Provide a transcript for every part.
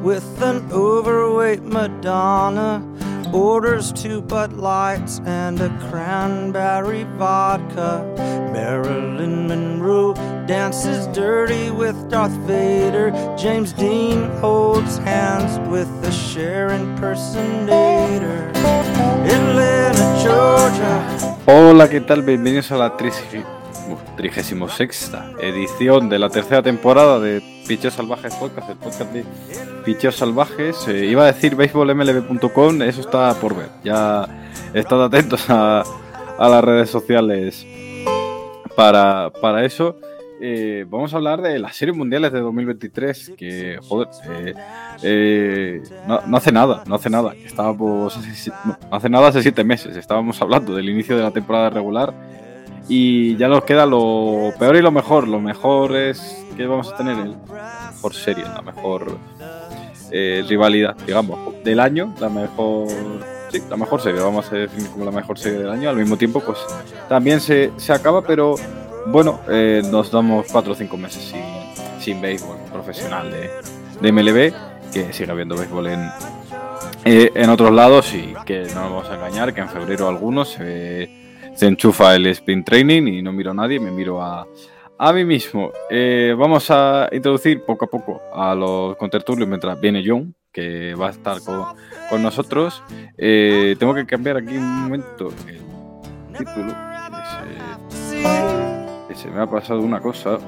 with an overweight Madonna. Orders two Bud Lights and a cranberry vodka. Marilyn Monroe dances dirty with Darth Vader. James Dean holds hands with the Cher impersonator. Atlanta, Georgia. Hola, ¿qué tal? Bienvenidos a la 36 edición de la tercera temporada de Picheos Salvajes Podcast, el podcast de Picheos Salvajes. Eh, iba a decir baseballmlb.com, eso está por ver. Ya estad atentos a, a las redes sociales para, para eso. Eh, vamos a hablar de las series mundiales de 2023, que, joder, eh, eh, no, no, hace nada, no hace nada. Estábamos, no, hace nada, hace siete meses, estábamos hablando del inicio de la temporada regular y ya nos queda lo peor y lo mejor. Lo mejor es que vamos a tener el mejor serie, la mejor rivalidad, digamos, del año, la mejor sí, la mejor serie, vamos a definir como la mejor serie del año. Al mismo tiempo, pues también se, se acaba, pero bueno, eh, nos damos 4 o 5 meses sin, sin béisbol profesional de, de, MLB, que sigue habiendo béisbol en, eh, en otros lados y que no nos vamos a engañar, que en febrero algunos se, se enchufa el sprint training y no miro a nadie, me miro a, a mí mismo. Eh, vamos a introducir poco a poco a los contertulios mientras viene John, que va a estar con, con nosotros. Eh, tengo que cambiar aquí un momento el título. Se, se me ha pasado una cosa.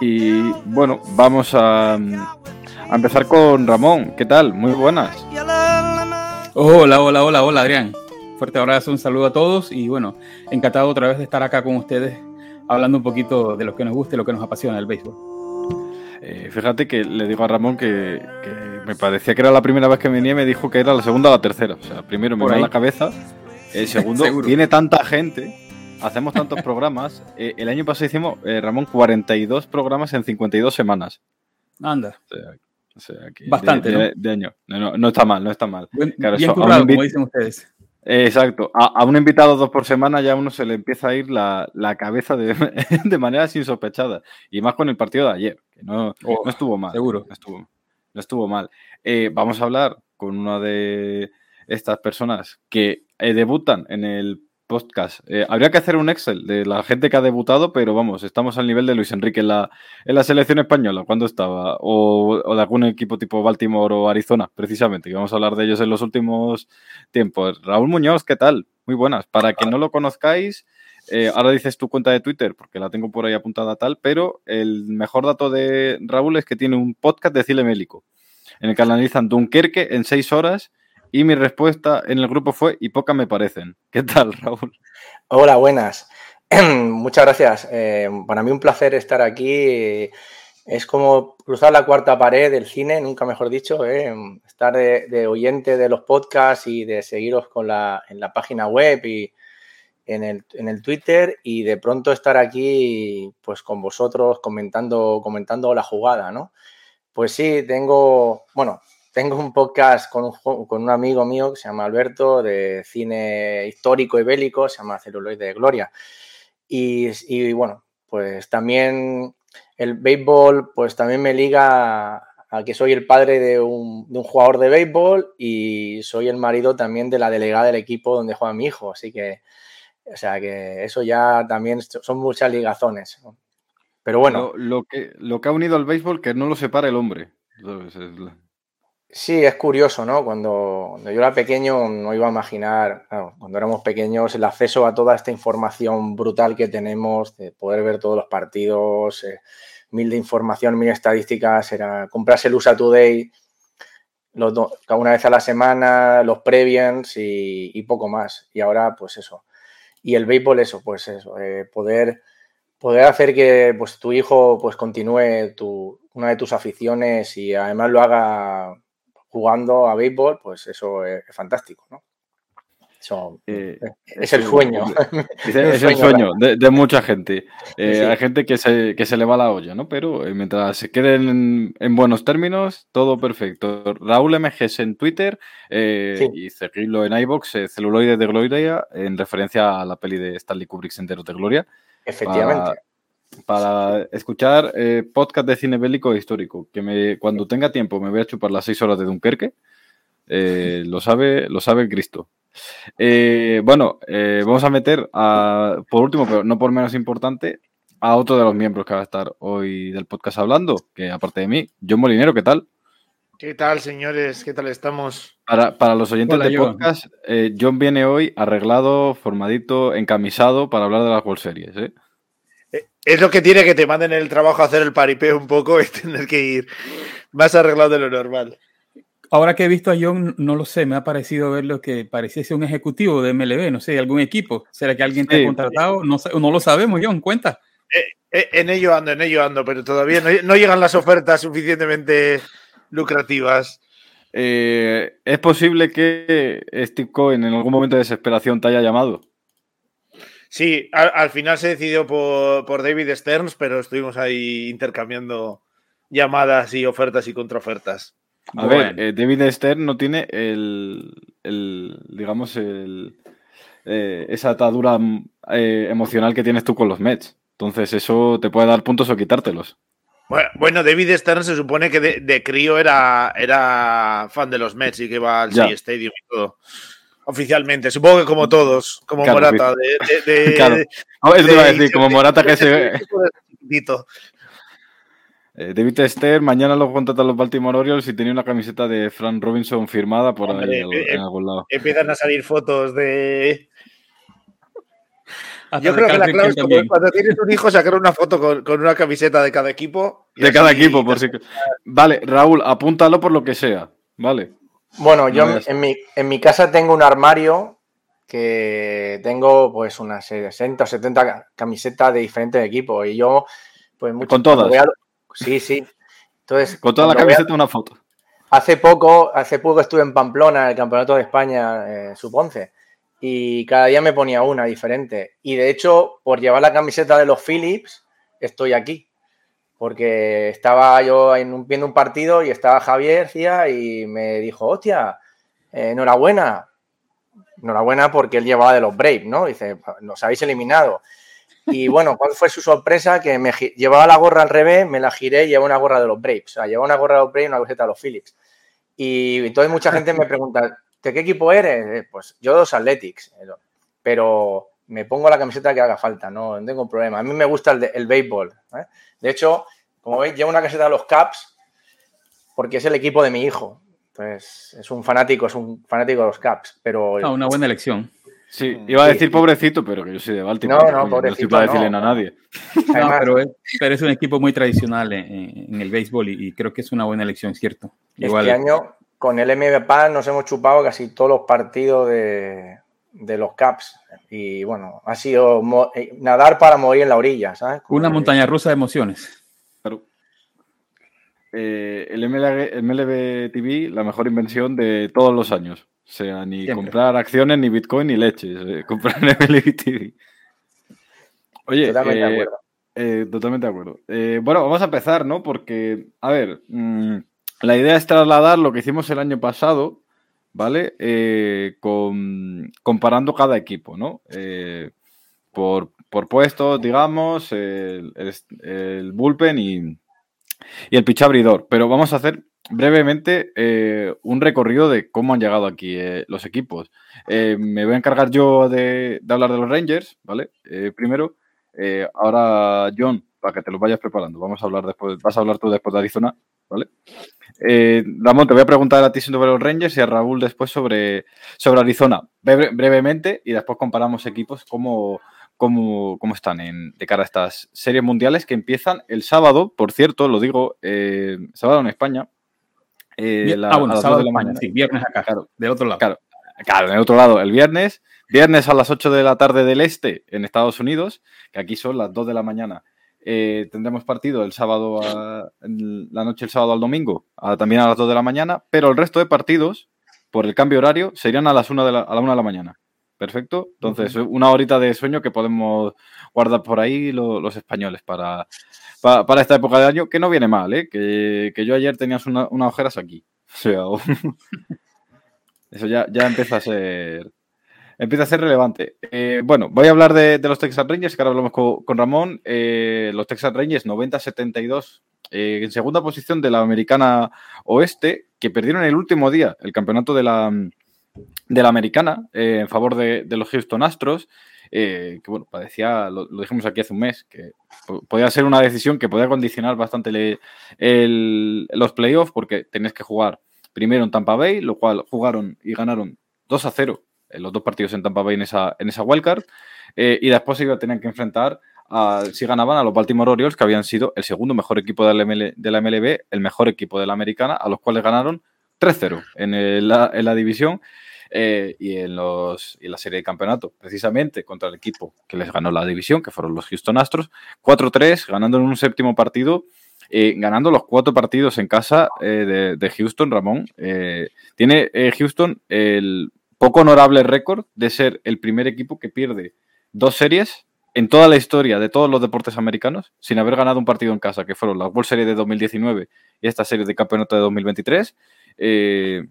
Y bueno, vamos a, a empezar con Ramón. ¿Qué tal? Muy buenas. Hola, hola, hola, hola, Adrián. Fuerte abrazo, un saludo a todos y bueno, encantado otra vez de estar acá con ustedes hablando un poquito de lo que nos gusta y lo que nos apasiona el béisbol. Eh, fíjate que le digo a Ramón que, que, me parecía que era la primera vez que venía y me dijo que era la segunda o la tercera. O sea, primero me va la cabeza, el segundo, viene tanta gente, hacemos tantos programas. Eh, el año pasado hicimos, eh, Ramón, 42 programas en 52 semanas. Anda. O sea, o sea, que Bastante, de, ¿no? de, de año. No, no, no, está mal, no está mal. Bien, Claro, bien eso, currado, como dicen ustedes. Exacto. A, a, un invitado dos por semana ya a uno se le empieza a ir la, la cabeza de, de, maneras insospechadas. Y más con el partido de ayer, que no, Oh, no estuvo mal. seguro. No estuvo, no estuvo mal. Eh, vamos a hablar con una de estas personas que eh, debutan en el podcast. Eh, habría que hacer un Excel de la gente que ha debutado, pero vamos, estamos al nivel de Luis Enrique en la, selección española, cuando estaba, o, o, de algún equipo tipo Baltimore o Arizona, precisamente, que vamos a hablar de ellos en los últimos tiempos. Raúl Muñoz, ¿qué tal? Muy buenas. Para que no lo conozcáis, eh, ahora dices tu cuenta de Twitter, porque la tengo por ahí apuntada tal, pero el mejor dato de Raúl es que tiene un podcast de Cile Mélico, en el que analizan Dunkerque en seis horas y mi respuesta en el grupo fue y pocas me parecen. ¿Qué tal, Raúl? Hola, buenas. Muchas gracias. Eh, para mí un placer estar aquí. Es como cruzar la cuarta pared del cine, nunca mejor dicho, eh, estar de, de, oyente de los podcasts y de seguiros con la, en la página web y en el, en el Twitter y de pronto estar aquí pues con vosotros comentando, comentando la jugada, ¿no? Pues sí, tengo, bueno, tengo un podcast con un, con un, amigo mío que se llama Alberto, de cine histórico y bélico, se llama Celuloide de Gloria. Y, y, bueno, pues también el béisbol, pues también me liga a, que soy el padre de un, de un, jugador de béisbol y soy el marido también de la delegada del equipo donde juega mi hijo. Así que, o sea, que eso ya también son muchas ligazones. Pero bueno. Lo, lo que, lo que ha unido al béisbol que no lo separa el hombre. Sí, es curioso, ¿no? Cuando, yo era pequeño no iba a imaginar, cuando éramos pequeños, el acceso a toda esta información brutal que tenemos, de poder ver todos los partidos, eh, mil de información, mil estadísticas, era comprarse el USA Today los una vez a la semana, los previens y, poco más. Y ahora, pues eso. Y el béisbol, eso, pues eso, eh, poder, poder hacer que pues, tu hijo pues continúe una de tus aficiones y además lo haga jugando a béisbol, pues eso es, es fantástico, ¿no? Eso, eh, es, el sueño. Es, es el sueño de, de mucha gente. Eh, sí. Hay gente que se, que se le va la olla, ¿no? Pero eh, mientras se queden en, en, buenos términos, todo perfecto. Raúl MGS en Twitter eh, sí. y seguirlo en iBox, Celuloide de Gloria, en referencia a la peli de Stanley Kubrick, Senderos de Gloria. Efectivamente. Para, para escuchar eh, podcast de cine bélico e histórico. Que me, cuando tenga tiempo me voy a chupar las seis horas de Dunkerque. Eh, lo sabe, lo sabe Cristo. Eh, bueno, eh, vamos a meter a, por último, pero no por menos importante, a otro de los miembros que va a estar hoy del podcast hablando, que aparte de mí, John Molinero, ¿qué tal? ¿Qué tal, señores? ¿Qué tal estamos? Para, para los oyentes Hola, de John. podcast, eh, John viene hoy arreglado, formadito, encamisado para hablar de las World Series. ¿eh? Eh, Es lo que tiene que te manden el trabajo a hacer el paripeo un poco y tener que ir más arreglado de lo normal. Ahora que he visto a John, no lo sé, me ha parecido ver lo que pareciese un ejecutivo de MLB, no sé, de algún equipo. ¿Será que alguien te Sí. ha contratado? No, lo sabemos, John, cuenta. Eh, En ello ando, en ello ando, pero todavía no, no llegan las ofertas suficientemente lucrativas. Eh, ¿Es posible que Steve Cohen en algún momento de desesperación te haya llamado? Sí, al, al final se decidió por, por David Stearns, pero estuvimos ahí intercambiando llamadas y ofertas y contraofertas. A Bueno. ver, eh, David Stern no tiene el, el, digamos, el, eh, esa atadura eh, emocional que tienes tú con los Mets. Entonces eso te puede dar puntos o quitártelos. Bueno, bueno, David Stearns se supone que de, de crío era, era fan de los Mets y que iba al Ya. Shea Stadium y todo. Oficialmente, supongo que como todos, como Claro, Morata. De, de- de- Claro. Eso te iba a decir, de- como Morata que se... Eh, David Stern mañana lo contratan los Baltimore Orioles y tenía una camiseta de Frank Robinson firmada por Hombre, ahí al- eh, en algún lado. Empiezan a salir fotos de. Hasta Yo creo que la clave es como cuando tienes un hijo sacar una foto con, con una camiseta de cada equipo. De cada equipo, por si... Vale, Raúl, apúntalo por lo que sea. Vale. Bueno, yo No en mi, en mi casa tengo un armario que tengo pues unas 60 o 70 ca- camisetas de diferentes equipos y yo pues mucho ¿Con todas? a- Sí, sí. Entonces, Con toda la camiseta una foto. Hace poco, hace poco estuve en Pamplona, en el Campeonato de España, eh, sub-11, y cada día me ponía una diferente. Y de hecho, por llevar la camiseta de los Phillips, estoy aquí. Porque estaba yo en un- viendo un partido y estaba Javier Cía y me dijo, hostia, eh, enhorabuena. Enhorabuena porque él llevaba de los Braves, ¿no? Dice, nos habéis eliminado. Y bueno, ¿cuál fue su sorpresa? Que me llevaba la gorra al revés, me la giré y llevaba una gorra de los Braves. O sea, llevaba una gorra de los Braves y una camiseta de los Phillips. Y entonces mucha gente me pregunta, ¿de qué equipo eres? Eh, Pues yo de los Athletics. Pero me pongo la camiseta que haga falta, no, no tengo problema. A mí me gusta el, de- el béisbol. ¿eh? De hecho, como veis, llevo una camiseta de los Caps porque es el equipo de mi hijo. Pues es un fanático, es un fanático de los Caps. Pero Ah, una buena elección. Sí, iba a Sí. decir pobrecito, pero que yo soy de Baltimore. No, no, coño, pobrecito, estoy para no. decirle a nadie. No, pero, es, pero es un equipo muy tradicional en, en- en el béisbol y, y creo que es una buena elección, ¿cierto? Igual, Este año con el MVP nos hemos chupado casi todos los partidos de, de los Caps. Y bueno, ha sido eh, nadar para morir en la orilla, ¿sabes? Como una que- montaña rusa de emociones. Pero, eh, el, MLB, el MLB TV, la mejor invención de todos los años. O sea, ni Siempre. comprar acciones, ni Bitcoin, ni leches. eh, comprar MLB TV. Oye, Totalmente de eh, acuerdo. eh, totalmente de acuerdo. Eh, bueno, vamos a empezar, ¿no? Porque, a ver, mm, la idea es trasladar lo que hicimos el año pasado, ¿vale? Eh, comparando cada equipo, ¿no? Eh, por, por puestos, digamos, el, el, bullpen y, y el pitch abridor. Pero vamos a hacer brevemente eh, un recorrido de cómo han llegado aquí los equipos. Me voy a encargar yo de, de hablar de los Rangers, ¿vale? Primero, ahora John, para que te los vayas preparando, vamos a hablar después, vas a hablar tú después de Arizona, ¿vale? Eh, Ramón, te voy a preguntar a ti sobre los Rangers y a Raúl después sobre, sobre Arizona, Breve- brevemente, y después comparamos equipos cómo, cómo, cómo están en, de cara a estas series mundiales que empiezan el sábado, por cierto, lo digo, eh, sábado en España. eh, la- ah, bueno, a las sábado de en la España, mañana. sí, viernes acá, Claro. del otro lado. Claro. Claro, en el otro lado, el viernes. Viernes a las 8 de la tarde del este en Estados Unidos, que aquí son las 2 de la mañana. Eh, tendremos partido el sábado, a- la noche el sábado al domingo, a- también a las 2 de la mañana, pero el resto de partidos, por el cambio horario, serían a las 1 de la, a la 1 de la mañana. Perfecto. Entonces, una horita de sueño que podemos guardar por ahí lo- los españoles para, pa- para esta época de año, que no viene mal, ¿eh? que, que yo ayer tenías una- unas ojeras aquí. O sea, eso ya, ya empieza a ser empieza a ser relevante. Eh, bueno, voy a hablar de, los Texas Rangers, que ahora hablamos con, Ramón. Eh, los Texas Rangers 90-72 eh, en segunda posición de la americana oeste, que perdieron el último día el campeonato de la, de la americana en favor de, los Houston Astros. que bueno, parecía, lo, dijimos aquí hace un mes, que podía ser una decisión que podía condicionar bastante los playoffs, porque tenías que jugar primero en Tampa Bay, lo cual jugaron y ganaron 2 a 0 en los dos partidos en Tampa Bay en esa, en esa wildcard. Eh, y después se tener que enfrentar a, si ganaban a los Baltimore Orioles, que habían sido el segundo mejor equipo de la, MLB, el mejor equipo de la americana, a los cuales ganaron 3-0 en, la, división eh, y, en los, en la serie de campeonato, precisamente contra el equipo que les ganó la división, que fueron los Houston Astros, 4-3, ganando en un séptimo partido. Eh, ganando los cuatro partidos en casa de, Houston, Ramón. tiene Houston el poco honorable récord de ser el primer equipo que pierde dos series en toda la historia de todos los deportes americanos sin haber ganado un partido en casa, que fueron la World Series de 2019 y esta serie de campeonato de 2023. Eh,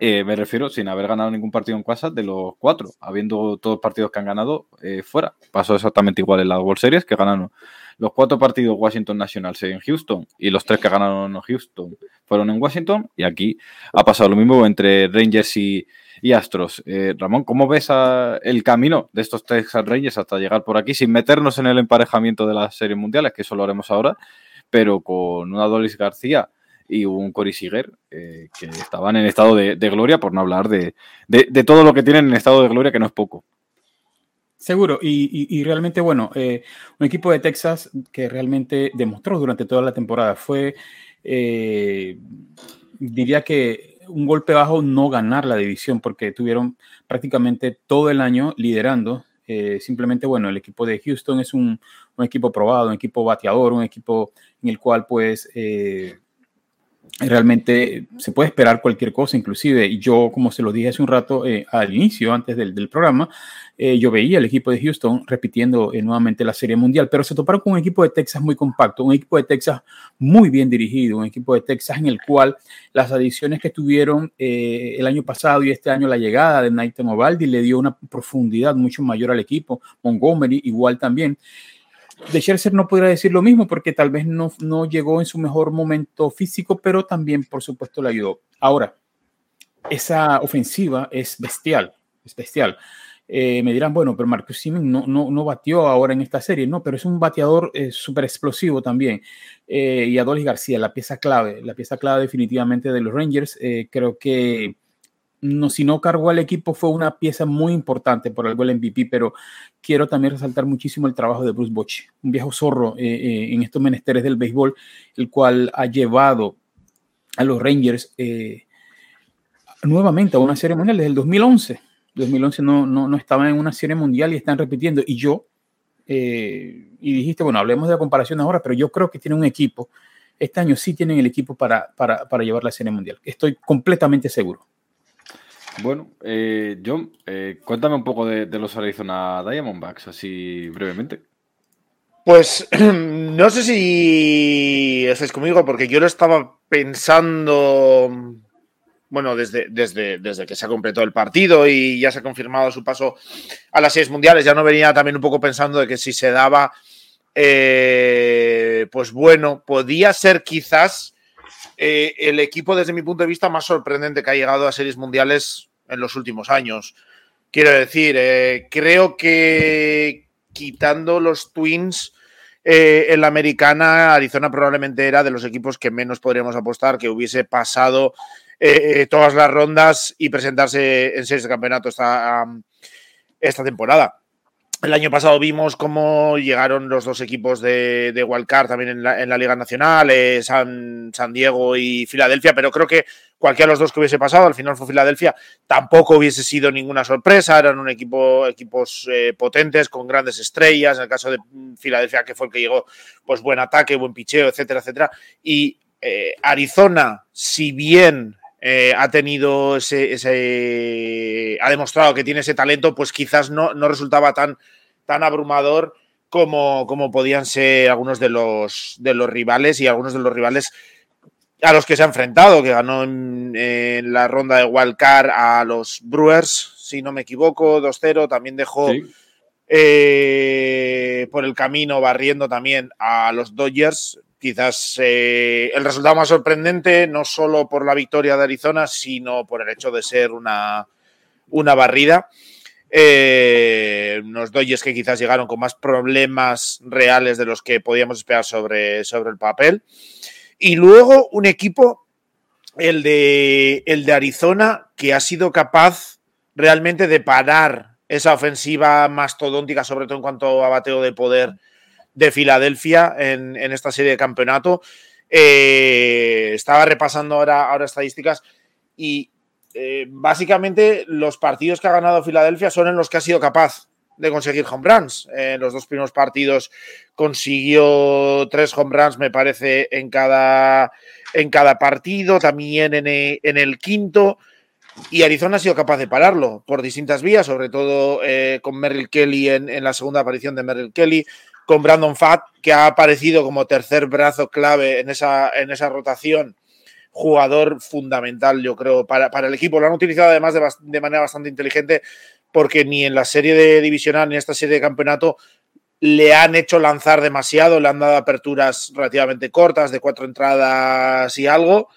eh, me refiero sin haber ganado ningún partido en casa de los cuatro, habiendo todos partidos que han ganado eh, fuera. Pasó exactamente igual en la World Series, que ganaron los cuatro partidos Washington Nationals en Houston y los tres que ganaron Houston fueron en Washington. Y aquí ha pasado lo mismo entre Rangers y, Astros. Eh, Ramón, ¿cómo ves el camino de estos Texas Rangers hasta llegar por aquí sin meternos en el emparejamiento de las series mundiales, que eso lo haremos ahora, pero con una Doris García y un Cory Seager eh, que estaban en estado de, gloria, por no hablar de, todo lo que tienen en estado de gloria, que no es poco. Seguro, y, realmente, bueno, eh, un equipo de Texas que realmente demostró durante toda la temporada fue, diría que un golpe bajo no ganar la división porque tuvieron prácticamente todo el año liderando. Eh, simplemente, bueno, el equipo de Houston es un, equipo probado, un equipo bateador, un equipo en el cual pues eh, realmente se puede esperar cualquier cosa, inclusive yo, como se lo dije hace un rato eh, al inicio, antes del, del programa, eh, yo veía el equipo de Houston repitiendo eh, nuevamente la Serie Mundial, pero se toparon con un equipo de Texas muy compacto, un equipo de Texas muy bien dirigido, un equipo de Texas en el cual las adiciones que tuvieron el año pasado y este año la llegada de Nathan Ovaldi le dio una profundidad mucho mayor al equipo, Montgomery igual también. De Scherzer no podría decir lo mismo porque tal vez no, no llegó en su mejor momento físico, pero también, por supuesto, le ayudó. Ahora, esa ofensiva es bestial, es bestial. Eh, me dirán, bueno, pero Marcus Simmons no, no, no, batió ahora en esta serie, no, pero es un bateador eh, súper explosivo también. Eh, y Adolis García, la pieza clave, la pieza clave definitivamente de los Rangers, creo que no, si no cargó al equipo fue una pieza muy importante por algo el MVP, pero quiero también resaltar muchísimo el trabajo de Bruce Bochy, un viejo zorro eh, eh, en estos menesteres del béisbol, el cual ha llevado a los Rangers eh, nuevamente a una serie mundial desde el 2011. 2011 no, no, no estaban en una serie mundial y están repitiendo. Y yo, y dijiste, bueno, hablemos de la comparación ahora, pero yo creo que tienen un equipo. Este año sí tienen el equipo para, para, para llevar la serie mundial. Estoy completamente seguro. Bueno, eh, John, eh, cuéntame un poco de, los Arizona Diamondbacks, así brevemente. Pues no sé si estáis conmigo, porque yo lo estaba pensando, bueno, desde, desde, desde que se ha completado el partido y ya se ha confirmado su paso a las seis mundiales, ya no venía también un poco pensando de que si se daba, eh, pues bueno, podía ser quizás eh, el equipo, desde mi punto de vista, más sorprendente que ha llegado a series mundiales en los últimos años. Quiero decir, eh, creo que quitando los Twins eh, en la americana, Arizona probablemente era de los equipos que menos podríamos apostar que hubiese pasado todas las rondas y presentarse en series de campeonato esta, esta temporada. El año pasado vimos cómo llegaron los dos equipos de, de también en la, Liga Nacional, eh, San, Diego y Filadelfia, pero creo que cualquiera de los dos que hubiese pasado, al final fue Filadelfia, tampoco hubiese sido ninguna sorpresa, eran un equipo, equipos eh, potentes, con grandes estrellas, en el caso de Filadelfia, que fue el que llegó, pues buen ataque, buen picheo, etcétera, etcétera, y eh, Arizona, si bien eh, ha tenido ese, ha demostrado que tiene ese talento, pues quizás no, no resultaba tan, tan abrumador como, como, podían ser algunos de los, de los rivales y algunos de los rivales a los que se ha enfrentado, que ganó en, la ronda de Wildcard a los Brewers, si no me equivoco, 2-0. También dejó Sí. eh, por el camino barriendo también a los Dodgers. Quizás eh, el resultado más sorprendente, no solo por la victoria de Arizona, sino por el hecho de ser una, una barrida. Eh, unos Dodgers que quizás llegaron con más problemas reales de los que podíamos esperar sobre, sobre el papel. Y luego un equipo, el de, el de Arizona, que ha sido capaz realmente de parar esa ofensiva mastodóntica, sobre todo en cuanto a bateo de poder de Filadelfia en, en esta serie de campeonato. Eh, estaba repasando ahora, ahora estadísticas y eh, básicamente los partidos que ha ganado Filadelfia son en los que ha sido capaz de conseguir home runs. En los dos primeros partidos consiguió tres home runs, me parece, en cada, en cada partido, también en el, en el quinto. Y Arizona ha sido capaz de pararlo por distintas vías, sobre todo eh, con Merrill Kelly en, en, la segunda aparición de Merrill Kelly, con Brandon Fatt, que ha aparecido como tercer brazo clave en esa, en esa rotación, jugador fundamental, yo creo, para, para el equipo. Lo han utilizado además de, de, manera bastante inteligente, porque ni en la serie de divisional ni en esta serie de campeonato le han hecho lanzar demasiado, le han dado aperturas relativamente cortas, de cuatro entradas y algo.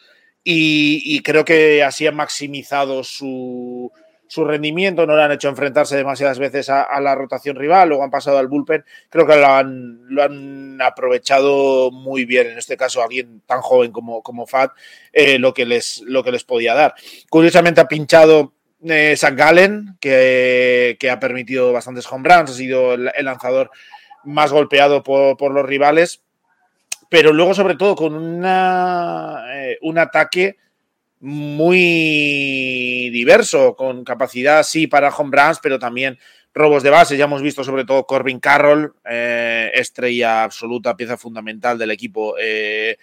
Y, y, creo que así han maximizado su, su, rendimiento, no le han hecho enfrentarse demasiadas veces a, la rotación rival, luego han pasado al bullpen, creo que lo han, lo han aprovechado muy bien, en este caso alguien tan joven como, como Fat, eh, lo, que les, lo que les podía dar. Curiosamente ha pinchado eh, Zach Gallen, que, que, ha permitido bastantes home runs, ha sido el, lanzador más golpeado por, por los rivales, pero luego sobre todo con eh, un ataque muy diverso, con capacidad sí para home runs, pero también robos de base. Ya hemos visto sobre todo Corbin Carroll, eh, estrella absoluta, pieza fundamental del equipo. Eh,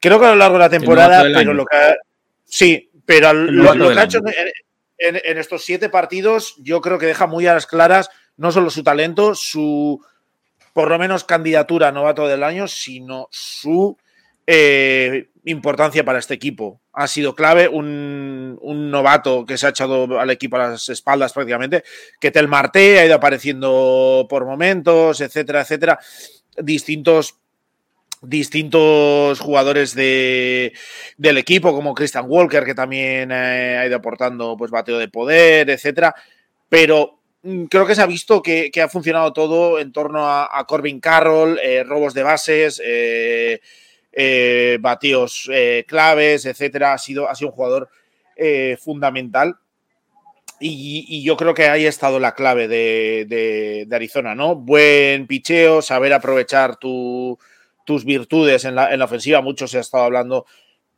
creo que a lo largo de la temporada, pero año. lo que ha, sí, pero lo, lo que ha hecho en, en, en, estos siete partidos, yo creo que deja muy a las claras no solo su talento, su por lo menos candidatura a novato del año, sino su eh, importancia para este equipo. Ha sido clave un, un, novato que se ha echado al equipo a las espaldas prácticamente, que Tel Marte ha ido apareciendo por momentos, etcétera, etcétera. Distintos distintos jugadores de, del equipo, como Christian Walker, que también eh, ha ido aportando pues bateo de poder, etcétera. Pero mm, creo que se ha visto que, ha funcionado todo en torno a, a Corbin Carroll, eh, robos de bases, eh, eh, batidos eh, claves, etcétera. Ha sido, ha un jugador eh, fundamental. Y, yo creo que ahí ha estado la clave de, Arizona, ¿no? Buen picheo, saber aprovechar tu, tus virtudes en la, en la, ofensiva. Mucho se ha estado hablando,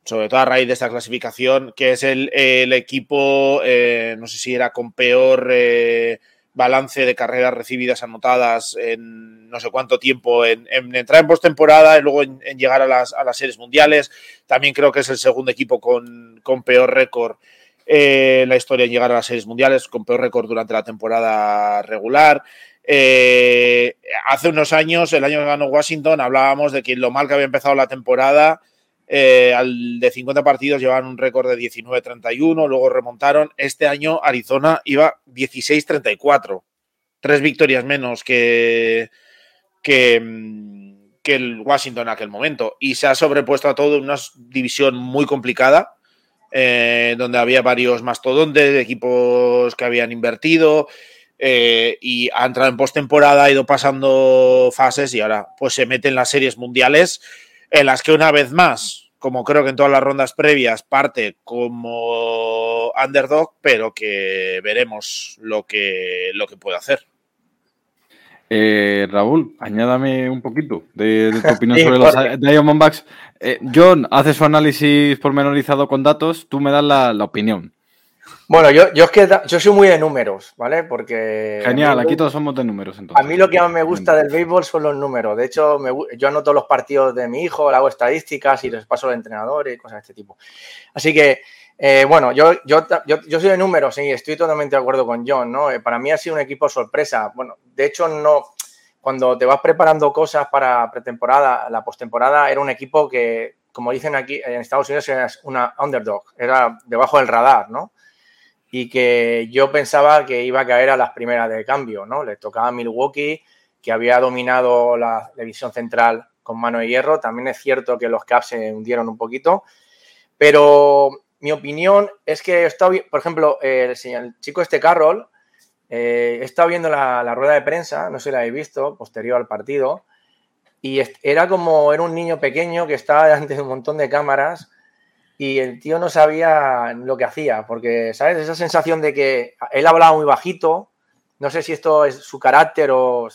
sobre todo a raíz de esta clasificación, que es el, el equipo, eh, no sé si era con peor eh, balance de carreras recibidas anotadas en no sé cuánto tiempo, en, en entrar en postemporada y luego en, en llegar a las, a las, series mundiales. También creo que es el segundo equipo con, con peor récord. Eh, la historia en llegar a las series mundiales con peor récord durante la temporada regular. Eh, hace unos años, el año que ganó Washington, hablábamos de que lo mal que había empezado la temporada, eh, al de 50 partidos llevaban un récord de 19-31, luego remontaron. Este año Arizona iba 16-34, tres victorias menos que, que, que, el Washington en aquel momento. Y se ha sobrepuesto a todo una división muy complicada, eh, donde había varios mastodontes, equipos que habían invertido. Eh, y ha entrado en postemporada, ha ido pasando fases y ahora pues se mete en las series mundiales en las que una vez más, como creo que en todas las rondas previas, parte como underdog, pero que veremos lo que, lo que puede hacer. Eh, Raúl, añádame un poquito de, de tu opinión sí, sobre los Diamondbacks. Eh, John hace su análisis pormenorizado con datos, tú me das la, la opinión. Bueno, yo, yo es que yo soy muy de números, ¿vale? Porque. Genial, aquí todos somos de números. Entonces. A mí lo que más me gusta del béisbol son los números. De hecho, me, yo anoto los partidos de mi hijo, hago estadísticas y les paso al entrenador y cosas de este tipo. Así que, eh, bueno, yo, yo, yo, yo, soy de números y estoy totalmente de acuerdo con John, ¿no? Eh, para mí ha sido un equipo sorpresa. Bueno, de hecho, no. Cuando te vas preparando cosas para pretemporada, la postemporada era un equipo que, como dicen aquí en Estados Unidos, era una underdog, era debajo del radar, ¿no? Y que yo pensaba que iba a caer a las primeras de cambio, ¿no? Le tocaba a Milwaukee, que había dominado la división central con mano de hierro. También es cierto que los Caps se hundieron un poquito, pero mi opinión es que está, por ejemplo, el, chico este Carroll, eh, he estado viendo la, rueda de prensa, no sé si la habéis visto, posterior al partido, y era como, era un niño pequeño que estaba delante de un montón de cámaras y el tío no sabía lo que hacía, porque, ¿sabes? Esa sensación de que él hablaba muy bajito, no sé si esto es su carácter o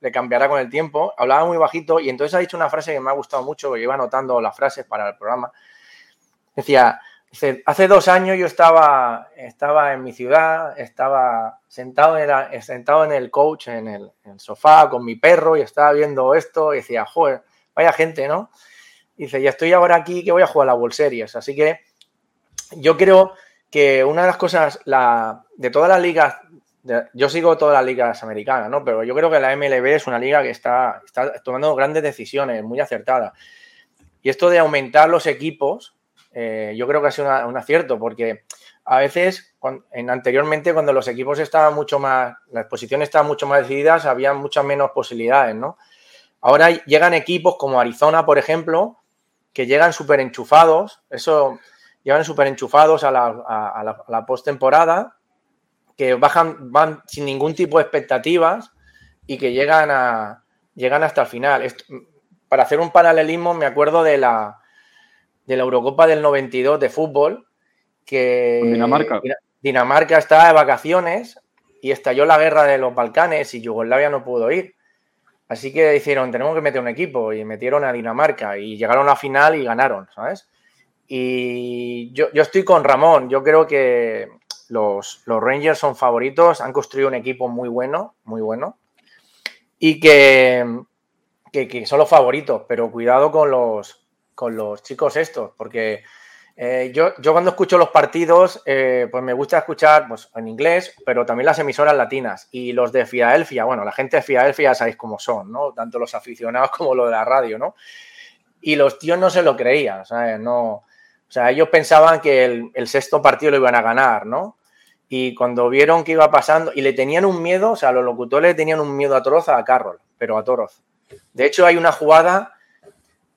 le cambiará con el tiempo, hablaba muy bajito y entonces ha dicho una frase que me ha gustado mucho, que iba anotando las frases para el programa. Decía, hace dos años yo estaba, estaba en mi ciudad, estaba sentado en, el, sentado en el coach, en el, sofá con mi perro y estaba viendo esto y decía, joder, vaya gente, ¿no? Dice, ya estoy ahora aquí que voy a jugar la World Series. Así que yo creo que una de las cosas, la, de todas las ligas, yo sigo todas las ligas americanas, ¿no? Pero yo creo que la MLB es una liga que está, está tomando grandes decisiones, muy acertadas. Y esto de aumentar los equipos, eh, yo creo que ha sido un acierto, porque a veces, en, anteriormente, cuando los equipos estaban mucho más, las posiciones estaban mucho más decididas, había muchas menos posibilidades, ¿no? Ahora llegan equipos como Arizona, por ejemplo, que llegan súper enchufados, eso, llegan súper enchufados a la, a, la, postemporada, que bajan, van sin ningún tipo de expectativas y que llegan, a, llegan hasta el final. para hacer un paralelismo, me acuerdo de la, de la Eurocopa del 92 de fútbol, que Dinamarca. Dinamarca estaba de vacaciones y estalló la guerra de los Balcanes y Yugoslavia no pudo ir. Así que dijeron, tenemos que meter un equipo y metieron a Dinamarca y llegaron a la final y ganaron, ¿sabes? Y yo, estoy con Ramón, yo creo que los, Rangers son favoritos, han construido un equipo muy bueno, muy bueno, y que, que, son los favoritos, pero cuidado con los, con los chicos estos, porque eh, yo, yo, cuando escucho los partidos, eh, pues me gusta escuchar pues, en inglés, pero también las emisoras latinas. Y los de Filadelfia, bueno, la gente de Filadelfia ya sabéis cómo son, ¿no? Tanto los aficionados como lo de la radio, ¿no? Y los tíos no se lo creían, ¿sabes? No, o sea, ellos pensaban que el, el, sexto partido lo iban a ganar, ¿no? Y cuando vieron que iba pasando, y le tenían un miedo, o sea, los locutores tenían un miedo atroz a Carroll, pero a Toroz. De hecho, hay una jugada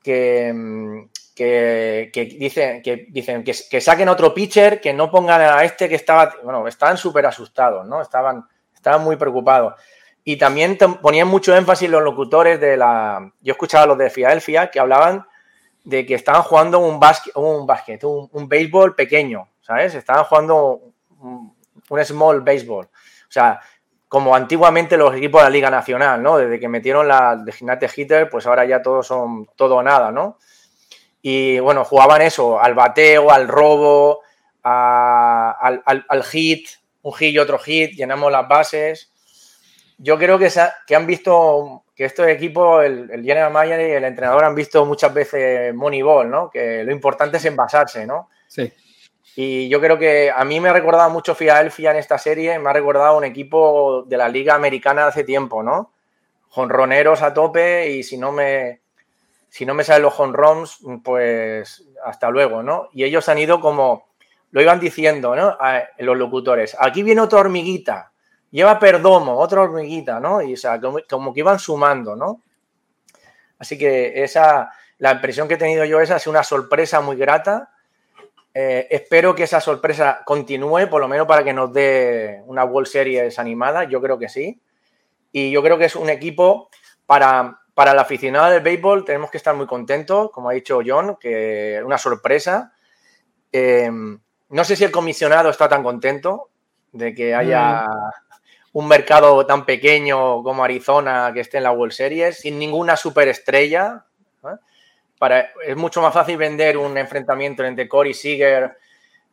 que, mm, que, dicen, que, dicen que, saquen otro pitcher, que no pongan a este que estaba, bueno, estaban súper asustados, ¿no? Estaban, estaban muy preocupados. Y también ponían mucho énfasis los locutores de la... Yo escuchaba a los de Filadelfia que hablaban de que estaban jugando un básquet, un, básquet, un, béisbol pequeño, ¿sabes? Estaban jugando un, small béisbol. O sea, como antiguamente los equipos de la Liga Nacional, ¿no? Desde que metieron la de Ginate Hitter, pues ahora ya todos son todo o nada, ¿no? Y bueno, jugaban eso, al bateo, al robo, al, hit, un hit y otro hit, llenamos las bases. Yo creo que, que han visto que estos equipos, el, el General Manager y el entrenador han visto muchas veces Moneyball, ¿no? Que lo importante es envasarse, ¿no? Sí. Y yo creo que a mí me ha recordado mucho Philadelphia en esta serie, me ha recordado un equipo de la Liga Americana de hace tiempo, ¿no? Jonroneros a tope y si no me, si no me salen los home runs, pues hasta luego, ¿no? Y ellos han ido como, lo iban diciendo, ¿no? A, los locutores, aquí viene otra hormiguita, lleva perdomo, otra hormiguita, ¿no? Y o sea, como, que iban sumando, ¿no? Así que esa, la impresión que he tenido yo esa es una sorpresa muy grata. Eh, espero que esa sorpresa continúe, por lo menos para que nos dé una World Series animada, yo creo que sí. Y yo creo que es un equipo para para el aficionado del béisbol tenemos que estar muy contentos, como ha dicho John, que una sorpresa. Em, no sé si el comisionado está tan contento de que haya mm. un mercado tan pequeño como Arizona que esté en la World Series, sin ninguna superestrella. Para, es mucho más fácil vender un enfrentamiento entre Corey Seager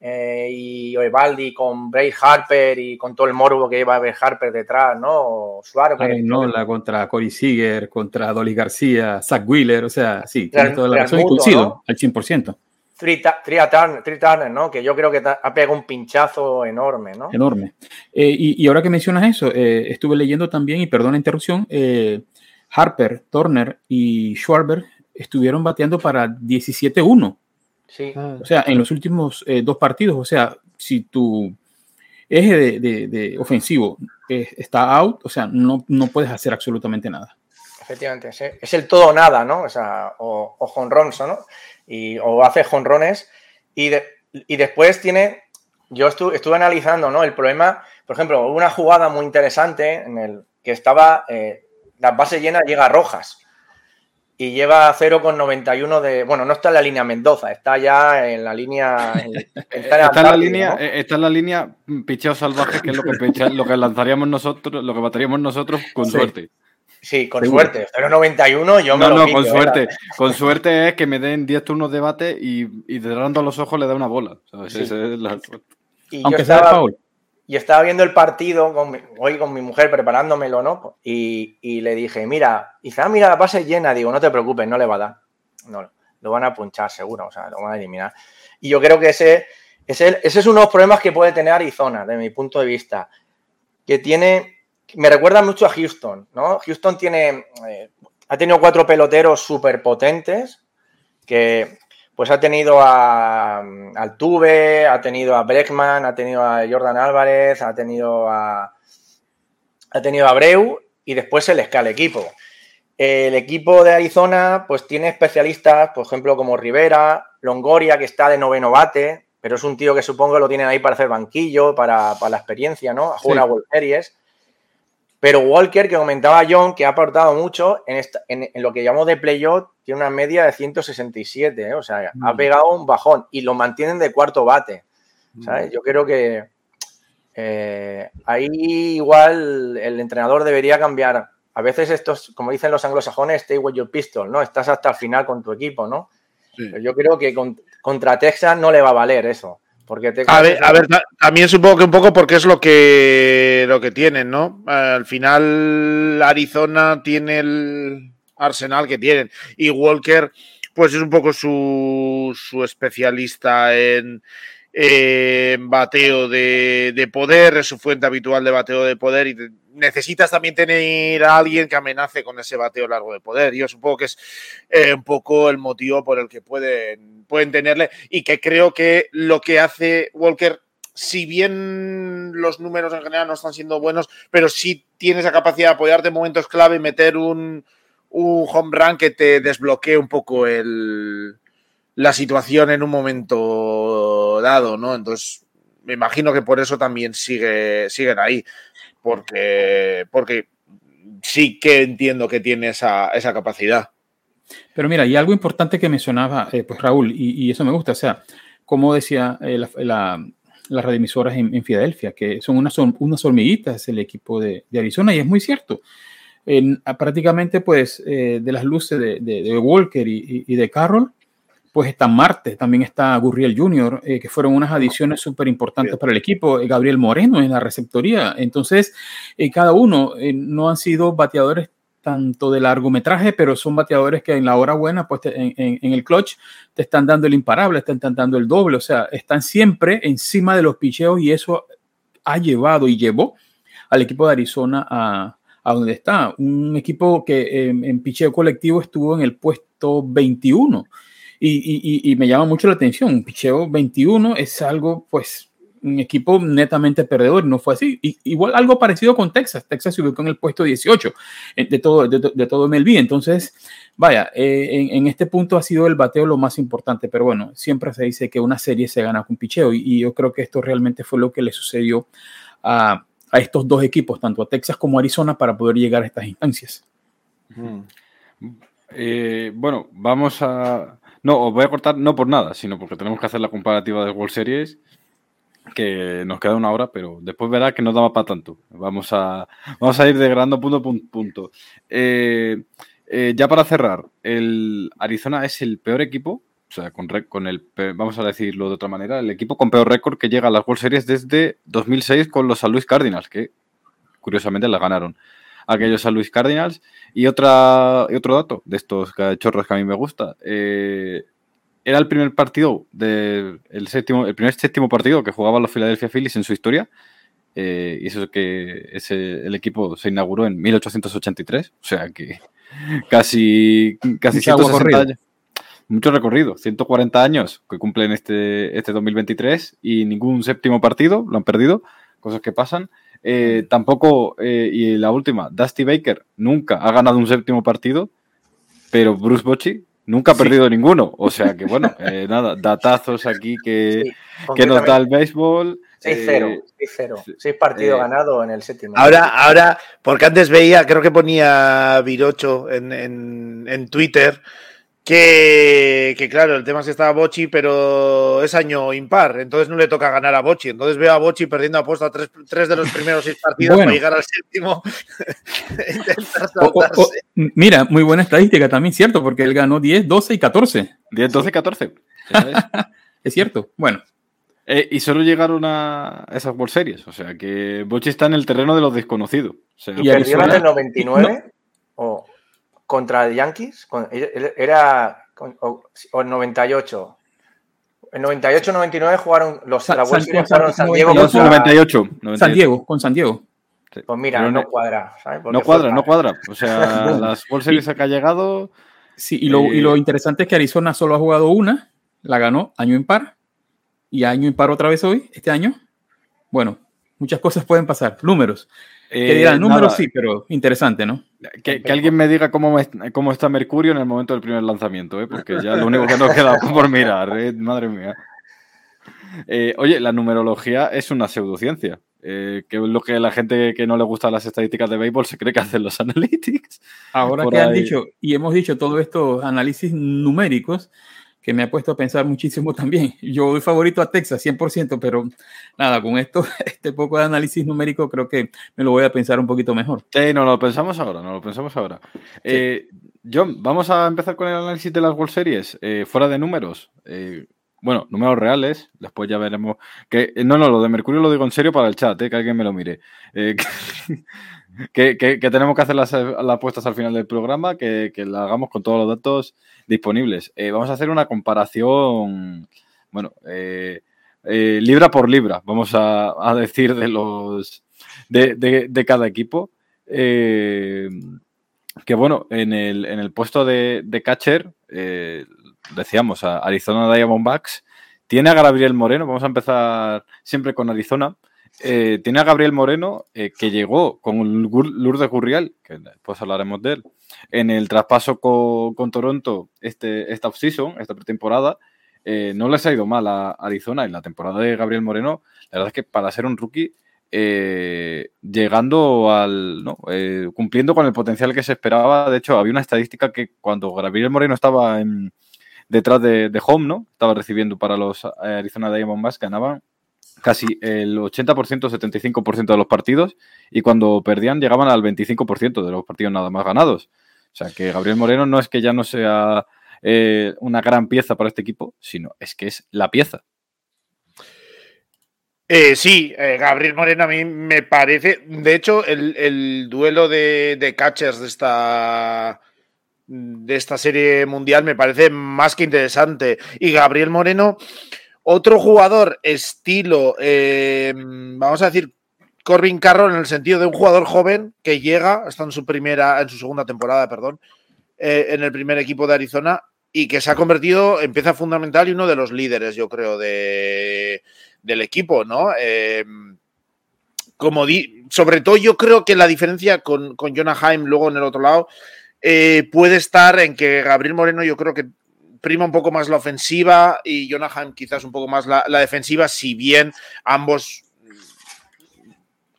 eh, y Oevaldi con Bray Harper y con todo el morbo que lleva a Harper detrás, ¿no? Suárez. no, la contra Corey Seager, contra Dolly García, Zach Wheeler, o sea, sí, tiene toda la razón y coincido al 100%. Tria Turner, ¿no? Que yo creo que ha pegado un pinchazo enorme, ¿no? Enorme. Eh, y, ahora que mencionas eso, eh, estuve leyendo también, y perdón la interrupción, Harper, Turner y Schwarber estuvieron bateando para 17-1 Sí. O sea, en los últimos eh, dos partidos, o sea, si tu, eje de, ofensivo eh, está out, o sea, no, no puedes hacer absolutamente nada. Efectivamente, es el todo o nada, ¿no? O sea, o, o jonrons, ¿no? Y, o hace jonrones y, y después tiene, yo estuve, estuve analizando, ¿no? El problema, por ejemplo, una jugada muy interesante en el que estaba, eh, la base llena llega a Rojas y lleva 0,91 de. Bueno, no está en la línea Mendoza, está ya en la línea. está, en, la línea, eh, está en la línea picheo salvaje, que es lo que, lo que lanzaríamos nosotros, lo que bateríamos nosotros con suerte. Sí, con suerte. 0,91 yo me no, lo No, con ¿eh? suerte. Con suerte es que me den 10 turnos de bate y, y cerrando los ojos le da una bola. es la Y Aunque sea Paul y estaba viendo el partido hoy con mi mujer preparándomelo, ¿no? Y, le dije, mira, dice, ah, mira, la base llena. Digo, no te preocupes, no le va a dar. No, lo van a punchar seguro, o sea, lo van a eliminar. Y yo creo que ese, ese, ese es uno de los problemas que puede tener Arizona, desde mi punto de vista. Que tiene, me recuerda mucho a Houston, ¿no? Houston tiene, eh, ha tenido cuatro peloteros súper potentes que pues ha tenido a, Altuve, ha tenido a Breckman, ha tenido a Jordan Álvarez, ha tenido a, ha tenido a Breu y después se les cae el equipo. El equipo de Arizona pues tiene especialistas, por ejemplo, como Rivera, Longoria, que está de noveno bate, pero es un tío que supongo lo tienen ahí para hacer banquillo, para, la experiencia, ¿no? A jugar a World Series. Pero Walker, que comentaba John, que ha aportado mucho en, en, lo que llamamos de playoff, tiene una media de 167, ¿eh? o sea, ha mm. pegado un bajón y lo mantienen de cuarto bate. ¿sabes? Mm. Yo creo que eh, ahí igual el entrenador debería cambiar. A veces estos, como dicen los anglosajones, stay with your pistol, ¿no? Estás hasta el final con tu equipo, ¿no? yo creo que contra Texas no le va a valer eso a ver, a ver, también supongo que un poco porque es lo que, lo que tienen, ¿no? Al final Arizona tiene el arsenal que tienen y Walker pues es un poco su, su especialista en, bateo de, poder, es su fuente habitual de bateo de poder y necesitas también tener a alguien que amenace con ese bateo largo de poder. Yo supongo que es eh, un poco el motivo por el que pueden, pueden tenerle y que creo que lo que hace Walker, si bien los números en general no están siendo buenos, pero sí tiene esa capacidad de apoyarte en momentos clave y meter un, un home run que te desbloquee un poco el, la situación en un momento dado, ¿no? Entonces, me imagino que por eso también sigue, siguen ahí, porque, porque sí que entiendo que tiene esa, capacidad. Pero mira, y algo importante que mencionaba eh, pues Raúl, y, eso me gusta, o sea, como decía eh, las redemisoras en, Filadelfia, que son unas, unas hormiguitas el equipo de, Arizona, y es muy cierto. En, prácticamente, pues, eh, de las luces de, Walker y, y, de Carroll, pues está Marte, también está Gurriel Jr., que fueron unas adiciones súper importantes para el equipo, Gabriel Moreno en la receptoría. Entonces, cada uno no han sido bateadores tanto de largometraje, pero son bateadores que en la hora buena, pues en, el clutch, te están dando el imparable, te están dando el doble, o sea, están siempre encima de los picheos y eso ha llevado y llevó al equipo de Arizona a, a donde está. Un equipo que en picheo colectivo estuvo en el puesto 21 y, me llama mucho la atención. Un picheo 21 es algo, pues, un equipo netamente perdedor. No fue así. igual algo parecido con Texas. Texas se ubicó en el puesto 18 eh, de todo, de, todo MLB. Entonces, vaya, eh, en, este punto ha sido el bateo lo más importante. Pero bueno, siempre se dice que una serie se gana con picheo. Y, yo creo que esto realmente fue lo que le sucedió a, estos dos equipos, tanto a Texas como a Arizona, para poder llegar a estas instancias. Eh, bueno, vamos a, no, os voy a cortar no por nada, sino porque tenemos que hacer la comparativa de World Series, que nos queda una hora, pero después verá que no daba para tanto. Vamos a, vamos a ir degradando punto por punto. Eh, eh, ya para cerrar, el Arizona es el peor equipo, o sea, con, con el, vamos a decirlo de otra manera, el equipo con peor récord que llega a las World Series desde 2006 con los San Luis Cardinals, que curiosamente la ganaron aquellos San Luis Cardinals. Y, otra, y otro dato de estos chorros que a mí me gusta. Eh, era el primer partido de, el séptimo, el primer séptimo partido que jugaban los Philadelphia Phillies en su historia. Eh, y eso es que ese, el equipo se inauguró en 1883, o sea que casi, casi 160 años. Mucho recorrido, 140 años que cumplen este, este 2023 y ningún séptimo partido, lo han perdido, cosas que pasan. Eh, tampoco, eh, y la última, Dusty Baker nunca ha ganado un séptimo partido, pero Bruce Bochy nunca ha perdido ninguno. O sea que, bueno, eh, nada, datazos aquí que, que nos da el béisbol. 6-0, 6-0. 6 partidos ganados en el séptimo. Ahora, ahora, porque antes veía, creo que ponía Virocho en, en, en Twitter que, claro, el tema es que estaba Bochi, pero es año impar, entonces no le toca ganar a Bochi. Entonces veo a Bochi perdiendo apuesta a tres, tres de los primeros seis partidos para llegar al séptimo. mira, muy buena estadística también, cierto, porque él ganó 10, 12 y 14. 10, 12 y 14. es cierto, bueno. Eh, y solo llegaron a esas World Series, o sea que Bochi está en el terreno de los desconocidos. ¿Y perdió en el 99? O contra el Yankees, era o, el 98. En 98-99 jugaron los San, San, San, San Diego. 98, San Diego, con San Diego. Pues mira, no, no, cuadra. No cuadra, no cuadra. O sea, las World Series que ha llegado. Sí, y lo, y lo, interesante es que Arizona solo ha jugado una, la ganó año impar, y año impar otra vez hoy, este año. Bueno, muchas cosas pueden pasar. Números. Que diga el número sí, pero interesante, ¿no? Que, alguien me diga cómo, cómo, está Mercurio en el momento del primer lanzamiento, ¿eh? porque ya lo único que nos queda por mirar, ¿eh? madre mía. Eh, oye, la numerología es una pseudociencia, eh, que es lo que la gente que no le gusta las estadísticas de béisbol se cree que hacen los analytics. Ahora que han dicho, y hemos dicho todos estos análisis numéricos, que me ha puesto a pensar muchísimo también. Yo doy favorito a Texas, 100%, pero nada, con esto, este poco de análisis numérico, creo que me lo voy a pensar un poquito mejor. Sí, no lo pensamos ahora, no lo pensamos ahora. Eh, John, vamos a empezar con el análisis de las World Series, eh, fuera de números. Eh, bueno, números reales, después ya veremos. Que, no, no, lo de Mercurio lo digo en serio para el chat, que alguien me lo mire. Que, tenemos que hacer las, apuestas al final del programa, que, que la hagamos con todos los datos disponibles. Eh, vamos a hacer una comparación, bueno, eh, eh, libra por libra, vamos a, decir, de los de, cada equipo. que bueno, en el, en el puesto de, de catcher, decíamos, a Arizona Diamondbacks, tiene a Gabriel Moreno, vamos a empezar siempre con Arizona. Tiene a Gabriel Moreno que llegó con Lourdes Gurriel, que después hablaremos de él, en el traspaso con, Toronto este, esta offseason, esta pretemporada, eh, no les ha ido mal a Arizona en la temporada de Gabriel Moreno. La verdad es que para ser un rookie, eh, llegando al. ¿no? Eh, cumpliendo con el potencial que se esperaba. De hecho, había una estadística que cuando Gabriel Moreno estaba en, detrás de, home, ¿no? Estaba recibiendo para los Arizona Diamondbacks, ganaban casi el 80%, 75% de los partidos y cuando perdían llegaban al 25% de los partidos nada más ganados. O sea que Gabriel Moreno no es que ya no sea eh, una gran pieza para este equipo, sino es que es la pieza. Eh, sí, eh, Gabriel Moreno a mí me parece, de hecho, el, duelo de, catchers de esta, de esta serie mundial me parece más que interesante. Y Gabriel Moreno, otro jugador estilo, vamos a decir, Corbin Carroll en el sentido de un jugador joven que llega, está en su primera, en su segunda temporada, perdón, eh, en el primer equipo de Arizona y que se ha convertido en pieza fundamental y uno de los líderes, yo creo, de, del equipo, ¿no? Em, como di, sobre todo yo creo que la diferencia con, con Jonah Haim luego en el otro lado eh, puede estar en que Gabriel Moreno yo creo que prima un poco más la ofensiva y Jonah Haim quizás un poco más la, defensiva, si bien ambos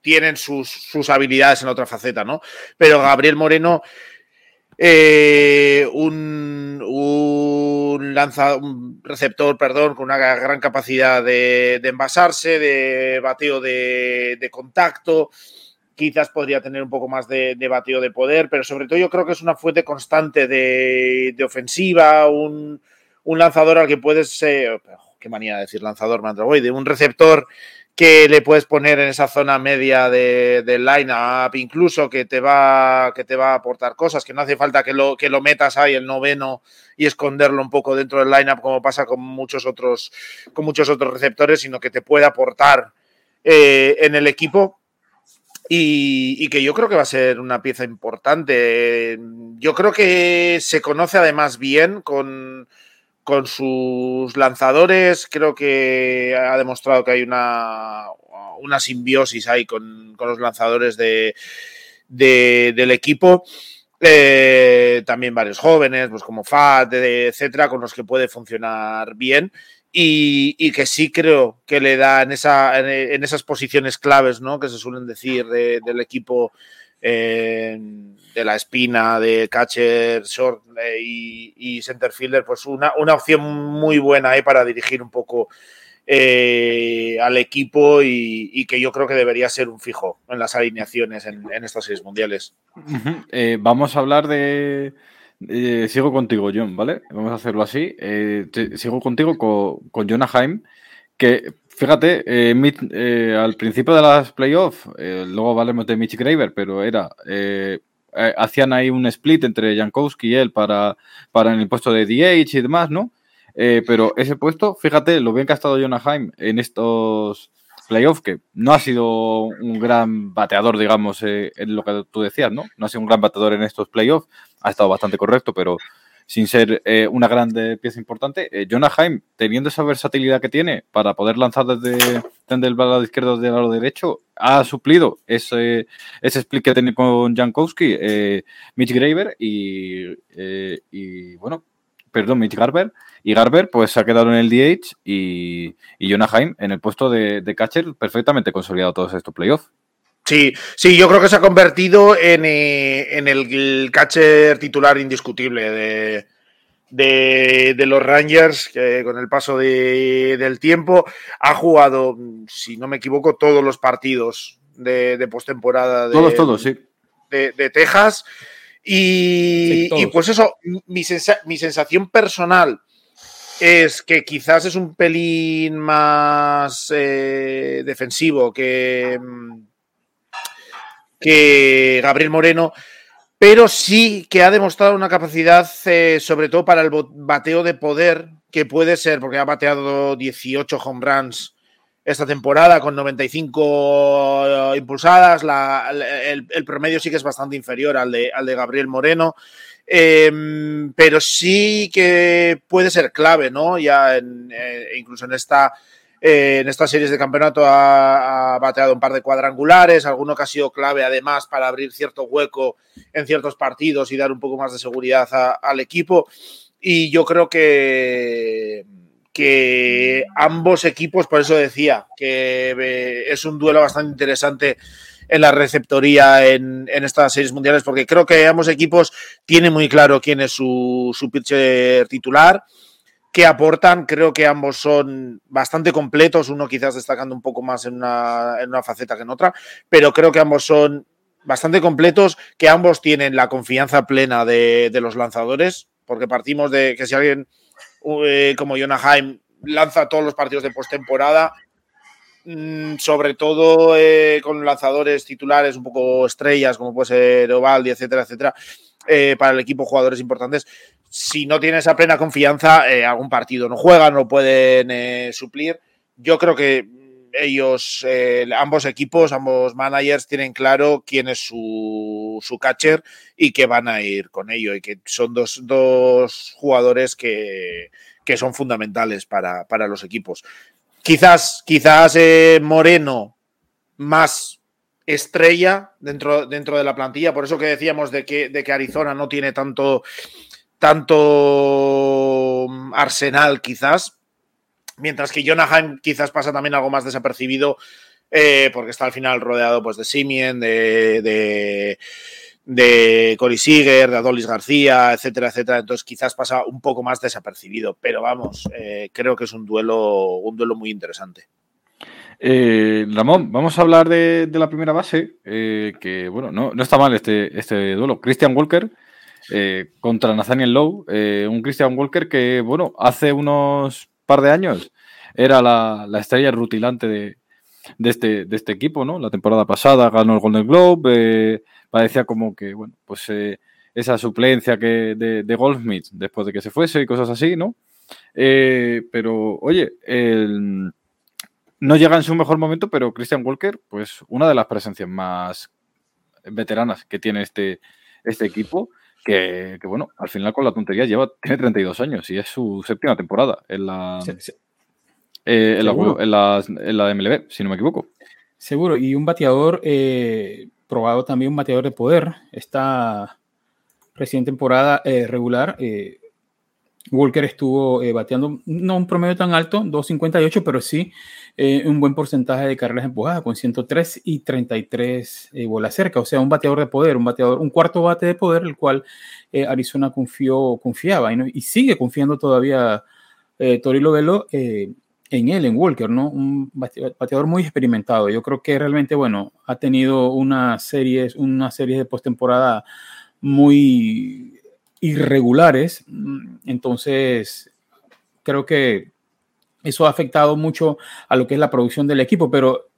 tienen sus, habilidades en otra faceta, ¿no? Pero Gabriel Moreno, eh, un, un, un receptor, perdón, con una gran capacidad de, envasarse, de bateo de, contacto, quizás podría tener un poco más de, de, bateo de poder, pero sobre todo yo creo que es una fuente constante de, ofensiva, un, lanzador al que puedes, ser, qué manía de decir lanzador, me de un receptor que le puedes poner en esa zona media del de line-up, incluso que te, va, que te va a aportar cosas, que no hace falta que lo, que lo metas ahí el noveno y esconderlo un poco dentro del line-up como pasa con muchos otros, con muchos otros receptores, sino que te puede aportar eh, en el equipo. Y, que yo creo que va a ser una pieza importante. Yo creo que se conoce además bien con, con sus lanzadores. Creo que ha demostrado que hay una, una simbiosis ahí con, los lanzadores de, del equipo. Eh, también varios jóvenes, pues como Fat, etcétera, con los que puede funcionar bien. Y, que sí creo que le da en, esa, en, esas posiciones claves, ¿no? Que se suelen decir del equipo de la espina, de catcher, short eh, y, center fielder, pues una, opción muy buena ahí para dirigir un poco eh, al equipo y, que yo creo que debería ser un fijo en las alineaciones en, estas seis mundiales. Eh, vamos a hablar de... sigo contigo, John, ¿vale? Vamos a hacerlo así. sigo contigo con, con Jonah Haim, que Fíjate, eh, eh, al principio de las playoffs, eh, luego valemos de Mitch Graver, pero era. hacían ahí un split entre Jankowski y él para, para el puesto de DH y demás, ¿no? pero ese puesto, fíjate, lo bien que ha estado Jonah Haim en estos playoffs, que no ha sido un gran bateador, digamos, en lo que tú decías, ¿no? No ha sido un gran bateador en estos playoffs, ha estado bastante correcto, pero sin ser eh, una gran pieza importante. Eh, Jonah Haim, teniendo esa versatilidad que tiene para poder lanzar desde, el lado izquierdo del lado derecho, ha suplido ese, ese split que tenía con Jankowski, eh, Mitch Graver y, bueno, perdón, Mitch Garber. Y Garber pues se ha quedado en el DH y, y Jonah Haim en el puesto de, catcher perfectamente consolidado todos estos playoffs. Sí, sí, yo creo que se ha convertido en, eh, el, catcher titular indiscutible de, los Rangers, que con el paso del tiempo ha jugado, si no me equivoco, todos los partidos de, postemporada. Todos, todos, sí. De, Texas. Y, pues eso, mi, sensación personal es que quizás es un pelín más eh, defensivo que que Gabriel Moreno, pero sí que ha demostrado una capacidad, eh, sobre todo para el bateo de poder, que puede ser, porque ha bateado 18 home runs esta temporada con 95 impulsadas, el, promedio sí que es bastante inferior al de, al de Gabriel Moreno, em, pero sí que puede ser clave, ¿no? Ya eh, incluso en esta en estas series de campeonato ha, bateado un par de cuadrangulares, alguno que ha sido clave además para abrir cierto hueco en ciertos partidos y dar un poco más de seguridad al equipo. Y yo creo que, que ambos equipos, por eso decía, que eh, es un duelo bastante interesante en la receptoría en, estas series mundiales, porque creo que ambos equipos tienen muy claro quién es su, su pitcher titular que aportan. Creo que ambos son bastante completos, uno quizás destacando un poco más en una, en una faceta que en otra, pero creo que ambos son bastante completos, que ambos tienen la confianza plena de, los lanzadores, porque partimos de que si alguien eh, como Jonah Haim lanza todos los partidos de postemporada, mm, sobre todo eh, con lanzadores titulares un poco estrellas, como puede ser Ovaldi, etcétera, etcétera, eh, para el equipo jugadores importantes, si no tiene esa plena confianza, eh, algún partido no juegan, no pueden eh, suplir. Yo creo que ellos, eh, ambos equipos, ambos managers tienen claro quién es su, su, catcher y que van a ir con ello y que son dos, dos jugadores que, que, son fundamentales para, para, los equipos. Quizás, quizás Moreno más estrella dentro, dentro de la plantilla, por eso que decíamos de que, de que Arizona no tiene tanto tanto mm, Arsenal quizás, mientras que Jonah quizás pasa también algo más desapercibido eh, porque está al final rodeado pues, de Simien, de, de, de Cory Seager, de Adolis García, etcétera, etcétera. Entonces quizás pasa un poco más desapercibido, pero vamos, eh, creo que es un duelo, un duelo muy interesante. Eh, Ramón, vamos a hablar de, la primera base, que bueno, no, no, está mal este, este duelo. Christian Walker, eh, contra Nathaniel Lowe, eh, un Christian Walker que, bueno, hace unos par de años era la, estrella rutilante de, este, de este equipo, ¿no? La temporada pasada ganó el Golden Globe, eh, parecía como que, bueno, pues esa suplencia que de, de, Goldsmith después de que se fuese y cosas así, ¿no? pero, oye, no llega en su mejor momento, pero Christian Walker, pues una de las presencias más veteranas que tiene este, este equipo que, bueno, al final con la tontería lleva, tiene 32 años y es su séptima temporada en la, eh, en, la en, la, MLB, si no me equivoco. Seguro, y un bateador, eh, probado también un bateador de poder. Esta recién temporada eh, regular, Walker estuvo bateando no un promedio tan alto, 2.58, pero sí un buen porcentaje de carreras empujadas, con 103 y 33 bolas cerca. O sea, un bateador de poder, un bateador, un cuarto bate de poder, el cual Arizona confió, confiaba y, sigue confiando todavía Tori Lovelo en él, en Walker, ¿no? Un bateador muy experimentado. Yo creo que realmente, bueno, ha tenido una serie, una serie de postemporada muy irregulares. Entonces, creo que eso ha afectado mucho a lo que es la producción del equipo, pero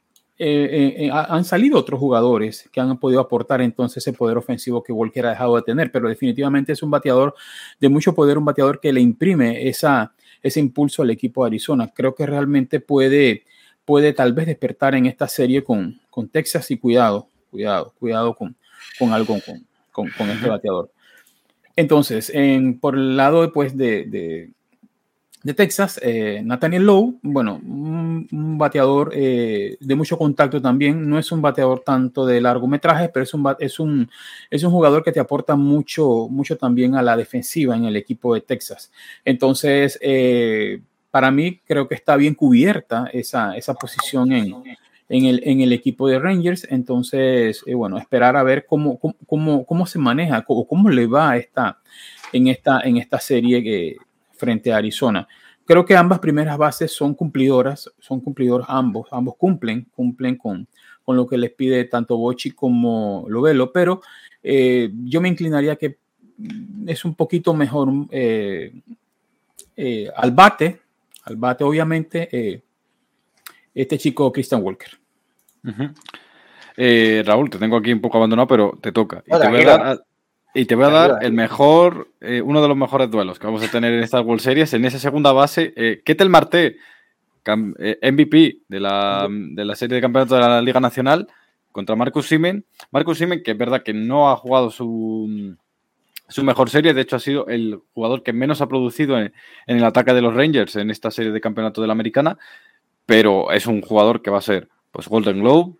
eh, eh, eh, han salido otros jugadores que han podido aportar entonces ese poder ofensivo que Walker ha dejado de tener, pero definitivamente es un bateador de mucho poder, un bateador que le imprime esa, ese impulso al equipo de Arizona. Creo que realmente puede, puede tal vez despertar en esta serie con, con Texas y cuidado, cuidado, cuidado con, con algo, con, con, este bateador. Entonces, en, por el lado de, de Texas, eh, Nathaniel Lowe, bueno, un, bateador eh, de mucho contacto también, no es un bateador tanto de largometraje, pero es un, es un, es un jugador que te aporta mucho, mucho también a la defensiva en el equipo de Texas. Entonces, eh, para mí creo que está bien cubierta esa, esa posición en, en, el, en el equipo de Rangers. Entonces, bueno, esperar a ver cómo, cómo, cómo, se maneja o cómo le va esta, en, esta, en esta serie que frente a Arizona. Creo que ambas primeras bases son cumplidoras, son cumplidores ambos, ambos cumplen, cumplen con, con lo que les pide tanto Bochi como Lovelo, pero eh, yo me inclinaría que es un poquito mejor eh, eh, al bate, al bate obviamente, este chico Christian Walker. Raúl, te tengo aquí un poco abandonado, pero te toca. Y te voy a dar, y te voy a dar el mejor, eh, uno de los mejores duelos que vamos a tener en estas World Series. En esa segunda base, eh, Ketel Marte, MVP eh, de la, de la serie de campeonato de la Liga Nacional, contra Marcus Simen. Marcus Simen, que es verdad que no ha jugado su, su mejor serie, de hecho ha sido el jugador que menos ha producido en, el ataque de los Rangers en esta serie de campeonato de la Americana, pero es un jugador que va a ser pues Golden Globe,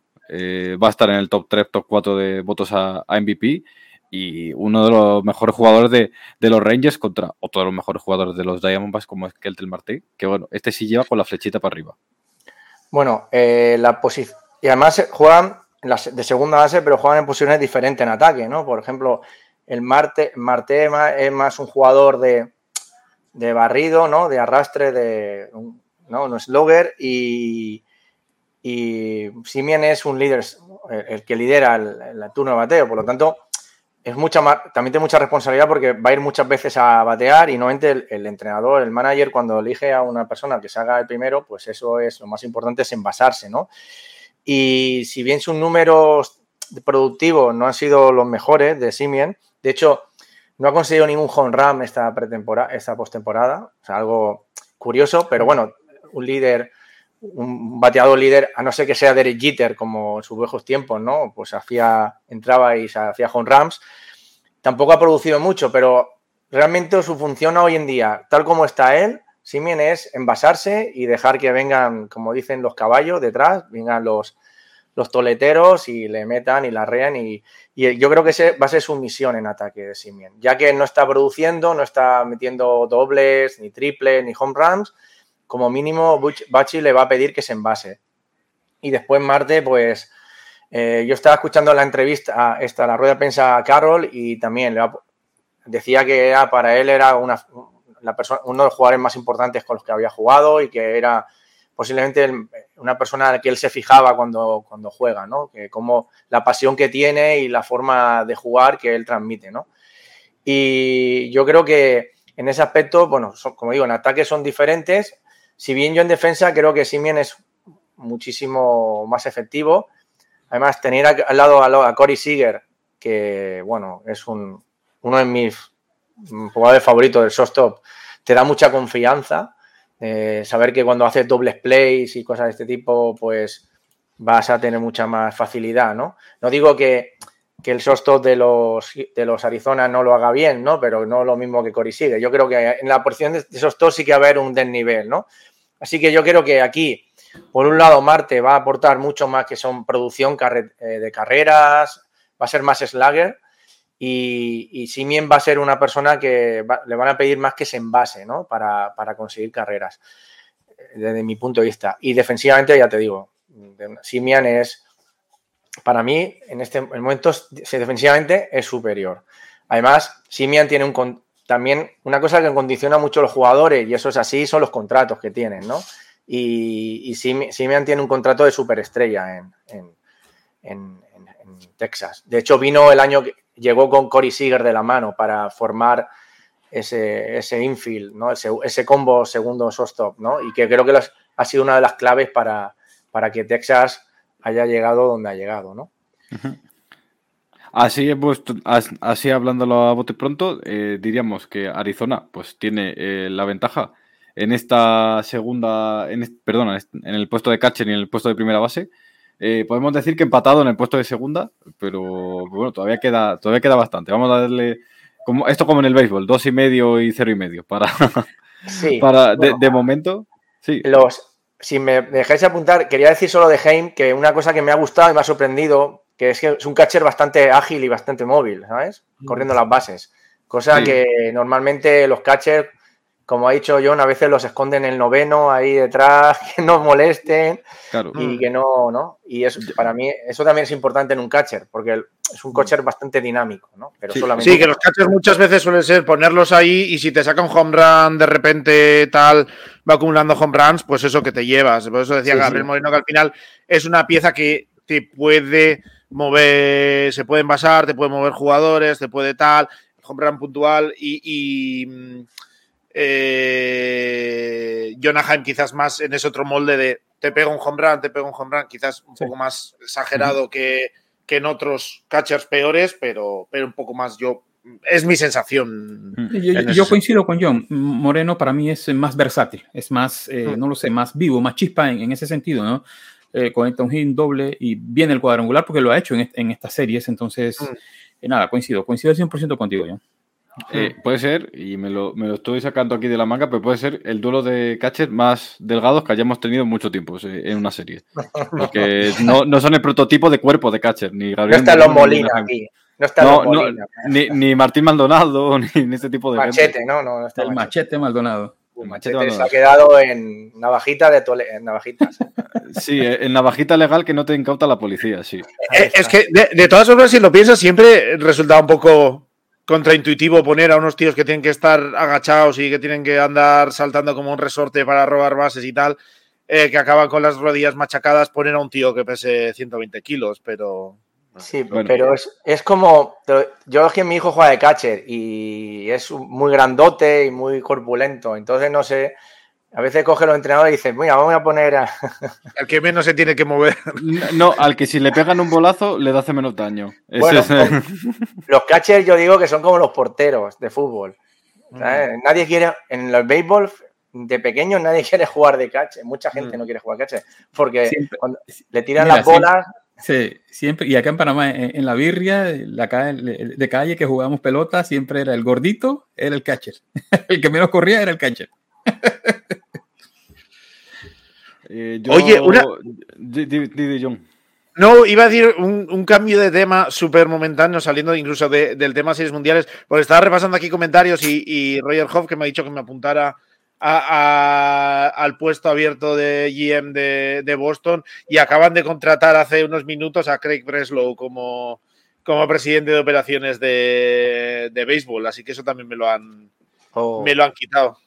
va a estar en el top 3, top 4 de votos a, a MVP y uno de los mejores jugadores de, los Rangers contra otro de los mejores jugadores de los Diamondbacks como es Keltel Martí, que bueno, este sí lleva con la flechita para arriba. Bueno, eh, la posición... Y además juegan de segunda base, pero juegan en posiciones diferentes en ataque, ¿no? Por ejemplo, el Marte, Marte es más un jugador de, barrido, ¿no? De arrastre, de... ¿no? No es logger y, y Simien es un líder, el, que lidera el turno de bateo, por lo tanto es mucha también tiene mucha responsabilidad porque va a ir muchas veces a batear y normalmente el, entrenador, el manager, cuando elige a una persona que se haga el primero, pues eso es lo más importante, es envasarse, ¿no? Y si bien sus números productivos no han sido los mejores de Simien, de hecho, no ha conseguido ningún home run esta pretemporada, esta postemporada, o sea, algo curioso, pero bueno, un líder un bateador líder, a no ser que sea Derek Jeter, como en sus viejos tiempos, ¿no? Pues hacía, entraba y se hacía home Rams. Tampoco ha producido mucho, pero realmente su función hoy en día, tal como está él, Simien es envasarse y dejar que vengan, como dicen los caballos detrás, vengan los, los toleteros y le metan y la rean. Y, y, yo creo que ese va a ser su misión en ataque de Simien, ya que no está produciendo, no está metiendo dobles, ni triples, ni home runs como mínimo Bachi le va a pedir que se envase. Y después Marte, pues eh, yo estaba escuchando la entrevista, esta, la rueda de prensa a Carroll y también le decía que para él era una, persona, uno de los jugadores más importantes con los que había jugado y que era posiblemente una persona a la que él se fijaba cuando, cuando juega, ¿no? Que como la pasión que tiene y la forma de jugar que él transmite, ¿no? Y yo creo que en ese aspecto, bueno, como digo, en ataque son diferentes, si bien yo en defensa creo que Simien es muchísimo más efectivo. Además, tener al lado a, Cory Seager, que bueno, es un, uno de mis jugadores favoritos del shortstop, te da mucha confianza. Eh, saber que cuando haces dobles plays y cosas de este tipo, pues vas a tener mucha más facilidad, ¿no? No digo que que el shortstop de los, de los Arizona no lo haga bien, ¿no? Pero no lo mismo que Cory Sigue. Yo creo que en la porción de dos sí que va a haber un desnivel, ¿no? Así que yo creo que aquí, por un lado, Marte va a aportar mucho más que son producción eh, de carreras, va a ser más slagger y, y Simien va a ser una persona que le van a pedir más que se envase, ¿no? Para, para conseguir carreras, desde mi punto de vista. Y defensivamente, ya te digo, Simian es para mí, en este momento, defensivamente es superior. Además, Simian tiene un también una cosa que condiciona mucho a los jugadores, y eso es así, son los contratos que tienen, ¿no? Y, Simian tiene un contrato de superestrella en, Texas. De hecho, vino el año que llegó con Corey Seager de la mano para formar ese, ese infield, ¿no? Ese, combo segundo shortstop, ¿no? Y que creo que ha sido una de las claves para, para que Texas haya llegado donde ha llegado, ¿no? Así, así hablándolo a bote pronto, eh, diríamos que Arizona pues tiene eh, la ventaja en esta segunda, en perdón, en el puesto de catcher y en el puesto de primera base. Eh, podemos decir que empatado en el puesto de segunda, pero bueno, todavía queda, todavía queda bastante. Vamos a darle como, esto como en el béisbol, dos y medio y cero y medio para, para de, de, momento. Sí. Los, si me dejáis apuntar, quería decir solo de Heim que una cosa que me ha gustado y me ha sorprendido, que es que es un catcher bastante ágil y bastante móvil, ¿sabes? Mm. Corriendo las bases. Cosa que normalmente los catchers como ha dicho John, a veces los esconden en el noveno ahí detrás, que no molesten y que no, ¿no? Y eso, para mí, eso también es importante en un catcher, porque es un catcher bastante dinámico, ¿no? Pero sí, solamente... sí, que los catchers muchas veces suelen ser ponerlos ahí y si te saca un home run de repente tal, va acumulando home runs, pues eso que te llevas. Por eso decía Gabriel Moreno que al final es una pieza que te puede mover, se pueden basar, te puede mover jugadores, te puede tal, home run puntual y mm, eh, Jonah quizás más en ese otro molde de te pega un home run, te pega un home run, quizás un poco más exagerado que, que, en otros catchers peores, pero, pero un poco más yo. Es mi sensación. Yo, coincido con John. Moreno para mí es más versátil, es más, eh, no lo sé, más vivo, más chispa en, ese sentido, ¿no? Eh, conecta un hit doble y viene el cuadrangular porque lo ha hecho en, en estas series. Entonces, eh, nada, coincido, coincido 100% contigo, John. Eh, puede ser, y me lo, me lo, estoy sacando aquí de la manga, pero puede ser el duelo de catchers más delgados que hayamos tenido mucho tiempo en una serie. Porque no, no son el prototipo de cuerpo de catcher, ni Gabriel. No está los Molina aquí. No está no, Molina. ni, ni, Martín Maldonado, ni, este tipo de. Machete, no, no. está el machete, Maldonado. El machete, se ha quedado en navajita de tole en navajitas. Sí, en navajita legal que no te incauta la policía, sí. Eh, es que, de, de todas formas, si lo piensas, siempre resulta un poco contraintuitivo poner a unos tíos que tienen que estar agachados y que tienen que andar saltando como un resorte para robar bases y tal, eh, que acaban con las rodillas machacadas, poner a un tío que pese 120 kilos, pero... Sí, pero es, es, como. Yo es que mi hijo juega de catcher y es muy grandote y muy corpulento. Entonces, no sé, a veces coge los entrenadores y dice, mira, vamos a poner a... Al que menos se tiene que mover. No, al que si le pegan un bolazo le hace menos daño. Bueno, los catchers yo digo que son como los porteros de fútbol. Nadie quiere, en el béisbol de pequeño nadie quiere jugar de catcher. Mucha gente mm. no quiere jugar catcher porque cuando le tiran las bolas... Sí, siempre. Y acá en Panamá, en, la birria, la calle, de calle que jugábamos pelota, siempre era el gordito, era el catcher. el que menos corría era el catcher. Eh, Oye, una. No, iba a decir un, cambio de tema súper momentáneo, saliendo incluso del tema series mundiales, porque estaba repasando aquí comentarios y, Roger Hoff, que me ha dicho que me apuntara al puesto abierto de GM de, Boston, y acaban de contratar hace unos minutos a Craig Breslow como, como presidente de operaciones de, béisbol, así que eso también me lo han, oh. me lo han quitado.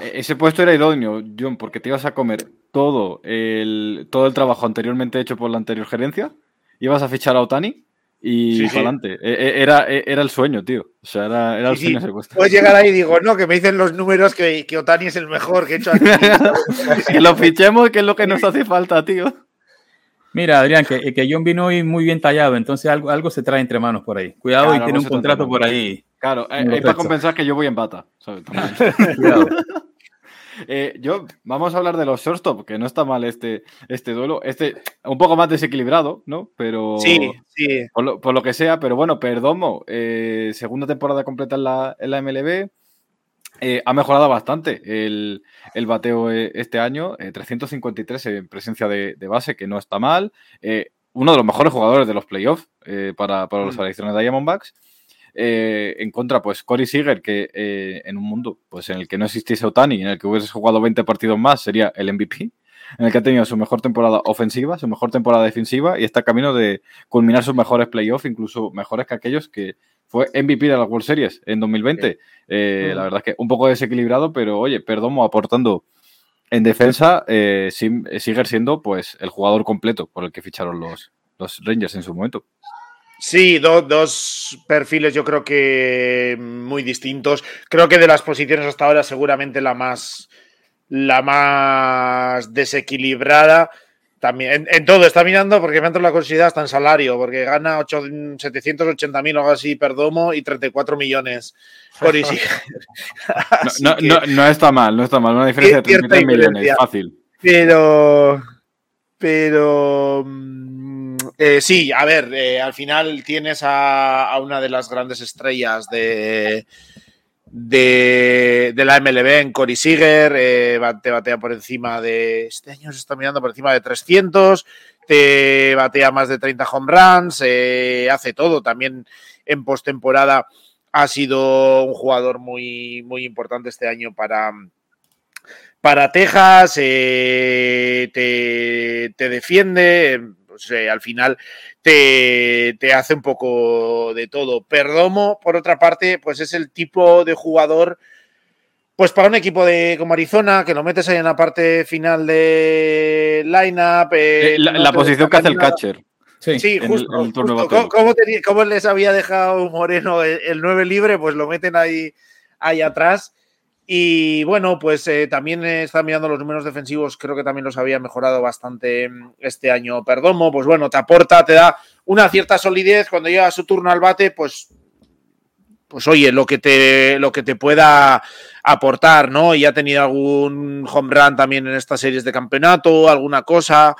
Ese puesto era idóneo, John, porque te ibas a comer todo el, todo el trabajo anteriormente hecho por la anterior gerencia, ibas a fichar a Otani y para adelante. E, e, era, e, era el sueño, tío. O sea, era, era el sueño ese puesto. Puedes llegar ahí y digo, no, que me dicen los números que, que Otani es el mejor que he hecho aquí. que lo fichemos, que es lo que nos hace falta, tío. Mira, Adrián, que, que John vino hoy muy bien tallado, entonces algo, algo se trae entre manos por ahí. Cuidado y tiene un contrato por ahí. Claro, es para compensar que yo voy en bata. Cuidado. Eh, yo, vamos a hablar de los shortstop, que no está mal este, este duelo. Este, un poco más desequilibrado, ¿no? Pero. Sí, sí. Por lo, que sea, pero bueno, Perdomo, eh, segunda temporada completa en la, en la MLB. Eh, ha mejorado bastante el, bateo este año, 353 en presencia de, base, que no está mal. uno de los mejores jugadores de los playoffs para, para los mm. de Diamondbacks. Eh, en contra, pues Cory Seager, que eh, en un mundo pues en el que no existiese Otani, en el que hubiese jugado 20 partidos más, sería el MVP, en el que ha tenido su mejor temporada ofensiva, su mejor temporada defensiva y está camino de culminar sus mejores playoffs, incluso mejores que aquellos que fue MVP de la World Series en 2020. Eh, la verdad es que un poco desequilibrado, pero oye, Perdomo aportando en defensa, sigue siendo pues el jugador completo por el que ficharon los, los Rangers en su momento. Sí, dos perfiles yo creo que muy distintos. Creo que de las posiciones hasta ahora seguramente la más, la más desequilibrada. También, en, todo, está mirando porque me entra la curiosidad hasta en salario, porque gana 780 mil o algo así, Perdomo, y 34 millones por no, no, no, está mal, no está mal, una diferencia de 33 millones, fácil. Pero, pero eh, sí, a ver, eh, al final tienes a, una de las grandes estrellas de, de, la MLB en Cory Seager, eh, te batea por encima de, este año se está mirando por encima de 300, te batea más de 30 home runs, hace todo, también en postemporada ha sido un jugador muy, muy importante este año para, para Texas, te, te, defiende, pues, eh, al final te, hace un poco de todo. Perdomo, por otra parte, pues es el tipo de jugador, pues para un equipo de como Arizona, que lo metes ahí en la parte final de lineup. Eh, la, posición que hace el catcher. Sí, justo. ¿Cómo, les había dejado Moreno el, el 9 libre? Pues lo meten ahí, ahí atrás. Y bueno, pues eh, también está mirando los números defensivos, creo que también los había mejorado bastante mm, este año Perdomo, pues bueno, te aporta, te da una cierta solidez cuando llega su turno al bate, pues pues oye, lo que te lo que te pueda aportar, ¿no? Y ha tenido algún home run también en estas series de campeonato, alguna cosa.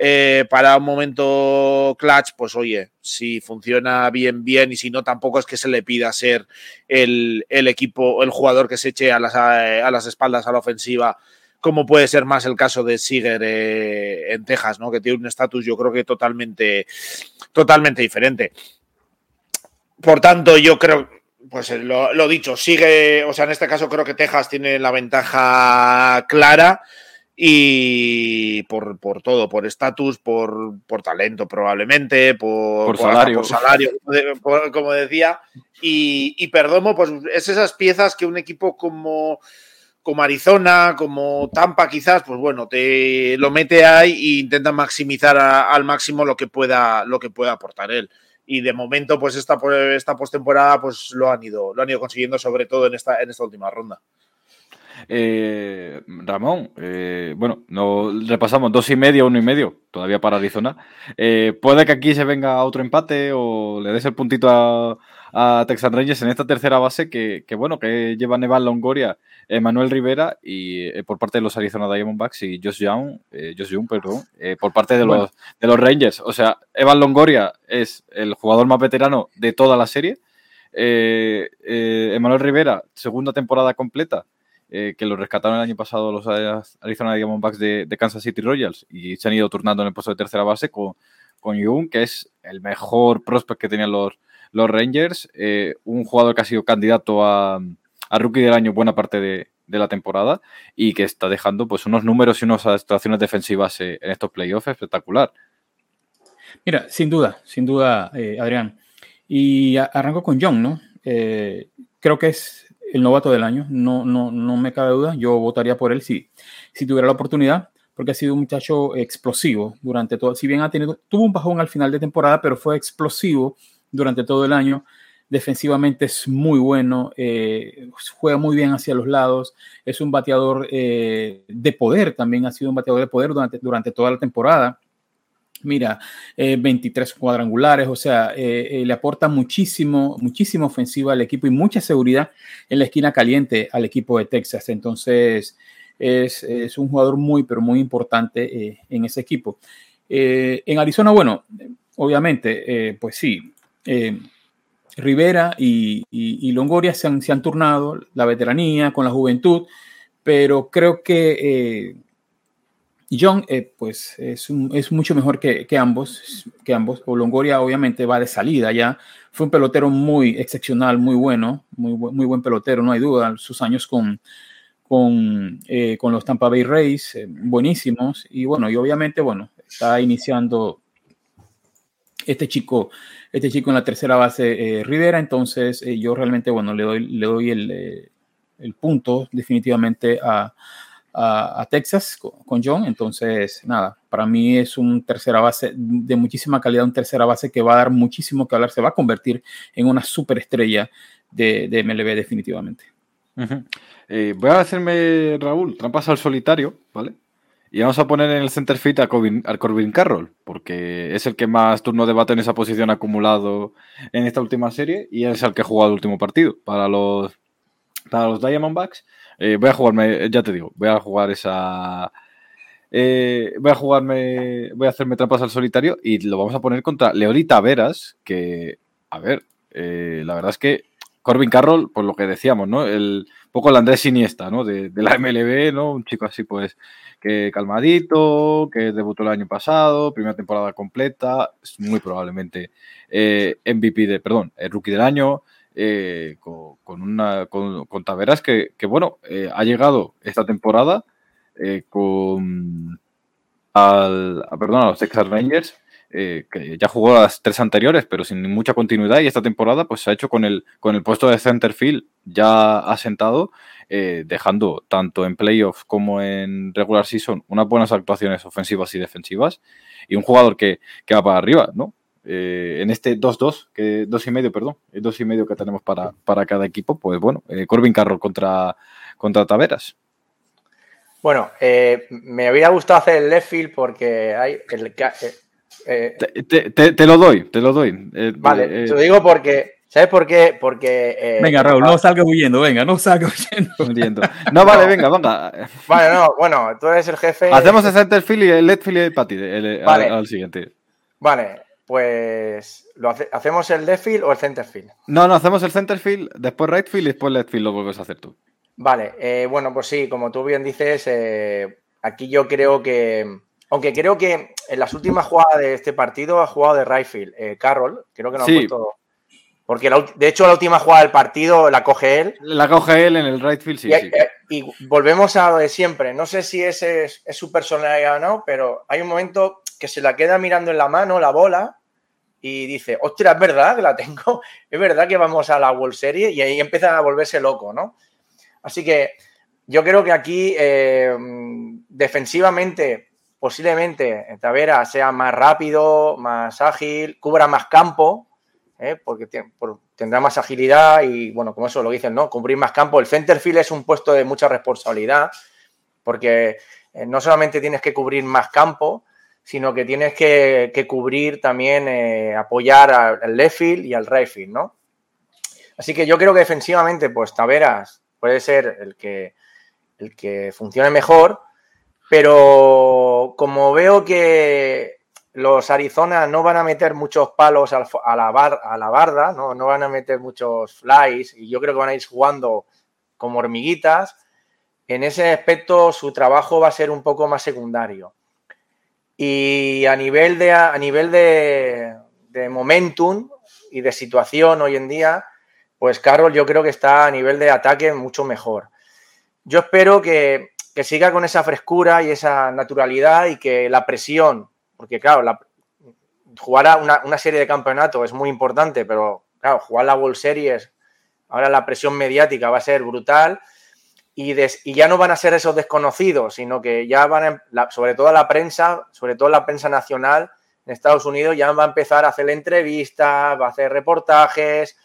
Eh, para un momento clutch, pues oye, si funciona bien, bien, y si no, tampoco es que se le pida ser el, equipo, el jugador que se eche a las, a las, espaldas a la ofensiva, como puede ser más el caso de Siger eh, en Texas, ¿no? Que tiene un estatus, yo creo que totalmente, totalmente diferente. Por tanto, yo creo, pues lo dicho, sigue, o sea, en este caso creo que Texas tiene la ventaja clara y por, todo, por estatus, por, talento probablemente, por, salario, salario como decía. Y, y, Perdomo, pues es esas piezas que un equipo como, como Arizona, como Tampa quizás, pues bueno, te lo mete ahí e intenta maximizar al máximo lo que pueda, lo que pueda aportar él. Y de momento, pues esta, esta postemporada, pues lo han ido, lo han ido consiguiendo, sobre todo en esta, en esta última ronda. Eh, Ramón, eh, bueno, no, repasamos dos y medio, uno y medio, todavía para Arizona. Eh, puede que aquí se venga otro empate o le des el puntito a, a Texas Rangers en esta tercera base que, bueno, que lleva Neval Longoria, Manuel Rivera y por parte de los Arizona Diamondbacks y Josh Young, Josh Young perdón, por parte de los, de los Rangers. O sea, Evan Longoria es el jugador más veterano de toda la serie. Emanuel Rivera, segunda temporada completa. Eh, que lo rescataron el año pasado los Arizona Diamondbacks de, de, Kansas City Royals y se han ido turnando en el puesto de tercera base con, con Young, que es el mejor prospect que tenían los, los Rangers, eh, un jugador que ha sido candidato a, a rookie del año buena parte de, de, la temporada y que está dejando pues unos números y unas actuaciones defensivas eh, en estos playoffs espectacular. Mira, sin duda, sin duda, Adrián. Y arranco con Young, ¿no? creo que es el novato del año, no, no, no me cabe duda, yo votaría por él si, si tuviera la oportunidad, porque ha sido un muchacho explosivo durante todo, si bien ha tenido, tuvo un bajón al final de temporada, pero fue explosivo durante todo el año, defensivamente es muy bueno, eh, juega muy bien hacia los lados, es un bateador eh, de poder, también ha sido un bateador de poder durante, durante toda la temporada mira, 23 eh, cuadrangulares, o sea, eh, eh, le aporta muchísimo, muchísima ofensiva al equipo y mucha seguridad en la esquina caliente al equipo de Texas. Entonces, es, un jugador muy, pero muy importante en ese equipo. en Arizona, bueno, obviamente, pues sí, Rivera y, Longoria se han, se han, turnado, la veteranía con la juventud, pero creo que John, eh, pues es, mucho mejor que, ambos, que ambos. O Longoria obviamente va de salida ya. Fue un pelotero muy excepcional, muy bueno, muy, buen pelotero, no hay duda. Sus años con, con, eh, con los Tampa Bay Rays, eh, buenísimos. Y bueno, y obviamente, bueno, está iniciando este chico, este chico en la tercera base Rivera. Entonces, yo realmente, bueno, le doy, le doy el, el punto definitivamente a a, Texas con, John. Entonces, nada, para mí es un tercera base de muchísima calidad, un tercera base que va a dar muchísimo que hablar, se va a convertir en una superestrella de, de MLB definitivamente. Eh, voy a hacerme, Raúl, trampas al solitario, ¿vale? Y vamos a poner en el center fit a Corbin, Carroll, porque es el que más turno de bate en esa posición acumulado en esta última serie y es el que ha jugado el último partido para los, para los Diamondbacks. Eh, voy a jugarme, ya te digo, voy a jugar esa. Eh, voy a jugarme, voy a hacerme trampas al solitario y lo vamos a poner contra Leolita Veras, que, a ver, eh, la verdad es que Corbin Carroll, pues lo que decíamos, ¿no? El poco el Andrés Siniesta, ¿no? De, la MLB, ¿no? Un chico así, pues, que calmadito, que debutó el año pasado, primera temporada completa, muy probablemente MVP de, perdón, el rookie del año. Eh, con, una, con, Taveras que, bueno, eh, ha llegado esta temporada eh, con al, perdón, a los Texas Rangers, que ya jugó las tres anteriores, pero sin mucha continuidad, y esta temporada pues se ha hecho con el, con el puesto de center field ya asentado, dejando tanto en playoffs como en regular season unas buenas actuaciones ofensivas y defensivas, y un jugador que, que va para arriba, ¿no? Eh, en este 2-2, que dos y medio, perdón, el dos y medio que tenemos para, para cada equipo, pues bueno, eh, Corbin Carroll contra, contra Taveras. Bueno, eh, me habría gustado hacer el left field porque hay el, te, lo doy, te lo doy. vale, te lo digo porque ¿Sabes por qué? Porque. venga, Raúl, no salgas huyendo, venga, no salgas huyendo. No, vale, venga, venga. Vale, no, bueno, tú eres el jefe. Hacemos el center field y el left field para ti, vale. al, siguiente. Vale, pues ¿lo hacemos el left field o el center field? No, no, hacemos el center field, después right field y después left field lo vuelves a hacer tú. Vale, eh, bueno, pues sí, como tú bien dices, eh, aquí yo creo que, aunque creo que en las últimas jugadas de este partido ha jugado de right field, eh, Carroll, creo que no ha puesto... Porque de hecho la última jugada del partido la coge él. La coge él en el right field, sí. Y, y volvemos a lo de siempre. No sé si ese es, es su personalidad o no, pero hay un momento que se la queda mirando en la mano, la bola, y dice, ostras, es verdad que la tengo, es verdad que vamos a la World Series y ahí empieza a volverse loco, ¿no? Así que yo creo que aquí eh, defensivamente, posiblemente Tavera sea más rápido, más ágil, cubra más campo, ¿eh? porque tendrá más agilidad y, bueno, como eso lo dicen, ¿no? Cubrir más campo. El centerfield es un puesto de mucha responsabilidad, porque eh, no solamente tienes que cubrir más campo, sino que tienes que, cubrir también, eh, apoyar al left field y al right field, ¿no? Así que yo creo que defensivamente, pues Taveras puede ser el que, el que funcione mejor, pero como veo que los Arizona no van a meter muchos palos a la, a la barda, ¿no? no van a meter muchos flies, y yo creo que van a ir jugando como hormiguitas, en ese aspecto su trabajo va a ser un poco más secundario. Y a nivel de, a nivel de, momentum y de situación hoy en día, pues Carroll yo creo que está a nivel de ataque mucho mejor. Yo espero que, siga con esa frescura y esa naturalidad y que la presión, porque claro, la, jugar una, una, serie de campeonato es muy importante, pero claro, jugar la World Series, ahora la presión mediática va a ser brutal y, ya no van a ser esos desconocidos, sino que ya van, a, sobre todo la prensa, sobre todo la prensa nacional en Estados Unidos, ya va a empezar a hacer entrevistas, va a hacer reportajes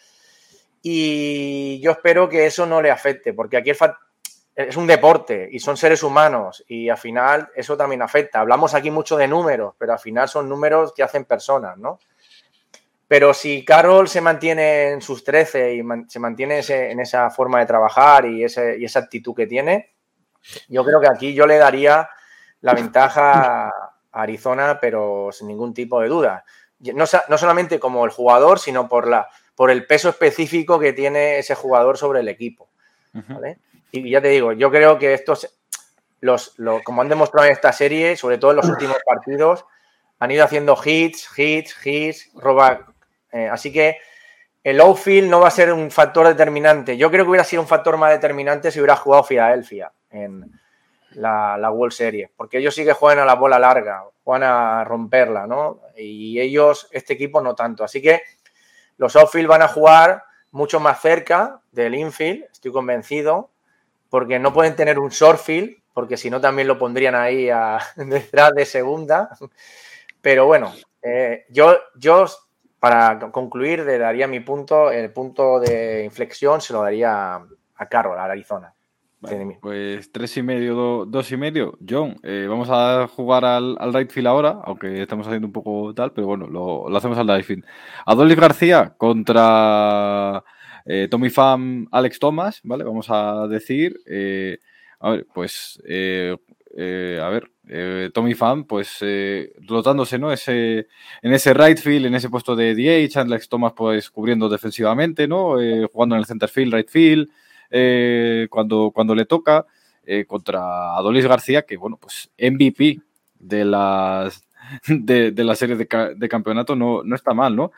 y yo espero que eso no le afecte, porque aquí es un deporte y son seres humanos y al final eso también afecta. Hablamos aquí mucho de números, pero al final son números que hacen personas, ¿no? Pero si Carol se mantiene en sus 13 y se mantiene en esa forma de trabajar y, esa actitud que tiene, Yo creo que aquí yo le daría la ventaja a Arizona, pero sin ningún tipo de duda. No, no solamente como el jugador, sino por, la, por el peso específico que tiene ese jugador sobre el equipo. Y ya te digo, yo creo que estos, los, como han demostrado en esta serie, sobre todo en los últimos partidos, han ido haciendo hits, hits, hits, roba. Eh, así que el outfield no va a ser un factor determinante. Yo creo que hubiera sido un factor más determinante si hubiera jugado Filadelfia en la, World Series, porque ellos sí que juegan a la bola larga, juegan a romperla, ¿no? Y ellos, este equipo, no tanto. Así que los outfield van a jugar mucho más cerca del infield, estoy convencido, porque no pueden tener un shortfield, porque si no también lo pondrían ahí detrás de segunda. Pero bueno, eh, yo, yo para concluir, le daría mi punto, el punto de inflexión se lo daría a Carroll, a Arizona. pues tres y medio, dos y medio. John, eh, vamos a jugar al, al right field ahora, aunque estamos haciendo un poco tal, pero bueno, lo, hacemos al right field. Adolis García contra eh, Tommy Pham, Alex Thomas, ¿vale? Vamos a decir. Eh, a ver, pues eh, a ver, eh, Tommy Pham, pues eh, rotándose, ¿no? Ese, en ese right field, en ese puesto de DH, Alex Thomas, pues cubriendo defensivamente, ¿no? jugando en el center field, right field, cuando, cuando le toca, contra Adolis García, que, bueno, pues MVP de las. De, la serie de, campeonato no, no, está mal, ¿no?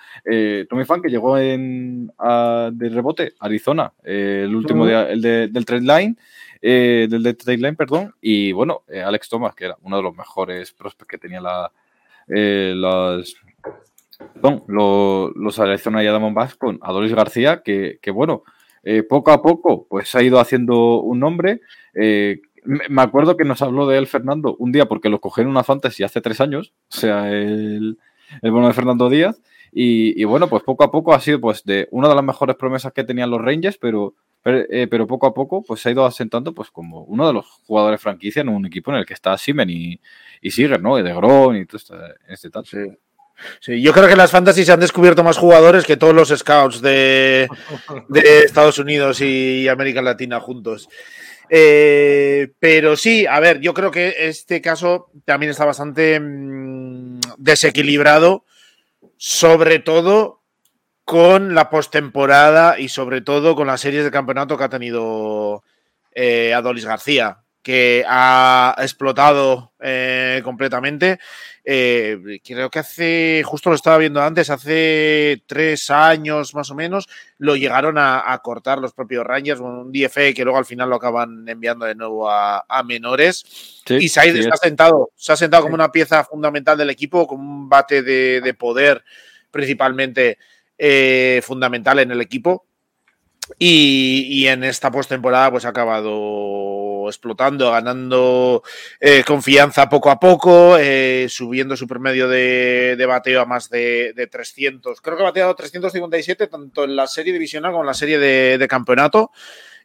Tommy Pham que llegó en, de rebote Arizona, el último día, el del trade line, eh, del deadline, perdón, y bueno, eh, Alex Thomas, que era uno de los mejores prospects que tenía la, eh, los, perdón, los, Arizona Diamondbacks con Adolis García, que, bueno, poco a poco pues ha ido haciendo un nombre. me acuerdo que nos habló de él Fernando un día porque lo cogió en una fantasy hace tres años, o sea, el, el bueno de Fernando Díaz. Y, y, bueno, pues poco a poco ha sido pues de una de las mejores promesas que tenían los Rangers, pero eh, pero, poco a poco pues se ha ido asentando pues como uno de los jugadores franquicia en un equipo en el que está Simen y, y ¿no? Y De Gron y todo este, este tal. Sí. Sí, yo creo que en las fantasy se han descubierto más jugadores que todos los scouts de, de Estados Unidos y América Latina juntos. Eh, pero sí, a ver, yo creo que este caso también está bastante mm, desequilibrado, sobre todo con la postemporada y sobre todo con las series de campeonato que ha tenido eh, Adolis García, que ha explotado eh, completamente. Eh, creo que hace, justo lo estaba viendo antes, hace tres años más o menos, lo llegaron a, cortar los propios Rangers, un DFE que luego al final lo acaban enviando de nuevo a, menores. y se ha, sentado, se ha sentado como una pieza fundamental del equipo, como un bate de, de poder principalmente eh, fundamental en el equipo. Y, en esta postemporada pues ha acabado explotando, ganando eh, confianza poco a poco, eh, subiendo su promedio de, bateo a más de, 300. Creo que ha bateado 357 tanto en la serie divisional como en la serie de campeonato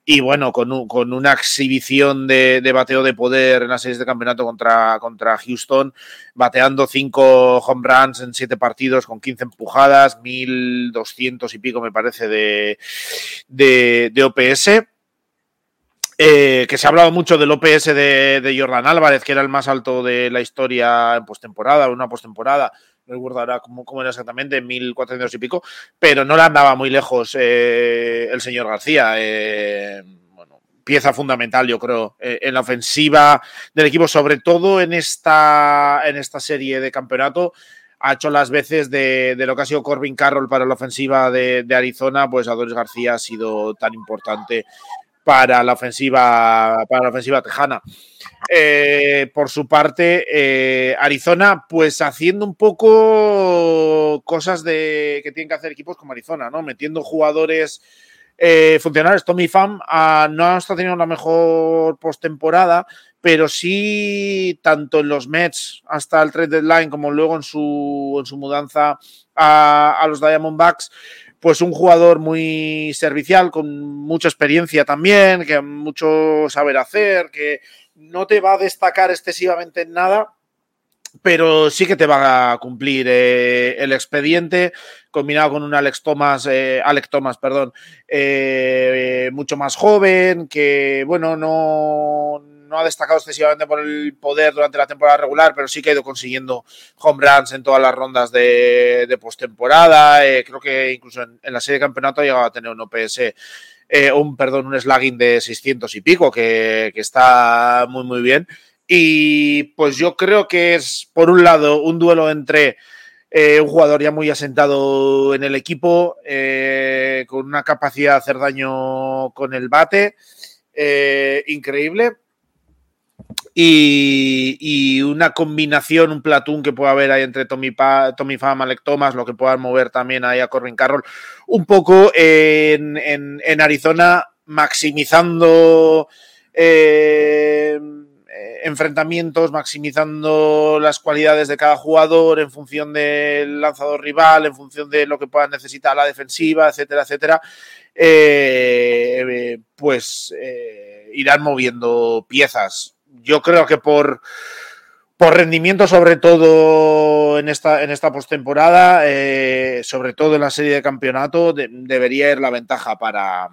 y bueno, con, con una exhibición de, bateo de poder en las series de campeonato contra, contra Houston, bateando cinco home runs en siete partidos con 15 empujadas, 1200 y pico me parece de, de, OPS. Eh, que se ha hablado mucho del OPS de, de, Jordan Álvarez, que era el más alto de la historia en postemporada, una postemporada no recuerdo ahora cómo, era exactamente, 1400 y pico, pero no le andaba muy lejos eh, el señor García. Eh, bueno, pieza fundamental, yo creo, eh, en la ofensiva del equipo, sobre todo en esta, en esta serie de campeonato ha hecho las veces de, lo que ha sido Corbin Carroll para la ofensiva de, Arizona, pues Adonis García ha sido tan importante para la ofensiva, para la ofensiva tejana. Eh, por su parte, eh, Arizona, pues haciendo un poco cosas de que tienen que hacer equipos como Arizona, ¿no? Metiendo jugadores eh, funcionales. Tommy Pham ah, no está teniendo la mejor postemporada, pero sí, tanto en los Mets hasta el trade deadline como luego en su, en su mudanza a los Diamondbacks, pues un jugador muy servicial, con mucha experiencia también, que mucho saber hacer, que no te va a destacar excesivamente en nada, pero sí que te va a cumplir eh, el expediente combinado con un Alex Thomas, eh, Alex Thomas, perdón, eh, mucho más joven, que bueno, no, no ha destacado excesivamente por el poder durante la temporada regular, pero sí que ha ido consiguiendo home runs en todas las rondas de, de postemporada. Eh, creo que incluso en, la serie de campeonato ha llegado a tener un OPS, eh, un, perdón, un slugging de 600 y pico, que, está muy, muy bien. Y pues yo creo que es, por un lado, un duelo entre eh, un jugador ya muy asentado en el equipo, con una capacidad de hacer daño con el bate increíble. Y, una combinación, un platón que pueda haber ahí entre Tommy, pa, Tommy Pham, Alec Thomas, lo que puedan mover también ahí a Corbin Carroll, un poco en, en Arizona, maximizando enfrentamientos, maximizando las cualidades de cada jugador en función del lanzador rival, en función de lo que pueda necesitar la defensiva, etcétera, etcétera, eh, pues eh, irán moviendo piezas. Yo creo que por, por rendimiento, sobre todo en esta, en esta postemporada, eh, sobre todo en la serie de campeonato, debería ir la ventaja para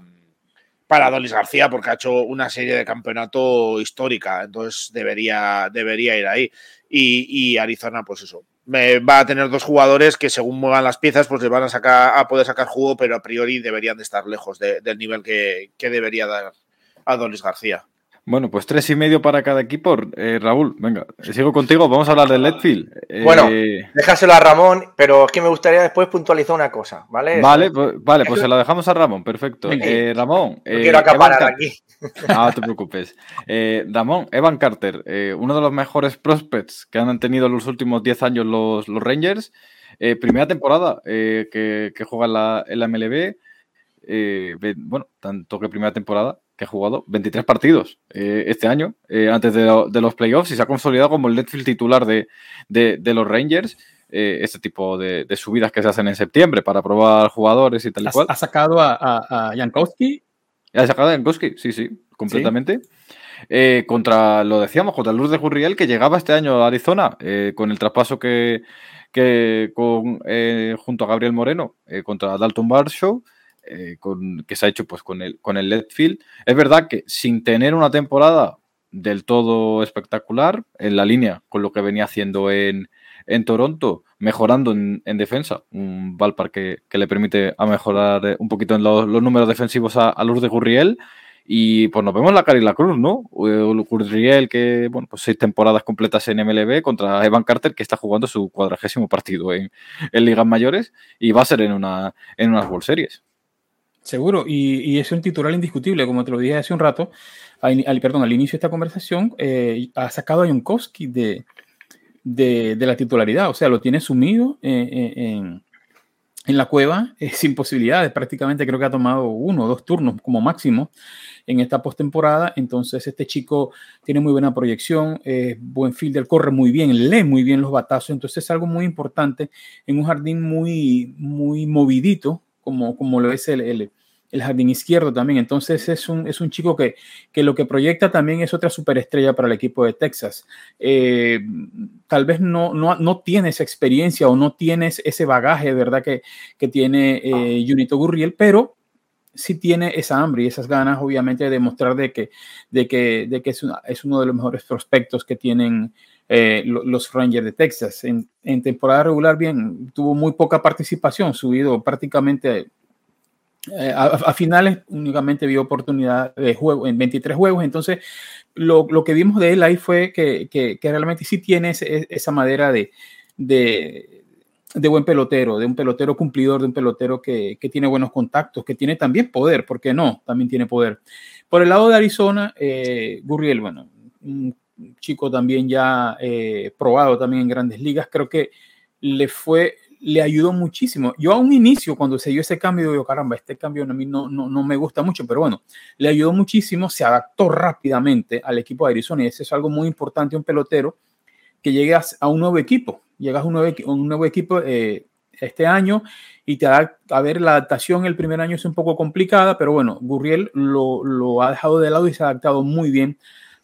para García porque ha hecho una serie de campeonato histórica, entonces debería, debería ir ahí. Y, Arizona, pues eso, va a tener dos jugadores que según muevan las piezas, pues le van a sacar a poder sacar jugo, pero a priori deberían de estar lejos del nivel que, que debería dar a Dolis García. Bueno, pues tres y medio para cada equipo. Eh, Raúl, venga, sigo contigo. Vamos a hablar del Letfield. Eh, bueno, déjaselo a Ramón, pero es que me gustaría después puntualizar una cosa, ¿vale? Vale, pues, vale, pues se la dejamos a Ramón, perfecto. Eh, Ramón. quiero acaparar aquí. No te preocupes. Ramón, Evan Carter, uno de los mejores prospects que han tenido en los últimos 10 años los, los Rangers. primera temporada que, juega en la, en la MLB. bueno, tanto que primera temporada que ha jugado 23 partidos eh, este año, eh, antes de, los playoffs, y se ha consolidado como el Netfield titular de, los Rangers. Eh, este tipo de, subidas que se hacen en septiembre para probar jugadores y tal y cual. ¿Ha sacado a, Jankowski? Ha sacado a Jankowski, sí, sí, completamente. contra, lo decíamos, contra Luz de Jurriel, que llegaba este año a Arizona, con el traspaso que, que con, junto a Gabriel Moreno contra Dalton Barshow. Eh, con, que se ha hecho pues, con el, con el Letfield. Es verdad que sin tener una temporada del todo espectacular, en la línea con lo que venía haciendo en, en Toronto, mejorando en, defensa, un Valpar que, que, le permite a mejorar un poquito en los, números defensivos a, a de Gurriel. Y pues nos vemos la cara y la cruz, ¿no? Eh, Gurriel, que, bueno, pues seis temporadas completas en MLB contra Evan Carter, que está jugando su cuadragésimo partido en, en ligas mayores y va a ser en, una, en unas World Series. Seguro, y, es un titular indiscutible, como te lo dije hace un rato, al, perdón, al inicio de esta conversación, eh, ha sacado a Jankowski de, de, la titularidad, o sea, lo tiene sumido en, en, la cueva sin posibilidades, prácticamente creo que ha tomado uno o dos turnos como máximo en esta postemporada, entonces este chico tiene muy buena proyección, es buen fielder, corre muy bien, lee muy bien los batazos, entonces es algo muy importante en un jardín muy, muy movidito, como, como lo es el, el jardín izquierdo también. Entonces es un, es un chico que, que, lo que proyecta también es otra superestrella para el equipo de Texas. Eh, tal vez no, no, no, tienes experiencia o no tienes ese bagaje, ¿verdad? Que, que tiene eh, Junito Gurriel, pero sí tiene esa hambre y esas ganas, obviamente, de demostrar de que, de que, de que es, es uno de los mejores prospectos que tienen eh, los Rangers de Texas. En, en, temporada regular, bien, tuvo muy poca participación, subido prácticamente eh, a, finales únicamente vio oportunidad de juego en 23 juegos, entonces lo, lo que vimos de él ahí fue que, que, realmente sí tiene esa madera de, de, de, buen pelotero, de un pelotero cumplidor, de un pelotero que, que, tiene buenos contactos, que tiene también poder, ¿por qué no? También tiene poder. Por el lado de Arizona, eh, Gurriel, bueno, un chico también ya eh, probado también en grandes ligas, creo que le fue le ayudó muchísimo. Yo a un inicio, cuando se dio ese cambio, digo, caramba, este cambio a mí no, no, no, me gusta mucho, pero bueno, le ayudó muchísimo, se adaptó rápidamente al equipo de Arizona y eso es algo muy importante, un pelotero que llegas a un nuevo equipo, llegas a un nuevo, un nuevo equipo eh, este año y te da, a ver, la adaptación el primer año es un poco complicada, pero bueno, Gurriel lo, lo ha dejado de lado y se ha adaptado muy bien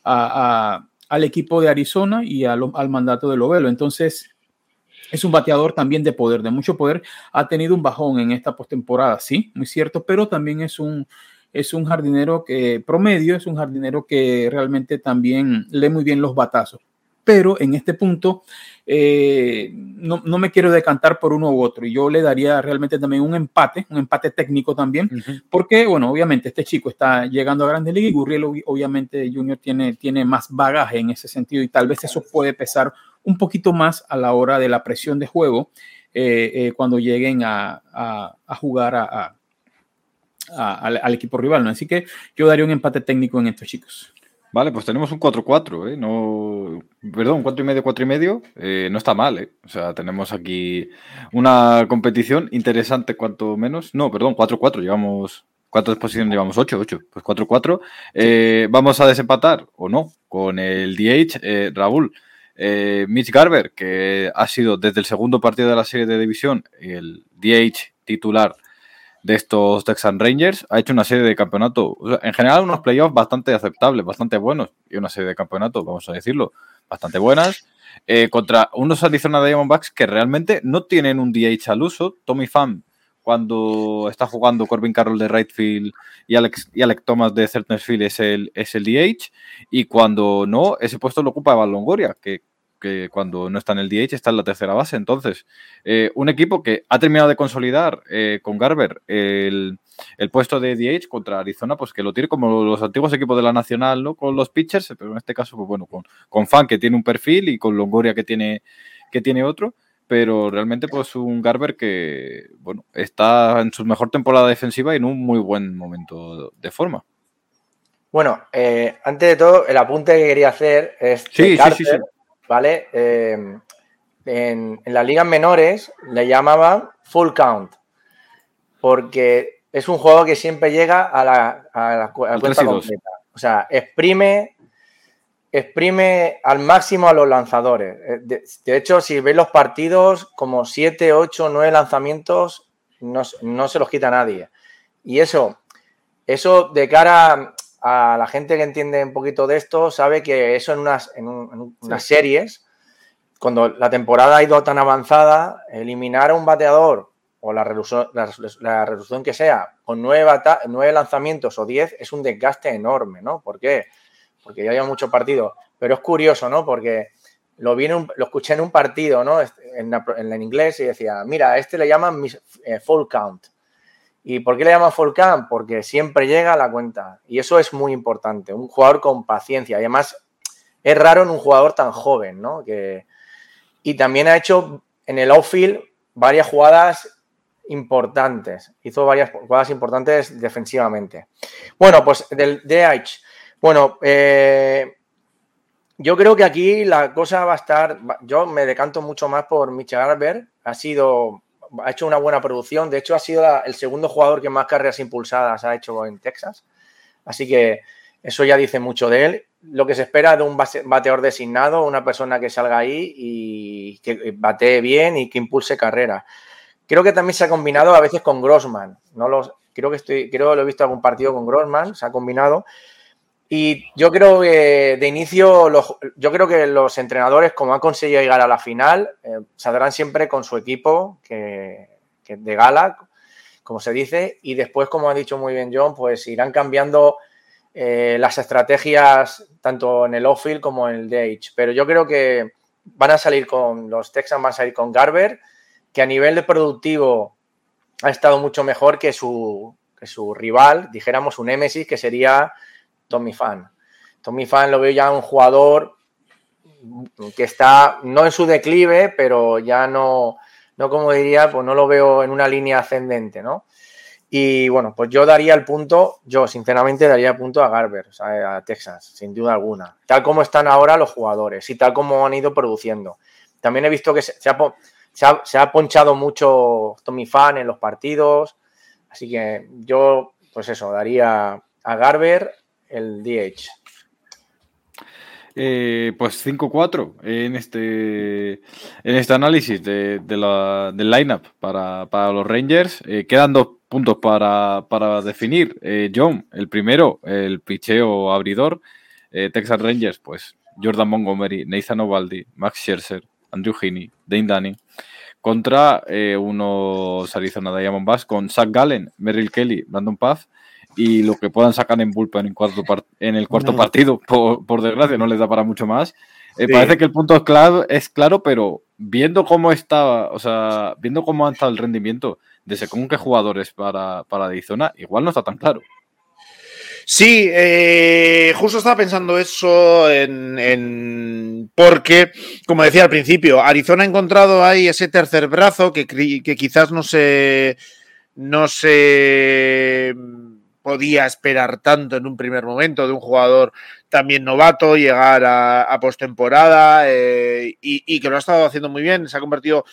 a, al equipo de Arizona y al mandato de Lovelo. Entonces, es un bateador también de poder, de mucho poder. Ha tenido un bajón en esta postemporada, sí, muy cierto, pero también es un, es un jardinero que promedio, es un jardinero que realmente también lee muy bien los batazos. Pero en este punto eh, no, me quiero decantar por uno u otro. Yo le daría realmente también un empate, un empate técnico también, porque, bueno, obviamente este chico está llegando a Grandes Ligas y Gurriel, obviamente, Junior tiene, tiene más bagaje en ese sentido y tal vez eso puede pesar un poquito más a la hora de la presión de juego eh, eh, cuando lleguen a, jugar a, al, equipo rival. ¿no? Así que yo daría un empate técnico en estos chicos. Vale, pues tenemos un 4-4, ¿eh? No, perdón, un 4 y medio, 4 y medio, eh, no está mal, ¿eh? O sea, tenemos aquí una competición interesante, cuanto menos. No, perdón, 4-4, llevamos. ¿Cuántas posiciones llevamos? 8, 8. Pues 4-4. Eh, vamos a desempatar, o no, con el DH, eh, Raúl. Eh, Mitch Garber, que ha sido desde el segundo partido de la serie de división el DH titular de estos Texan Rangers, ha hecho una serie de campeonatos, en general unos playoffs bastante aceptables, bastante buenos, y una serie de campeonatos, vamos a decirlo, bastante buenas, eh, contra unos Arizona Diamondbacks que realmente no tienen un DH al uso. Tommy Pham, cuando está jugando Corbin Carroll de right field y Alex, y Alex Thomas de Field es el, es el DH, y cuando no, ese puesto lo ocupa Evan Longoria, que que cuando no está en el DH está en la tercera base. Entonces, eh, un equipo que ha terminado de consolidar eh, con Garber el, puesto de DH contra Arizona, pues que lo tiene como los antiguos equipos de la Nacional, ¿no? Con los pitchers, pero en este caso, pues bueno, con, con Fan que tiene un perfil y con Longoria que tiene, que tiene otro. Pero realmente, pues un Garber que, bueno, está en su mejor temporada defensiva y en un muy buen momento de forma. Bueno, eh, antes de todo, el apunte que quería hacer es sí, sí, sí, ¿vale? Eh, en, las ligas menores le llamaban full count, porque es un juego que siempre llega a la, cuenta completa. O sea, exprime, exprime al máximo a los lanzadores. Eh, de, hecho, si veis los partidos, como 7, 8, 9 lanzamientos, no, se los quita nadie. Y eso, eso de cara a la gente que entiende un poquito de esto sabe que eso en unas, en, unas series, cuando la temporada ha ido tan avanzada, eliminar a un bateador o la resolución, la, que sea con nueve, nueve, lanzamientos o diez es un desgaste enorme, ¿no? ¿Por qué? Porque ya hay muchos partidos. Pero es curioso, ¿no? Porque lo, vi lo escuché en un partido, ¿no? En, en, inglés y decía, mira, a este le llaman eh, full count. ¿Y por qué le llaman Volcán? Porque siempre llega a la cuenta. Y eso es muy importante. Un jugador con paciencia. Y además es raro en un jugador tan joven, ¿no? Que... Y también ha hecho en el outfield varias jugadas importantes. Hizo varias jugadas importantes defensivamente. Bueno, pues del DH. Bueno, eh, yo creo que aquí la cosa va a estar. Yo me decanto mucho más por Mitch Garber. Ha sido ha hecho una buena producción. De hecho, ha sido el segundo jugador que más carreras impulsadas ha hecho en Texas. Así que eso ya dice mucho de él. Lo que se espera de un bateador designado, una persona que salga ahí y que batee bien y que impulse carrera. Creo que también se ha combinado a veces con Grossman. No los, creo que estoy, creo que lo he visto algún partido con Grossman, se ha combinado. Y yo creo que de inicio, yo creo que los entrenadores, como han conseguido llegar a la final, eh, saldrán siempre con su equipo que, de gala, como se dice, y después, como ha dicho muy bien John, pues irán cambiando eh, las estrategias tanto en el off-field como en el DH. Pero yo creo que van a salir con, los Texans van a salir con Garber, que a nivel de productivo ha estado mucho mejor que su, que su rival, dijéramos un Nemesis, que sería Tommy Fan. Tommy Fan lo veo ya un jugador que está no en su declive, pero ya no, no como diría, pues no lo veo en una línea ascendente, ¿no? Y bueno, pues yo daría el punto, yo sinceramente daría el punto a Garber, a Texas, sin duda alguna. Tal como están ahora los jugadores y tal como han ido produciendo. También he visto que se, ha, se ha, ponchado mucho Tommy Fan en los partidos, así que yo, pues eso, daría a Garber el DH. Eh, pues 5-4 en este, en este análisis de, la, del lineup para, para los Rangers. Eh, quedan dos puntos para, definir. Eh, John, el primero, el picheo abridor. Texas Rangers, pues Jordan Montgomery, Nathan Ovaldi, Max Scherzer, Andrew Heaney, Dane Dunning. Contra unos Arizona Diamondbacks con Zach Gallen, Merrill Kelly, Brandon Paz y lo que puedan sacar en bullpen en, cuarto en el cuarto partido, por, desgracia, no les da para mucho más. Eh, parece que el punto es claro, es claro, pero viendo cómo estaba, o sea, viendo cómo ha estado el rendimiento de según qué jugadores para, para Arizona, igual no está tan claro. Sí, eh, justo estaba pensando eso en, porque, como decía al principio, Arizona ha encontrado ahí ese tercer brazo que, que quizás no se, no se podía esperar tanto en un primer momento de un jugador también novato, llegar a, postemporada eh, y, que lo ha estado haciendo muy bien, se ha convertido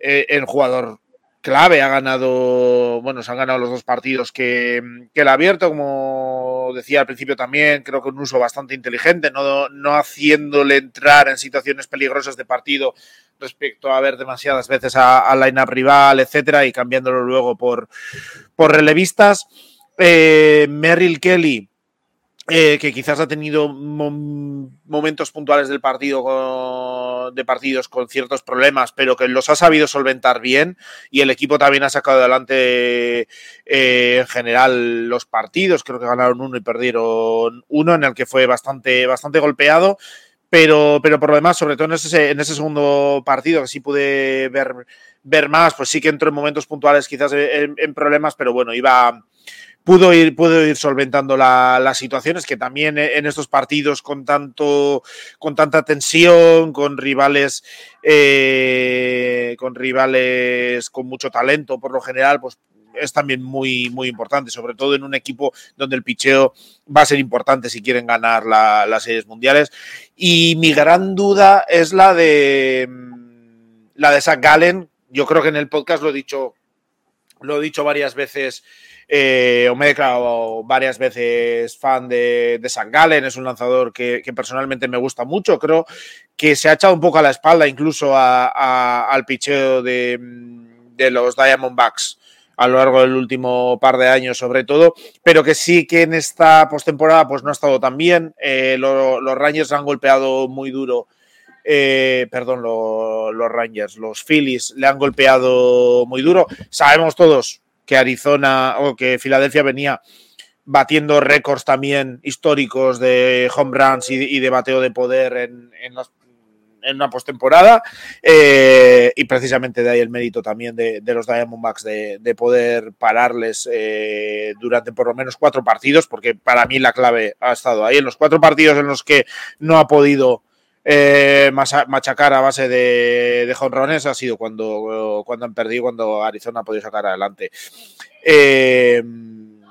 eh, en jugador clave, ha ganado, bueno, se han ganado los dos partidos que, que el abierto, como decía al principio también, creo que un uso bastante inteligente, no, no haciéndole entrar en situaciones peligrosas de partido respecto a ver demasiadas veces a, la line rival, etcétera, y cambiándolo luego por, por relevistas. Eh, Merrill Kelly, eh, que quizás ha tenido momentos puntuales del partido de partidos con ciertos problemas, pero que los ha sabido solventar bien y el equipo también ha sacado adelante eh, en general los partidos. Creo que ganaron uno y perdieron uno, en el que fue bastante, bastante golpeado. Pero, pero por lo demás, sobre todo en ese, en ese segundo partido, que sí pude ver, ver más, pues sí que entró en momentos puntuales quizás en problemas, pero bueno, iba pudo ir, pudo ir solventando las situaciones que también en estos partidos con tanto con tanta tensión, con rivales eh, con rivales con mucho talento por lo general, pues es también muy, muy importante, sobre todo en un equipo donde el picheo va a ser importante si quieren ganar las series mundiales. Y mi gran duda es la de la de Zach Gallen. Yo creo que en el podcast lo he dicho, lo he dicho varias veces eh, o me he declarado varias veces fan de, San Galen, es un lanzador que, personalmente me gusta mucho. Creo que se ha echado un poco a la espalda incluso al picheo de, los Diamondbacks a lo largo del último par de años, sobre todo, pero que sí que en esta postemporada pues no ha estado tan bien. Eh, los Rangers han golpeado muy duro. Eh, perdón, los Rangers, los Phillies le han golpeado muy duro. Sabemos todos que Arizona o que Filadelfia venía batiendo récords también históricos de home runs y, de bateo de poder en, en, una postemporada. Eh, y precisamente de ahí el mérito también de, los Diamondbacks de, de poder pararles eh, durante por lo menos cuatro partidos, porque para mí la clave ha estado ahí. En los cuatro partidos en los que no ha podido eh, machacar a base de, jonrones ha sido cuando, cuando han perdido, cuando Arizona ha podido sacar adelante eh,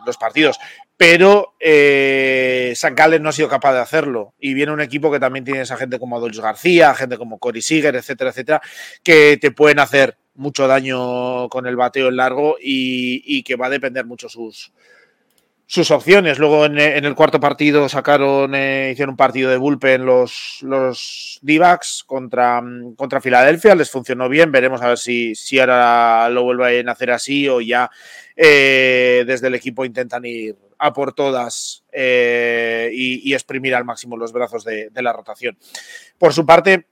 los partidos. Pero eh, San no ha sido capaz de hacerlo. Y viene un equipo que también tiene esa gente como Adolfo García, gente como Cory Seager, etcétera, etcétera, que te pueden hacer mucho daño con el bateo en largo y que va a depender mucho sus, sus opciones. Luego en, el cuarto partido sacaron, eh, hicieron un partido de bullpen los, los d contra, contra Filadelfia. Les funcionó bien. Veremos a ver si, si ahora lo vuelven a hacer así o ya eh, desde el equipo intentan ir a por todas eh, y, exprimir al máximo los brazos de, la rotación. Por su parte,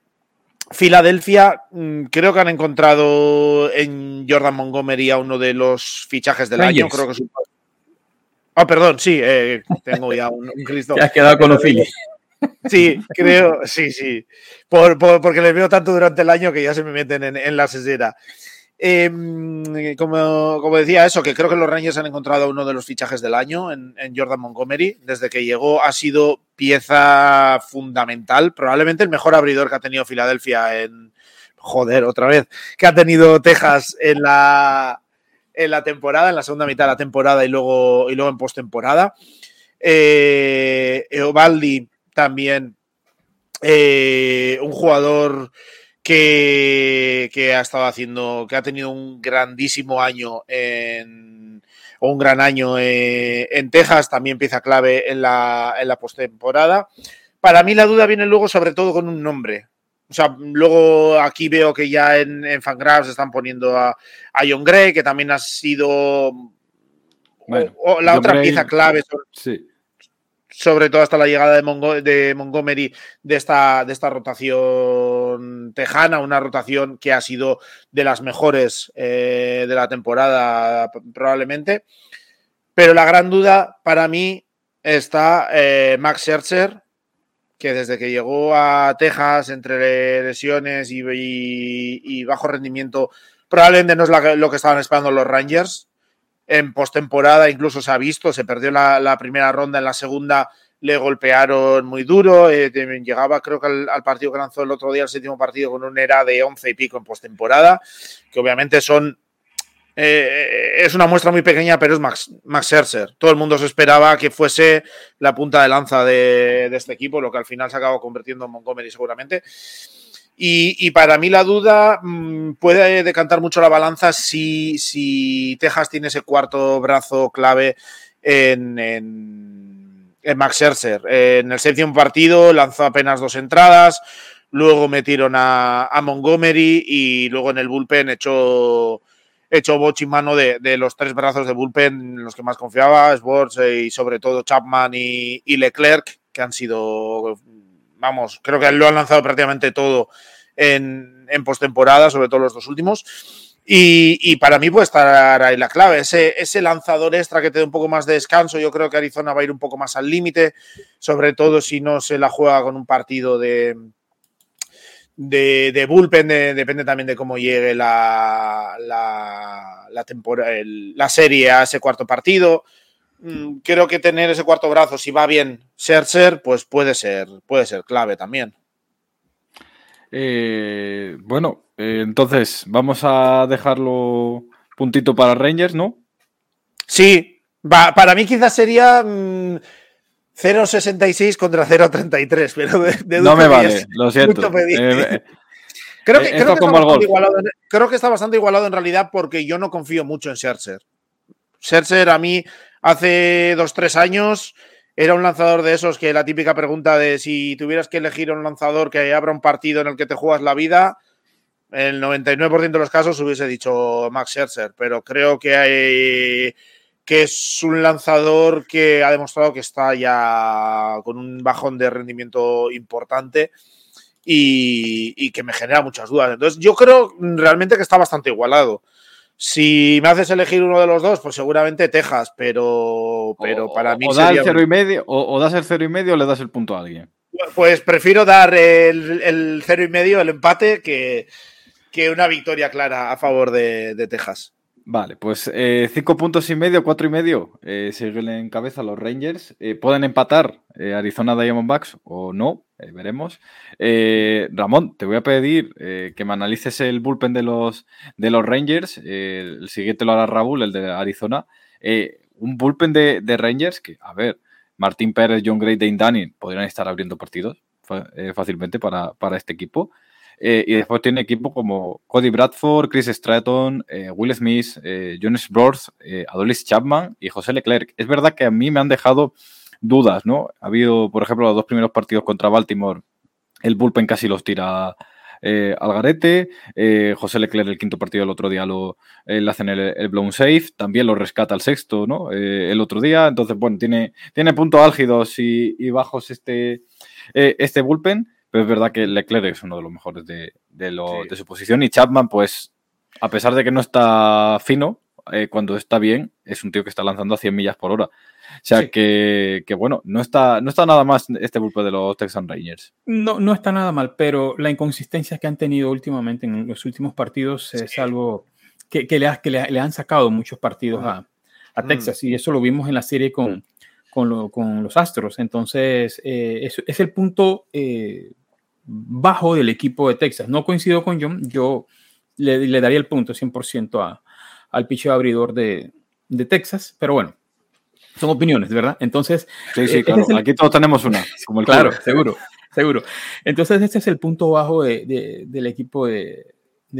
Filadelfia, mm, creo que han encontrado en Jordan Montgomery a uno de los fichajes del año. Creo que es un Ah, perdón, sí, eh, tengo ya un, Cristo. Te has quedado con los Phillies. Sí, creo, sí, sí. porque les veo tanto durante el año que ya se me meten en, la sesera. Em, como, decía eso, que creo que los Rangers han encontrado uno de los fichajes del año en, Jordan Montgomery. Desde que llegó ha sido pieza fundamental, probablemente el mejor abridor que ha tenido Filadelfia en, joder, otra vez, que ha tenido Texas en la, en la temporada, en la segunda mitad de la temporada y luego, y luego en postemporada. Eh, Eovaldi también, eh, un jugador que, ha estado haciendo, que ha tenido un grandísimo año en, un gran año eh, en Texas, también pieza clave en la, en la postemporada. Para mí la duda viene luego sobre todo con un nombre. O sea, luego aquí veo que ya en, en Fangraphs están poniendo a, a, John Gray, que también ha sido la otra pieza clave. Sobre, sobre todo hasta la llegada de, de Montgomery de esta, de esta rotación tejana, una rotación que ha sido de las mejores eh, de la temporada probablemente. Pero la gran duda para mí está eh, Max Scherzer, que desde que llegó a Texas entre lesiones y, bajo rendimiento, probablemente no es lo que estaban esperando los Rangers. En postemporada incluso se ha visto, se perdió la, primera ronda, en la segunda le golpearon muy duro, eh, llegaba creo que al, partido que lanzó el otro día, el séptimo partido, con un era de 11 y pico en postemporada, que obviamente son eh, es una muestra muy pequeña, pero es Max, Max Scherzer. Todo el mundo se esperaba que fuese la punta de lanza de, este equipo, lo que al final se acabó convirtiendo en Montgomery seguramente. Y, para mí la duda mm, puede decantar mucho la balanza si, si, Texas tiene ese cuarto brazo clave en, en, Max Scherzer. En el séptimo partido lanzó apenas dos entradas, luego metieron a, a Montgomery y luego en el bullpen echó hecho boch y mano de, los tres brazos de bullpen en los que más confiaba, Sports eh, y sobre todo Chapman y, Leclerc, que han sido, vamos, creo que lo han lanzado prácticamente todo en, en postemporada, sobre todo los dos últimos. Y, para mí puede estar ahí la clave, ese, ese lanzador extra que te dé un poco más de descanso. Yo creo que Arizona va a ir un poco más al límite, sobre todo si no se la juega con un partido de, de, de bullpen depende también de cómo llegue la, la, la, la serie a ese cuarto partido. Mm, creo que tener ese cuarto brazo, si va bien ser pues puede ser, puede ser clave también. Eh, bueno, eh, entonces vamos a dejarlo puntito para Rangers, ¿no? Sí, va, para mí quizás sería mm, 0,66 contra 0,33, pero de, No me vale, lo siento. Eh, eh, creo, que, creo, que está bastante igualado en realidad porque yo no confío mucho en Scherzer. Scherzer a mí hace 2-3 años era un lanzador de esos que la típica pregunta de si tuvieras que elegir un lanzador que abra un partido en el que te juegas la vida, el 99% de los casos hubiese dicho Max Scherzer, pero creo que hay que es un lanzador que ha demostrado que está ya con un bajón de rendimiento importante y, que me genera muchas dudas. Entonces, yo creo realmente que está bastante igualado. Si me haces elegir uno de los dos, pues seguramente Texas, pero, pero para mí. O, da el cero y medio, o, das el cero y medio o le das el punto a alguien. Pues prefiero dar el, cero y medio, el empate, que, que una victoria clara a favor de Texas. Vale, pues eh, cinco puntos y medio, cuatro y medio eh, siguen en cabeza los Rangers. Eh, pueden empatar Arizona Diamondbacks o no, veremos. Ramón, te voy a pedir que me analices el bullpen de los, de los Rangers. el siguiente lo hará Raúl, el de Arizona. un bullpen de, Rangers que, a ver, Martín Pérez, John Gray, Dane Dunning podrían estar abriendo partidos fácilmente para, para este equipo. Eh, y después tiene equipo como Cody Bradford, Chris Stratton, eh, Will Smith, eh, Jonas Broth, Adolis Chapman y José Leclerc. Es verdad que a mí me han dejado dudas, ¿no? Ha habido, por ejemplo, los dos primeros partidos contra Baltimore, el bullpen casi los tira al garete. José Leclerc, el quinto partido el otro día, lo, le hacen el, blown safe. También lo rescata el sexto, ¿no? el otro día. Entonces, bueno, tiene, tiene puntos álgidos y, y bajos este, este bullpen. Pero es verdad que Leclerc es uno de los mejores de, de, su posición y Chapman, pues, a pesar de que no está fino, eh, cuando está bien, es un tío que está lanzando a 100 millas por hora. O sea que, bueno, no está, no está nada más este grupo de los Texan Rangers. No, no está nada mal, pero la inconsistencia que han tenido últimamente en los últimos partidos es algo que, que, le, que le, han sacado muchos partidos a, a Texas. Y eso lo vimos en la serie con, con, con los Astros. Entonces, eh, es, es, el punto eh, bajo del equipo de Texas. No coincido con John, yo le, daría el punto 100% a, al picho abridor de, de, Texas, pero bueno, son opiniones, ¿verdad? Entonces, sí, sí, eh, claro. aquí todos tenemos una, como el Claro, seguro, seguro. Entonces, este es el punto bajo de, del equipo de,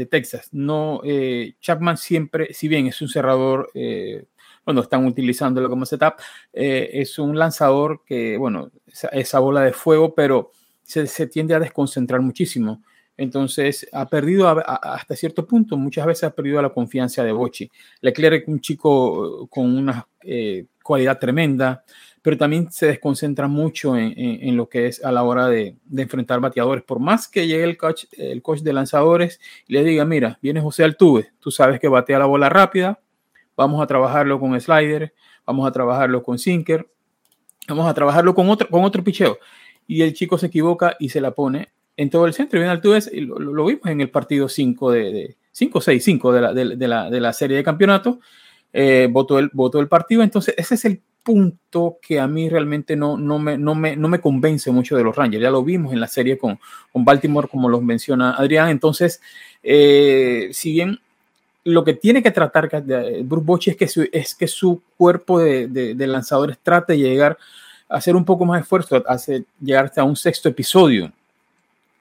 Texas. No, eh, Chapman siempre, si bien es un cerrador, eh, bueno, están utilizándolo como setup, es un lanzador que, bueno, esa bola de fuego, pero se, tiende a desconcentrar muchísimo. Entonces, ha perdido hasta cierto punto, muchas veces ha perdido la confianza de Bochi. Leclerc, un chico con una eh, cualidad tremenda, pero también se desconcentra mucho en, lo que es a la hora de, enfrentar bateadores. Por más que llegue el coach, el coach de lanzadores y le diga, mira, viene José Altuve, tú sabes que batea la bola rápida, vamos a trabajarlo con slider, vamos a trabajarlo con sinker, vamos a trabajarlo con otro, con otro picheo. Y el chico se equivoca y se la pone en todo el centro. Y bien, tú ves, lo, lo, vimos en el partido 5 de, 5, 6, 5 de la, de, de, la, de la serie de campeonato. Eh, votó, el, votó el partido. Entonces, ese es el punto que a mí realmente no, no, me, no, me, no me convence mucho de los Rangers. Ya lo vimos en la serie con, con Baltimore, como los menciona Adrián. Entonces, eh, si bien lo que tiene que tratar Bruce Bochy es que su, es que su cuerpo de, de, de lanzadores trate de llegar hacer un poco más esfuerzo, hacer, llegar hasta un sexto episodio,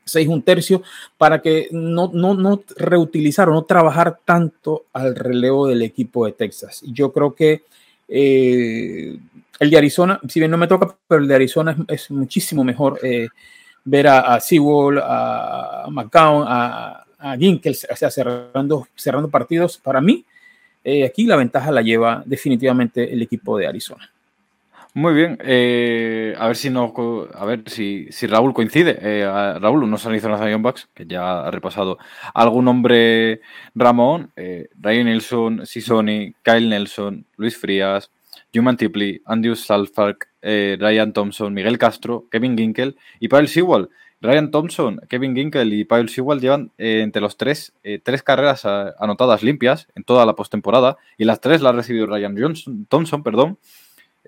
seis un tercio, para que no, no, no reutilizar o no trabajar tanto al relevo del equipo de Texas. Yo creo que eh, el de Arizona, si bien no me toca, pero el de Arizona es, muchísimo mejor eh, ver a, a Sewell, a McCown, a, a o sea, cerrando, cerrando partidos. Para mí, eh, aquí la ventaja la lleva definitivamente el equipo de Arizona. Muy bien, eh, a ver si no, a ver si, si Raúl coincide. Eh, Raúl, unos Arizona Diamondbacks, que ya ha repasado algún nombre Ramón, eh, Ryan Nelson, Sisoni, Kyle Nelson, Luis Frías, Human Tipley, Andrew Salfark, eh, Ryan Thompson, Miguel Castro, Kevin Ginkel y Paul Sewell. Ryan Thompson, Kevin Ginkel y Paul Sewell llevan eh, entre los tres eh, tres carreras a, anotadas limpias en toda la postemporada y las tres las ha recibido Ryan Johnson, Thompson, perdón.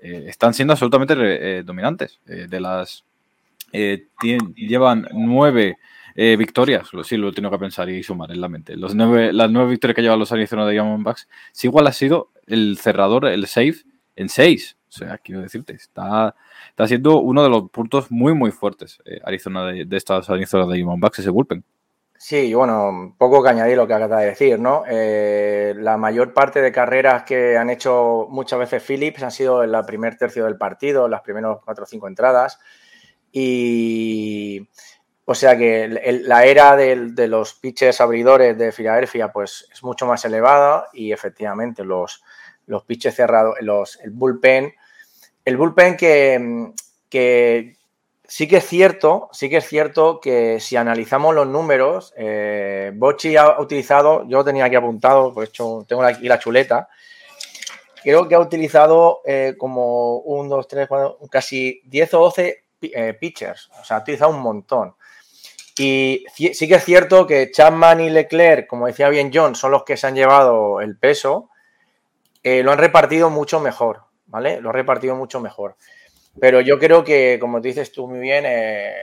Eh, están siendo absolutamente eh, dominantes. de las tienen, llevan nueve victorias, sí lo tengo que pensar y sumar en la mente. Los nueve, las nueve victorias que llevan los Arizona Diamondbacks, igual ha sido el cerrador, el save en seis. O sea, quiero decirte, está, está siendo uno de los puntos muy, muy fuertes eh, Arizona de, de estas Arizona de Diamondbacks, ese bullpen. Sí, bueno, poco que añadir lo que acaba de decir, ¿no? Eh, la mayor parte de carreras que han hecho muchas veces Phillips han sido en la primer tercio del partido, las primeras cuatro o cinco entradas. Y o sea que la era de, de, los pitches abridores de Filadelfia pues es mucho más elevada y efectivamente los, los pitches cerrados, los, el bullpen el bullpen que, que, sí que es cierto, sí que es cierto que si analizamos los números, eh, Bochi ha utilizado, yo tenía aquí apuntado, pues hecho, tengo aquí la chuleta, creo que ha utilizado eh, como un, dos, tres, cuatro, casi 10 o 12 eh, pitchers, o sea, ha utilizado un montón. Y sí que es cierto que Chapman y Leclerc, como decía bien John, son los que se han llevado el peso, eh, lo han repartido mucho mejor. ¿vale? Lo ha repartido mucho mejor. Pero yo creo que, como dices tú muy bien, eh,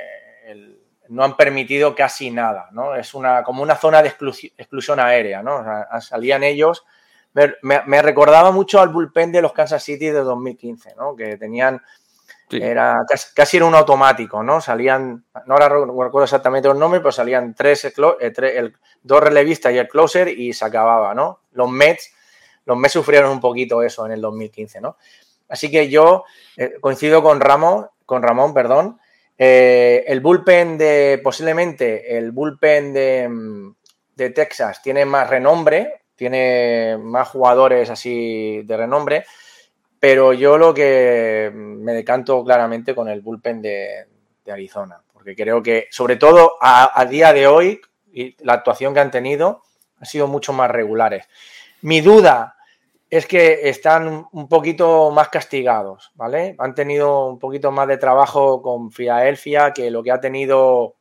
el, no han permitido casi nada, ¿no? Es una, como una zona de exclusión, exclusión aérea, ¿no? O sea, salían ellos. Me, me, me, recordaba mucho al bullpen de los Kansas City de 2015, ¿no? Que tenían. Sí. Era, casi, casi, era un automático, ¿no? Salían, no ahora recuerdo exactamente los nombres, pero salían tres, eh, tres el, dos relevistas y el closer y se acababa, ¿no? Los Mets los Mets sufrieron un poquito eso en el 2015, ¿no? Así que yo eh, coincido con Ramón, con Ramón, perdón. Eh, el bullpen de, posiblemente, el bullpen de, de, Texas tiene más renombre, tiene más jugadores así de renombre, pero yo lo que me decanto claramente con el bullpen de, Arizona, porque creo que, sobre todo a, a día de hoy, la actuación que han tenido ha sido mucho más regulares. Mi duda es que están un poquito más castigados, ¿vale? Han tenido un poquito más de trabajo con Filadelfia que lo que ha tenido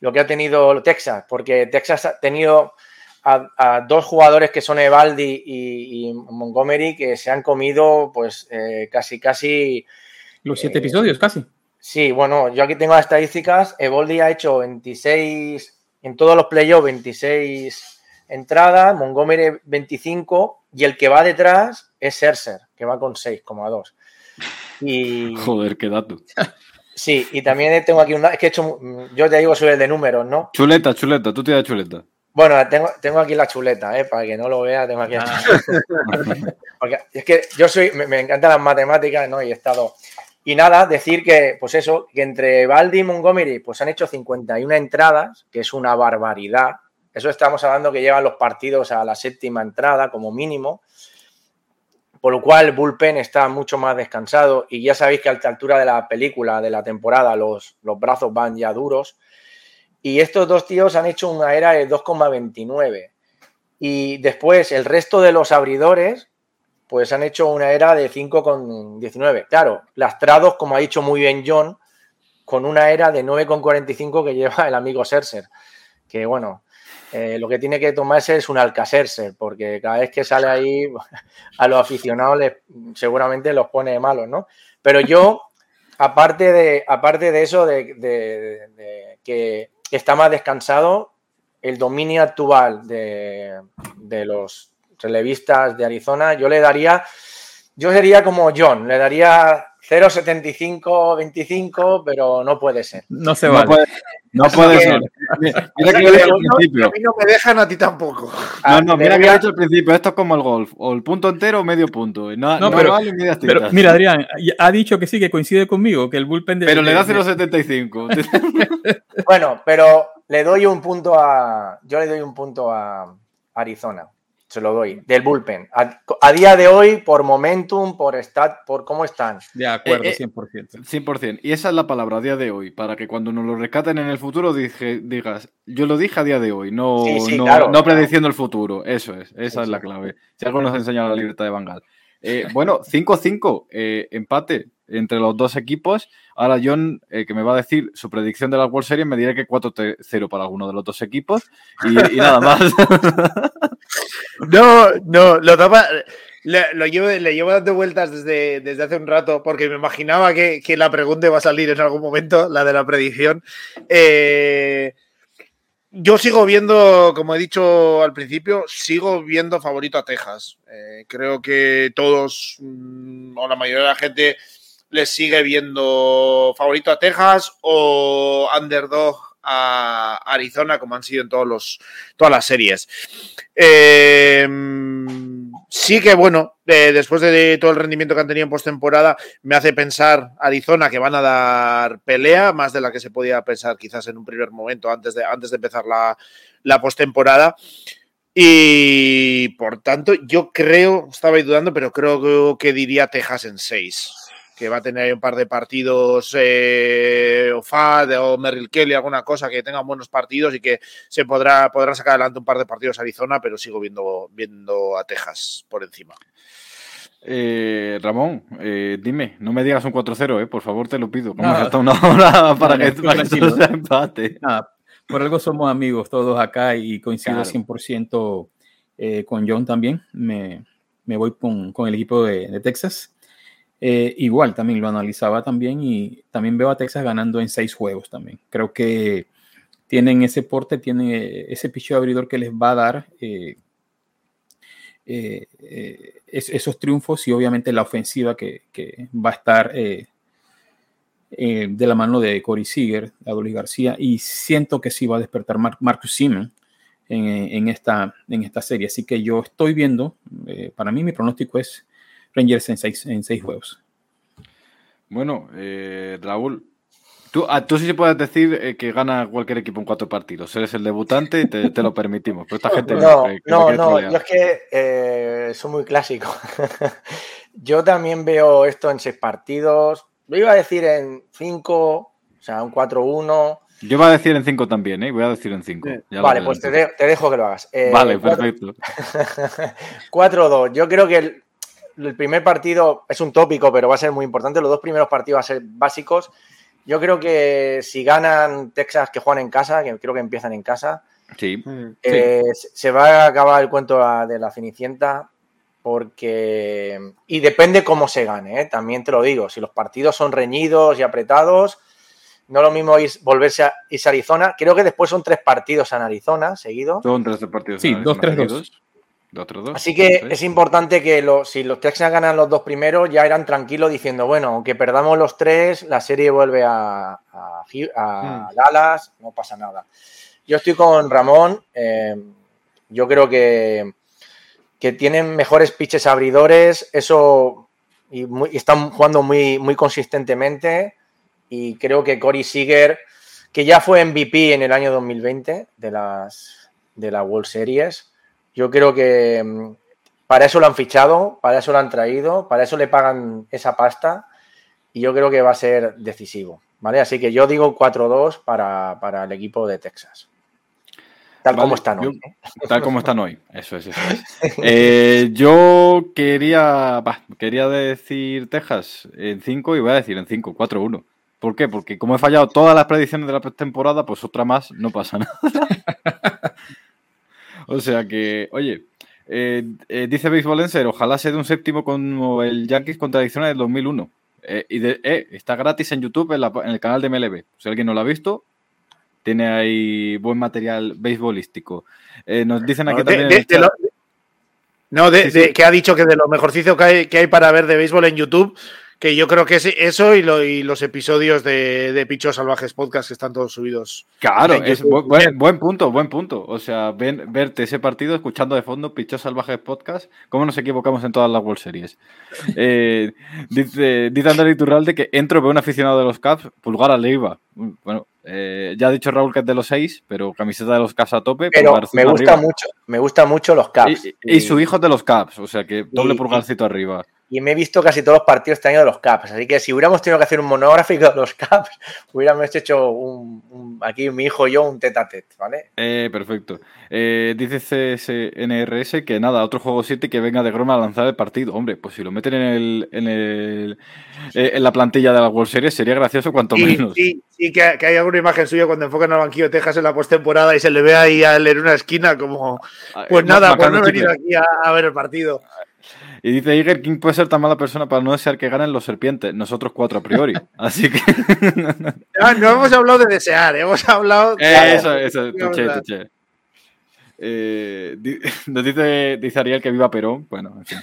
lo que ha tenido Texas, porque Texas ha tenido a, a dos jugadores que son Evaldi y, y, Montgomery que se han comido pues eh, casi casi los siete eh, episodios casi. Sí, bueno, yo aquí tengo las estadísticas. Evaldi ha hecho 26 en todos los playoffs 26 entradas, Montgomery 25 y el que va detrás es Serser, que va con 6,2. Y... Joder, qué dato. Sí, y también tengo aquí un... Es que he hecho... Yo te digo sobre el de números, ¿no? Chuleta, chuleta, tú tienes chuleta. Bueno, tengo, tengo aquí la chuleta, ¿eh? para que no lo vea, tengo aquí ah. Porque es que yo soy, me, me, encantan las matemáticas, ¿no? Y he estado... Y nada, decir que, pues eso, que entre Baldi y Montgomery, pues han hecho 51 entradas, que es una barbaridad, eso estamos hablando que llevan los partidos a la séptima entrada como mínimo, por lo cual el bullpen está mucho más descansado y ya sabéis que a esta altura de la película, de la temporada, los, los brazos van ya duros. Y estos dos tíos han hecho una era de 2,29. Y después el resto de los abridores, pues han hecho una era de 5,19. Claro, lastrados, como ha dicho muy bien John, con una era de 9,45 que lleva el amigo Serser. Que bueno, eh, lo que tiene que tomarse es un Alcacerser, porque cada vez que sale ahí a los aficionados seguramente los pone malos, ¿no? Pero yo, aparte de, aparte de eso, de, que está más descansado, el dominio actual de, de los relevistas de Arizona, yo le daría, yo sería como John, le daría 0,75, 25, pero no puede ser. No se vale. No puede, ser. Mira, que lo al principio. A mí no me dejan a ti tampoco. No, no, mira que lo he dicho al principio. Esto es como el golf. O el punto entero o medio punto. No, no, pero, vale pero, mira, Adrián, ha dicho que sí, que coincide conmigo, que el bullpen de. Pero le da 0,75. bueno, pero le doy un punto a. Yo le doy un punto a Arizona se lo doy, del bullpen. A, día de hoy, por momentum, por stat, por cómo están. De acuerdo, 100%. Eh, 100%. Eh, y esa es la palabra, a día de hoy, para que cuando nos lo rescaten en el futuro dije, digas, yo lo dije a día de hoy, no, no, prediciendo el futuro. Eso es, esa es la clave. Si algo nos enseña la libertad de Bangal. Eh, bueno, 5-5, empate entre los dos equipos. Ahora John, que me va a decir su predicción de la World Series, me diré que 4-0 para alguno de los dos equipos y, y nada más. No, no, lo lo llevo, le llevo dando vueltas desde, desde hace un rato porque me imaginaba que, la pregunta iba a salir en algún momento, la de la predicción. Eh, yo sigo viendo, como he dicho al principio, sigo viendo favorito a Texas. Eh, creo que todos, mm, o la mayoría de la gente, les sigue viendo favorito a Texas o underdog a Arizona, como han sido en todos los, todas las series. Em, sí que, bueno, después de todo el rendimiento que han tenido en postemporada, me hace pensar Arizona que van a dar pelea, más de la que se podía pensar quizás en un primer momento antes de, antes de empezar la, la postemporada. Y por tanto, yo creo, estaba dudando, pero creo que diría Texas en 6 que va a tener un par de partidos eh, o FAD o Merrill Kelly, alguna cosa que tengan buenos partidos y que se podrá, podrá sacar adelante un par de partidos a Arizona, pero sigo viendo, viendo a Texas por encima. Eh, Ramón, eh, dime, no me digas un 4-0, por favor, te lo pido. Vamos hasta una hora para que tú se empate. por algo somos amigos todos acá y coincido 100% con John también. Me, me voy con, con, el equipo de, de Texas. Eh, igual también lo analizaba también y también veo a Texas ganando en seis juegos también. Creo que tienen ese porte, tienen eh, ese picho abridor que les va a dar eh, esos triunfos y obviamente la ofensiva que, va a estar de la mano de Corey Seager, Adolis García y siento que sí va a despertar Marcus Simen en, esta, en esta serie. Así que yo estoy viendo, para mí mi pronóstico es Rangers en seis, en seis juegos. Bueno, eh, Raúl, tú, ah, tú sí se puedes decir eh, que gana cualquier equipo en cuatro partidos. Eres el debutante y te, lo permitimos. Pero esta gente no, no, no, yo es que eh, soy muy clásico. yo también veo esto en seis partidos. Lo iba a decir en cinco, o sea, un 4-1. Yo iba a decir en cinco también, ¿eh? Voy a decir en cinco. vale, pues te, dejo que lo hagas. vale, perfecto. 4-2. Yo creo que el, el primer partido es un tópico, pero va a ser muy importante. Los dos primeros partidos van a ser básicos. Yo creo que si ganan Texas, que juegan en casa, que creo que empiezan en casa, sí. Eh, se va a acabar el cuento de la Cenicienta porque... Y depende cómo se gane, ¿eh? también te lo digo. Si los partidos son reñidos y apretados, no lo mismo ir, volverse a irse Arizona. Creo que después son tres partidos en Arizona seguidos. Son tres partidos. Sí, dos, tres, dos. Así que es importante que si los Texans ganan los dos primeros, ya eran tranquilos diciendo, bueno, aunque perdamos los tres, la serie vuelve a, hmm. Dallas, no pasa nada. Yo estoy con Ramón, eh, yo creo que, que tienen mejores pitches abridores, eso, y, están jugando muy, muy consistentemente, y creo que Corey Seager, que ya fue MVP en el año 2020 de las de la World Series, yo creo que mm, para eso lo han fichado, para eso lo han traído, para eso le pagan esa pasta y yo creo que va a ser decisivo. ¿vale? Así que yo digo 4-2 para, el equipo de Texas. Tal Vale, como están hoy. yo- ¿eh? Tal como están hoy. Eso es, eso es. Eh, yo quería, bah, quería decir Texas en 5 y voy a decir en 5, 4-1. ¿Por qué? Porque como he fallado todas las predicciones de la temporada, pues otra más no pasa nada. o sea que, oye, eh, eh, dice Baseballenser, ojalá sea de un séptimo como el Yankees contra Arizona del 2001. Eh, y de- eh, está gratis en YouTube en, la- en el canal de MLB. Si alguien no lo ha visto, tiene ahí buen material beisbolístico. Eh, nos dicen aquí No, también. de- de lo- no, Sí, sí. que ha dicho que de lo mejorcito que hay, que hay para ver de béisbol en YouTube, que yo creo que es eso y, lo- y los episodios de, de Pichos Salvajes Podcast que están todos subidos. Claro, es buen, buen punto, buen punto. O sea, ven- verte ese partido escuchando de fondo Pichos Salvajes Podcast, cómo nos equivocamos en todas las World Series. Eh, dice, dice Andrés Iturralde que entro, veo un aficionado de los Caps, pulgar a Leiva. Bueno, eh, ya ha dicho Raúl que es de los seis, pero camiseta de los Caps a tope. Pero me gusta arriba. mucho, me gustan mucho los Caps. Y, y su hijo es de los Caps, o sea que doble Y- pulgarcito arriba. Y me he visto casi todos los partidos este año de los Caps. Así que si hubiéramos tenido que hacer un monográfico de los Caps, hubiéramos hecho un, un- aquí mi hijo y yo un tete a tete, ¿vale? Eh, perfecto. Eh, dice CSNRS que nada, otro juego 7 que venga de Groma a lanzar el partido. Hombre, pues si lo meten en el, en el eh, en la plantilla de la World Series sería gracioso cuanto Y, menos. sí, sí, que, que hay alguna imagen suya cuando enfocan al banquillo de Texas en la postemporada y se le ve ahí a él en una esquina como, pues Eh, nada, por bacano, no venir chicle. aquí a, a ver el partido. Y dice Iger, ¿quién puede ser tan mala persona para no desear que ganen los serpientes? Nosotros cuatro a priori. Así que... No hemos hablado de desear, hemos hablado... Eh, eso, eso. Eh, di- nos dice, dice Ariel que viva Perón. Bueno, en fin.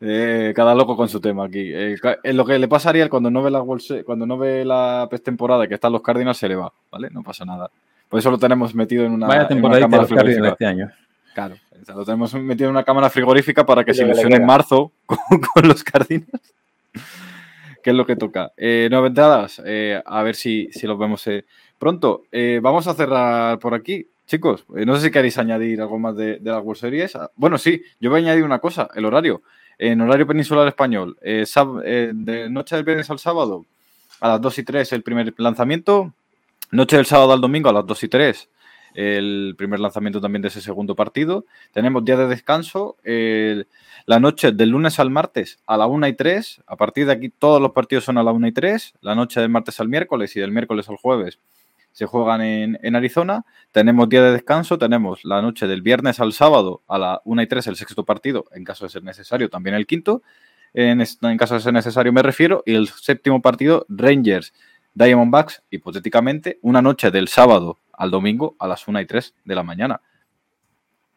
Eh, cada loco con su tema aquí. Eh, eh, lo que le pasa a Ariel cuando no ve la World cuando no ve la temporada que están los Cardinals se le va, ¿vale? No pasa nada. Por eso lo tenemos metido en una, Vaya en una temporada de cámara los Cardinals este año. Claro, sea, lo tenemos metido en una cámara frigorífica para que se ilusione en marzo con, con los Cardinals. que es lo que toca. Eh, nueve entradas, eh, a ver si, si los vemos eh, pronto. Eh, vamos a cerrar por aquí, chicos. No sé si queréis añadir algo más de, de las World Series. Ah, Bueno, sí, yo voy a añadir una cosa, el horario. En horario peninsular español, de noche del viernes al sábado, a las 2 y 3 el primer lanzamiento, noche del sábado al domingo a las 2 y 3 el primer lanzamiento también de ese segundo partido. Tenemos día de descanso, la noche del lunes al martes a la 1 y 3. A partir de aquí todos los partidos son a la 1 y 3. La noche del martes al miércoles y del miércoles al jueves se juegan en, en Arizona. Tenemos día de descanso, tenemos la noche del viernes al sábado a la 1 y 3 el sexto partido, en caso de ser necesario también el quinto. En, en caso de ser necesario me refiero. Y el séptimo partido, Rangers, Diamondbacks, hipotéticamente, una noche del sábado al domingo a las 1 y 3 de la mañana.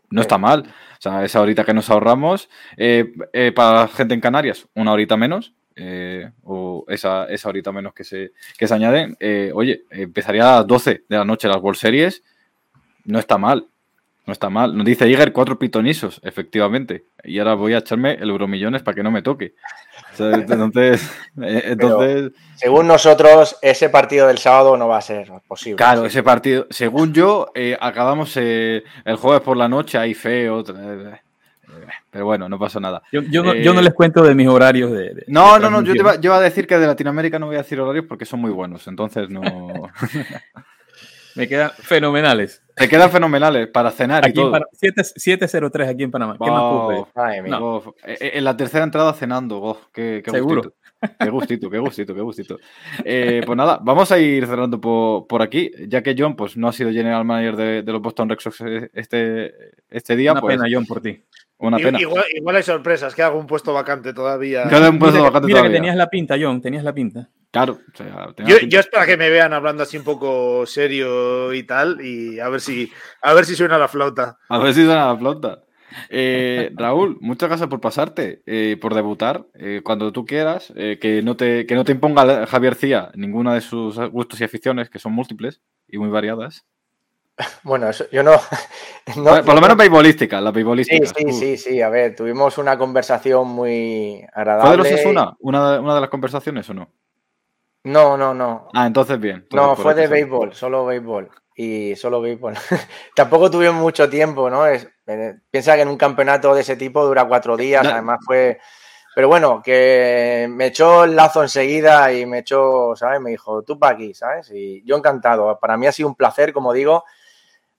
No está mal. O sea, esa horita que nos ahorramos. eh, eh, para la gente en Canarias, una horita menos. eh, o esa, esa horita menos que se, que se añaden. oye, empezaría a las 12 de la noche las World Series. No está mal. No está mal. Nos dice Iger cuatro pitonisos, efectivamente. Y ahora voy a echarme el Euromillones para que no me toque. O sea, entonces, eh, entonces Según nosotros, ese partido del sábado no va a ser posible. Claro, ese partido, según yo, eh, acabamos eh, el jueves por la noche, ahí feo, pero bueno, no pasa nada. Yo, yo no, Eh, yo no les cuento de mis horarios de. de- No, de no, no, yo te, iba, yo iba a decir que de Latinoamérica no voy a decir horarios porque son muy buenos, entonces no... Me quedan fenomenales. Te quedan fenomenales para cenar y Aquí en todo. Panamá, 7 703 aquí en Panamá. ¿Qué más. Oh, eh, eh, en la tercera entrada cenando, oh, qué, qué Seguro. Qué gustito, qué gustito, qué gustito. Eh, pues nada, vamos a ir cerrando por, por aquí, ya que John pues, no ha sido general manager de, de los Boston Red Sox este, este día. Una pues, pena, John, por ti. Una I- pena. Igual, igual hay sorpresas, que hago un puesto vacante todavía. Queda un puesto Mira, que- vacante mira que todavía. tenías la pinta, John, tenías la pinta. Claro, o sea, tenía Yo, pinta. yo espero que me vean hablando así un poco serio y tal, y a ver si, a ver si suena la flauta. A ver si suena la flauta. Eh, Raúl, muchas gracias por pasarte, eh, por debutar. eh, cuando tú quieras, que, no te, que no te imponga Javier Cía ninguna de sus gustos y aficiones, que son múltiples y muy variadas. Bueno, eso, yo no. no- por lo menos beisbolística, la beisbolística. Sí, sí, sí, sí. A ver, tuvimos una conversación muy agradable. ¿Fue de los Asuna una, de- una de las conversaciones o no? No, no, no. Ah, entonces bien. Entonces No, fue de béisbol, solo béisbol. Y solo béisbol. Tampoco tuvimos mucho tiempo, ¿no? Es, eh, piensa que en un campeonato de ese tipo dura cuatro días, además fue. Pero bueno, que me echó el lazo enseguida y me echó, ¿sabes? Me dijo, tú para aquí, ¿sabes? Y yo encantado. Para mí ha sido un placer, como digo.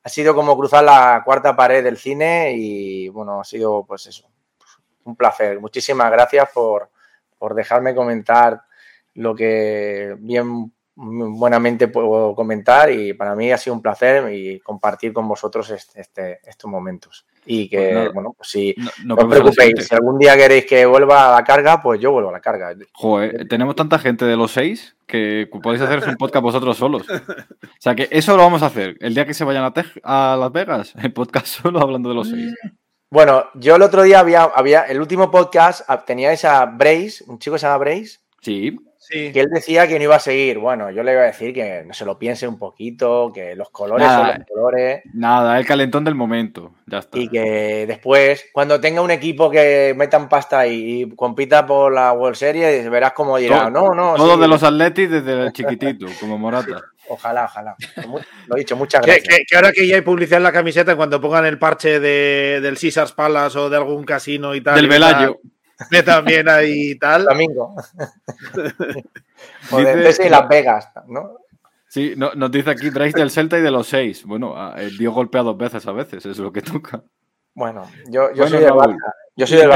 ha sido como cruzar la cuarta pared del cine y bueno, ha sido pues eso, un placer. Muchísimas gracias por, por dejarme comentar lo que bien buenamente puedo comentar y para mí ha sido un placer y compartir con vosotros este, este estos momentos. Y que, pues bueno, pues si no, os preocupéis, si algún día queréis que vuelva a la carga, pues yo vuelvo a la carga. Joder, tenemos tanta gente de los seis que podéis hacer un podcast vosotros solos. O sea que eso lo vamos a hacer. El día que se vayan a, a Las Vegas, el podcast solo hablando de los seis. Bueno, yo el otro día había, había el último podcast, teníais a Brace, un chico que se llama Brace. Sí. Que él decía que no iba a seguir. Bueno, yo le iba a decir que no se lo piense un poquito, que los colores son los colores. Nada, el calentón del momento. Ya está. Y que después, cuando tenga un equipo que metan pasta y, compita por la World Series, verás cómo dirá. no, no. Todos de los Atletis desde el chiquitito, como Morata. Ojalá, ojalá. Lo he dicho, muchas gracias. Que, ahora que ya hay publicidad en la camiseta, cuando pongan el parche de, del Caesars Palace o de algún casino y tal. Del Velayo también ahí tal. Domingo. Dice, y Las Vegas, ¿no? Sí, nos dice aquí Bryce del Celta y de los seis. Bueno, el dio golpea dos veces a veces, es lo que toca. Bueno, yo, yo soy del Barça. Yo soy del,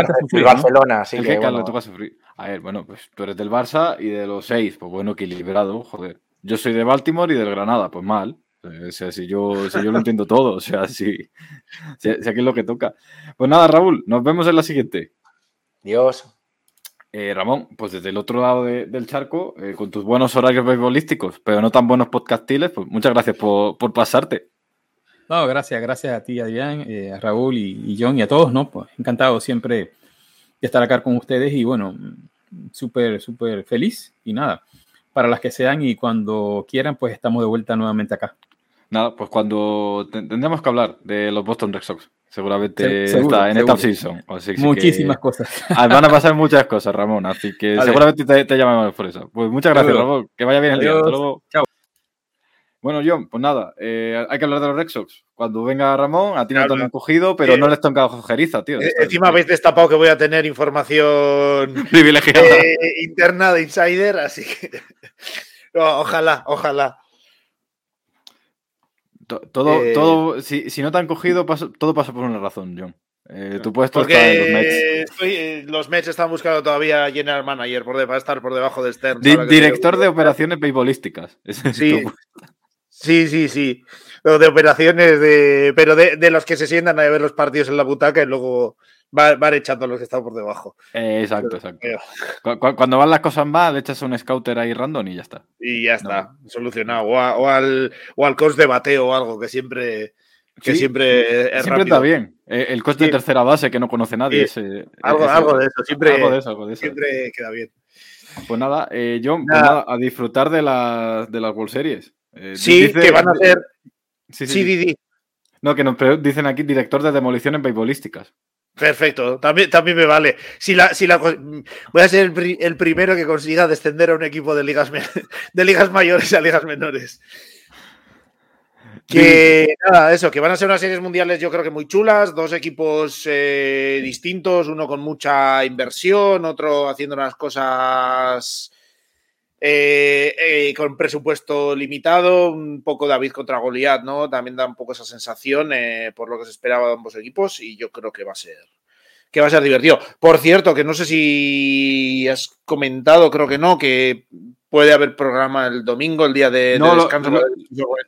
Barcelona, así que. que toca sufrir. A ver, bueno, pues tú eres del Barça y de los seis, pues bueno, equilibrado, joder. Yo soy de Baltimore y del Granada, pues mal. O sea, si yo, si yo lo entiendo todo, o sea, si, si, si aquí es lo que toca. Pues nada, Raúl, nos vemos en la siguiente. Dios. Eh, Ramón, pues desde el otro lado del charco, eh, con tus buenos horarios beisbolísticos, pero no tan buenos podcastiles, pues muchas gracias por, pasarte. No, gracias, gracias a ti, Adrián, eh, a Raúl y, John y a todos, ¿no? Pues encantado siempre de estar acá con ustedes y bueno, súper, súper feliz y nada, para las que sean y cuando quieran, pues estamos de vuelta nuevamente acá. Nada, pues cuando tendremos que hablar de los Boston Red Sox. Seguramente está en esta season. Muchísimas cosas. Ah, van a pasar muchas cosas, Ramón. Así que seguramente te, te, llamamos por eso. Pues muchas gracias, Ramón. Que vaya bien el día. Hasta luego. Chao. Bueno, John, pues nada, eh, hay que hablar de los Red Sox. Cuando venga Ramón, a ti no te han cogido, pero no les toca ojeriza, tío. Eh, encima habéis destapado que voy a tener información privilegiada eh, interna de insider, así que ojalá, ojalá. Todo, eh, todo si, si, no te han cogido, todo pasa por una razón, John. Eh, tu puesto está en los Mets. Eh, los Mets están buscando todavía general manager por para estar por debajo de Stern. director de operaciones beisbolísticas. Sí. sí, sí, sí. De operaciones, de, pero de, de, los que se sientan a ver los partidos en la butaca y luego van echando a los que están por debajo. Eh, exacto, exacto. Cuando van las cosas mal, echas un scouter ahí random y ya está. Y ya está, solucionado. O, al, o al cost de bateo o algo que siempre. Que siempre es Siempre está bien. Eh, el coste de tercera base que no conoce nadie. algo, algo, de eso. Siempre, algo de eso, siempre queda bien. Pues nada, eh, John, pues nada, a disfrutar de, la, de las World Series. sí, que van a ser. Sí, sí, No, que nos dicen aquí director de demoliciones beisbolísticas. Perfecto, también, también me vale. Si la, si la, voy a ser el, primero que consiga descender a un equipo de ligas, de ligas mayores a ligas menores. Que nada, eso, que van a ser unas series mundiales yo creo que muy chulas, dos equipos eh, distintos, uno con mucha inversión, otro haciendo unas cosas eh, eh, con presupuesto limitado, un poco David contra Goliat, ¿no? También da un poco esa sensación eh, por lo que se esperaba de ambos equipos y yo creo que va a ser que va a ser divertido. Por cierto, que no sé si has comentado, creo que no, que puede haber programa el domingo, el día de, descanso.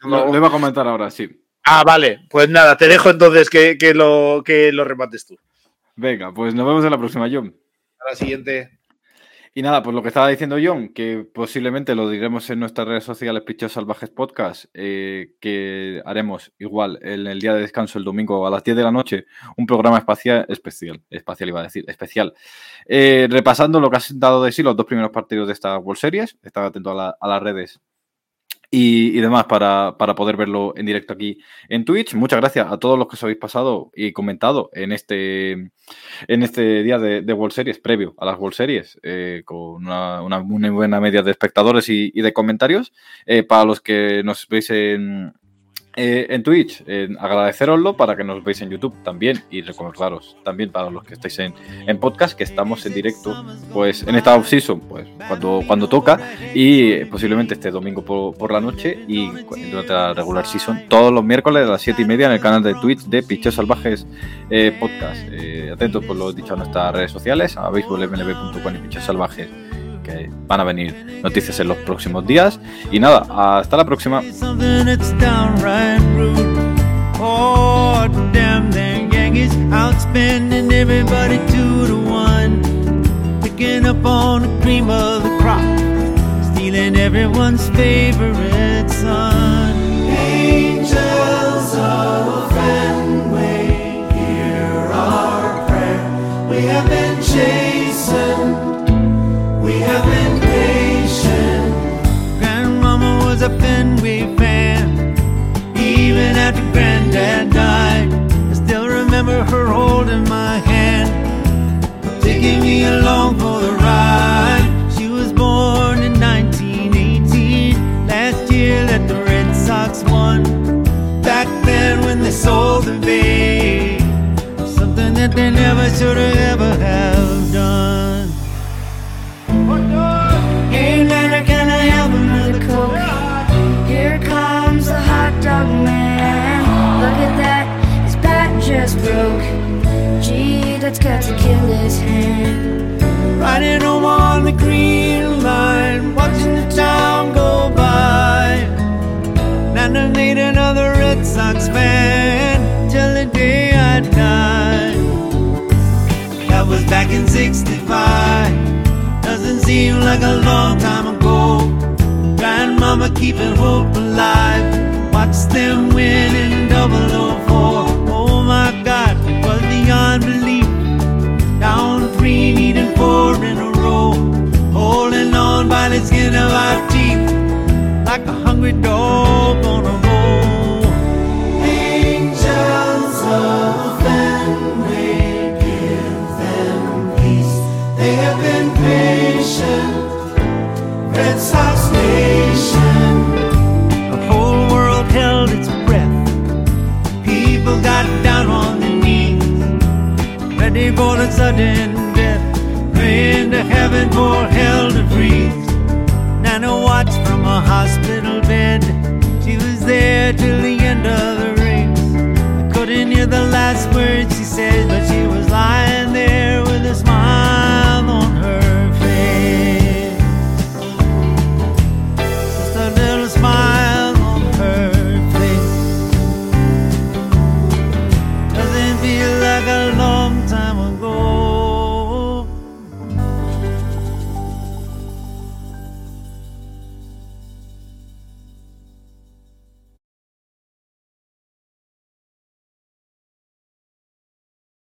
Lo, iba a comentar ahora, sí. Ah, vale, pues nada, te dejo entonces que, lo, que lo remates tú. Venga, pues nos vemos en la próxima, John. A la siguiente. Y nada, pues lo que estaba diciendo John, que posiblemente lo diremos en nuestras redes sociales Pichos Salvajes Podcast, eh, que haremos igual en el día de descanso, el domingo a las 10 de la noche, un programa espacial, especial, espacial iba a decir, especial, eh, repasando lo que ha dado de sí los dos primeros partidos de esta World Series. Estaba atento a las redes y, demás para, poder verlo en directo aquí en Twitch. Muchas gracias a todos los que os habéis pasado y comentado en este, en este día de, World Series, previo a las World Series, eh, con una, una, muy buena media de espectadores y, de comentarios. Eh, para los que nos veis en, eh, en Twitch, eh, agradeceroslo para que nos veáis en YouTube también y recordaros también para los que estáis en, en podcast que estamos en directo pues en esta off-season pues cuando, cuando toca y eh, posiblemente este domingo por, por, la noche y durante la regular season todos los miércoles a las 7 y media en el canal de Twitch de Pichos Salvajes eh, Podcast. atentos por lo dicho a nuestras redes sociales, a baseballmlb.com y Pichos Salvajes van a venir noticias en los próximos días. Y nada, hasta la próxima. Oh, damn, them Yankees A Fenway fan. Even after Granddad died, I still remember her holding my hand, taking me along for the ride. She was born in 1918, last year that the Red Sox won. Back then when they sold the Bay, something that they never should have ever have done. That's got to kill his hand. Riding home on the green line, watching the town go by. Nana made another Red Sox fan till the day I died. That was back in 65 doesn't seem like a long time ago. Grandmama keeping hope alive. Watch them win in double oh four. Oh my God, it was beyond belief. Down four in a row. Holding on by the skin of our teeth. Like a hungry dog on a roll. Angels of Fenway, give them peace. They have been patient. Red Sox Nation. The whole world held its breath. People got down on their knees, ready for the sudden death. Praying to heaven for hell to freeze. Nana watched from a hospital bed. She was there till the end of the race. I couldn't hear the last words she said, but she was lying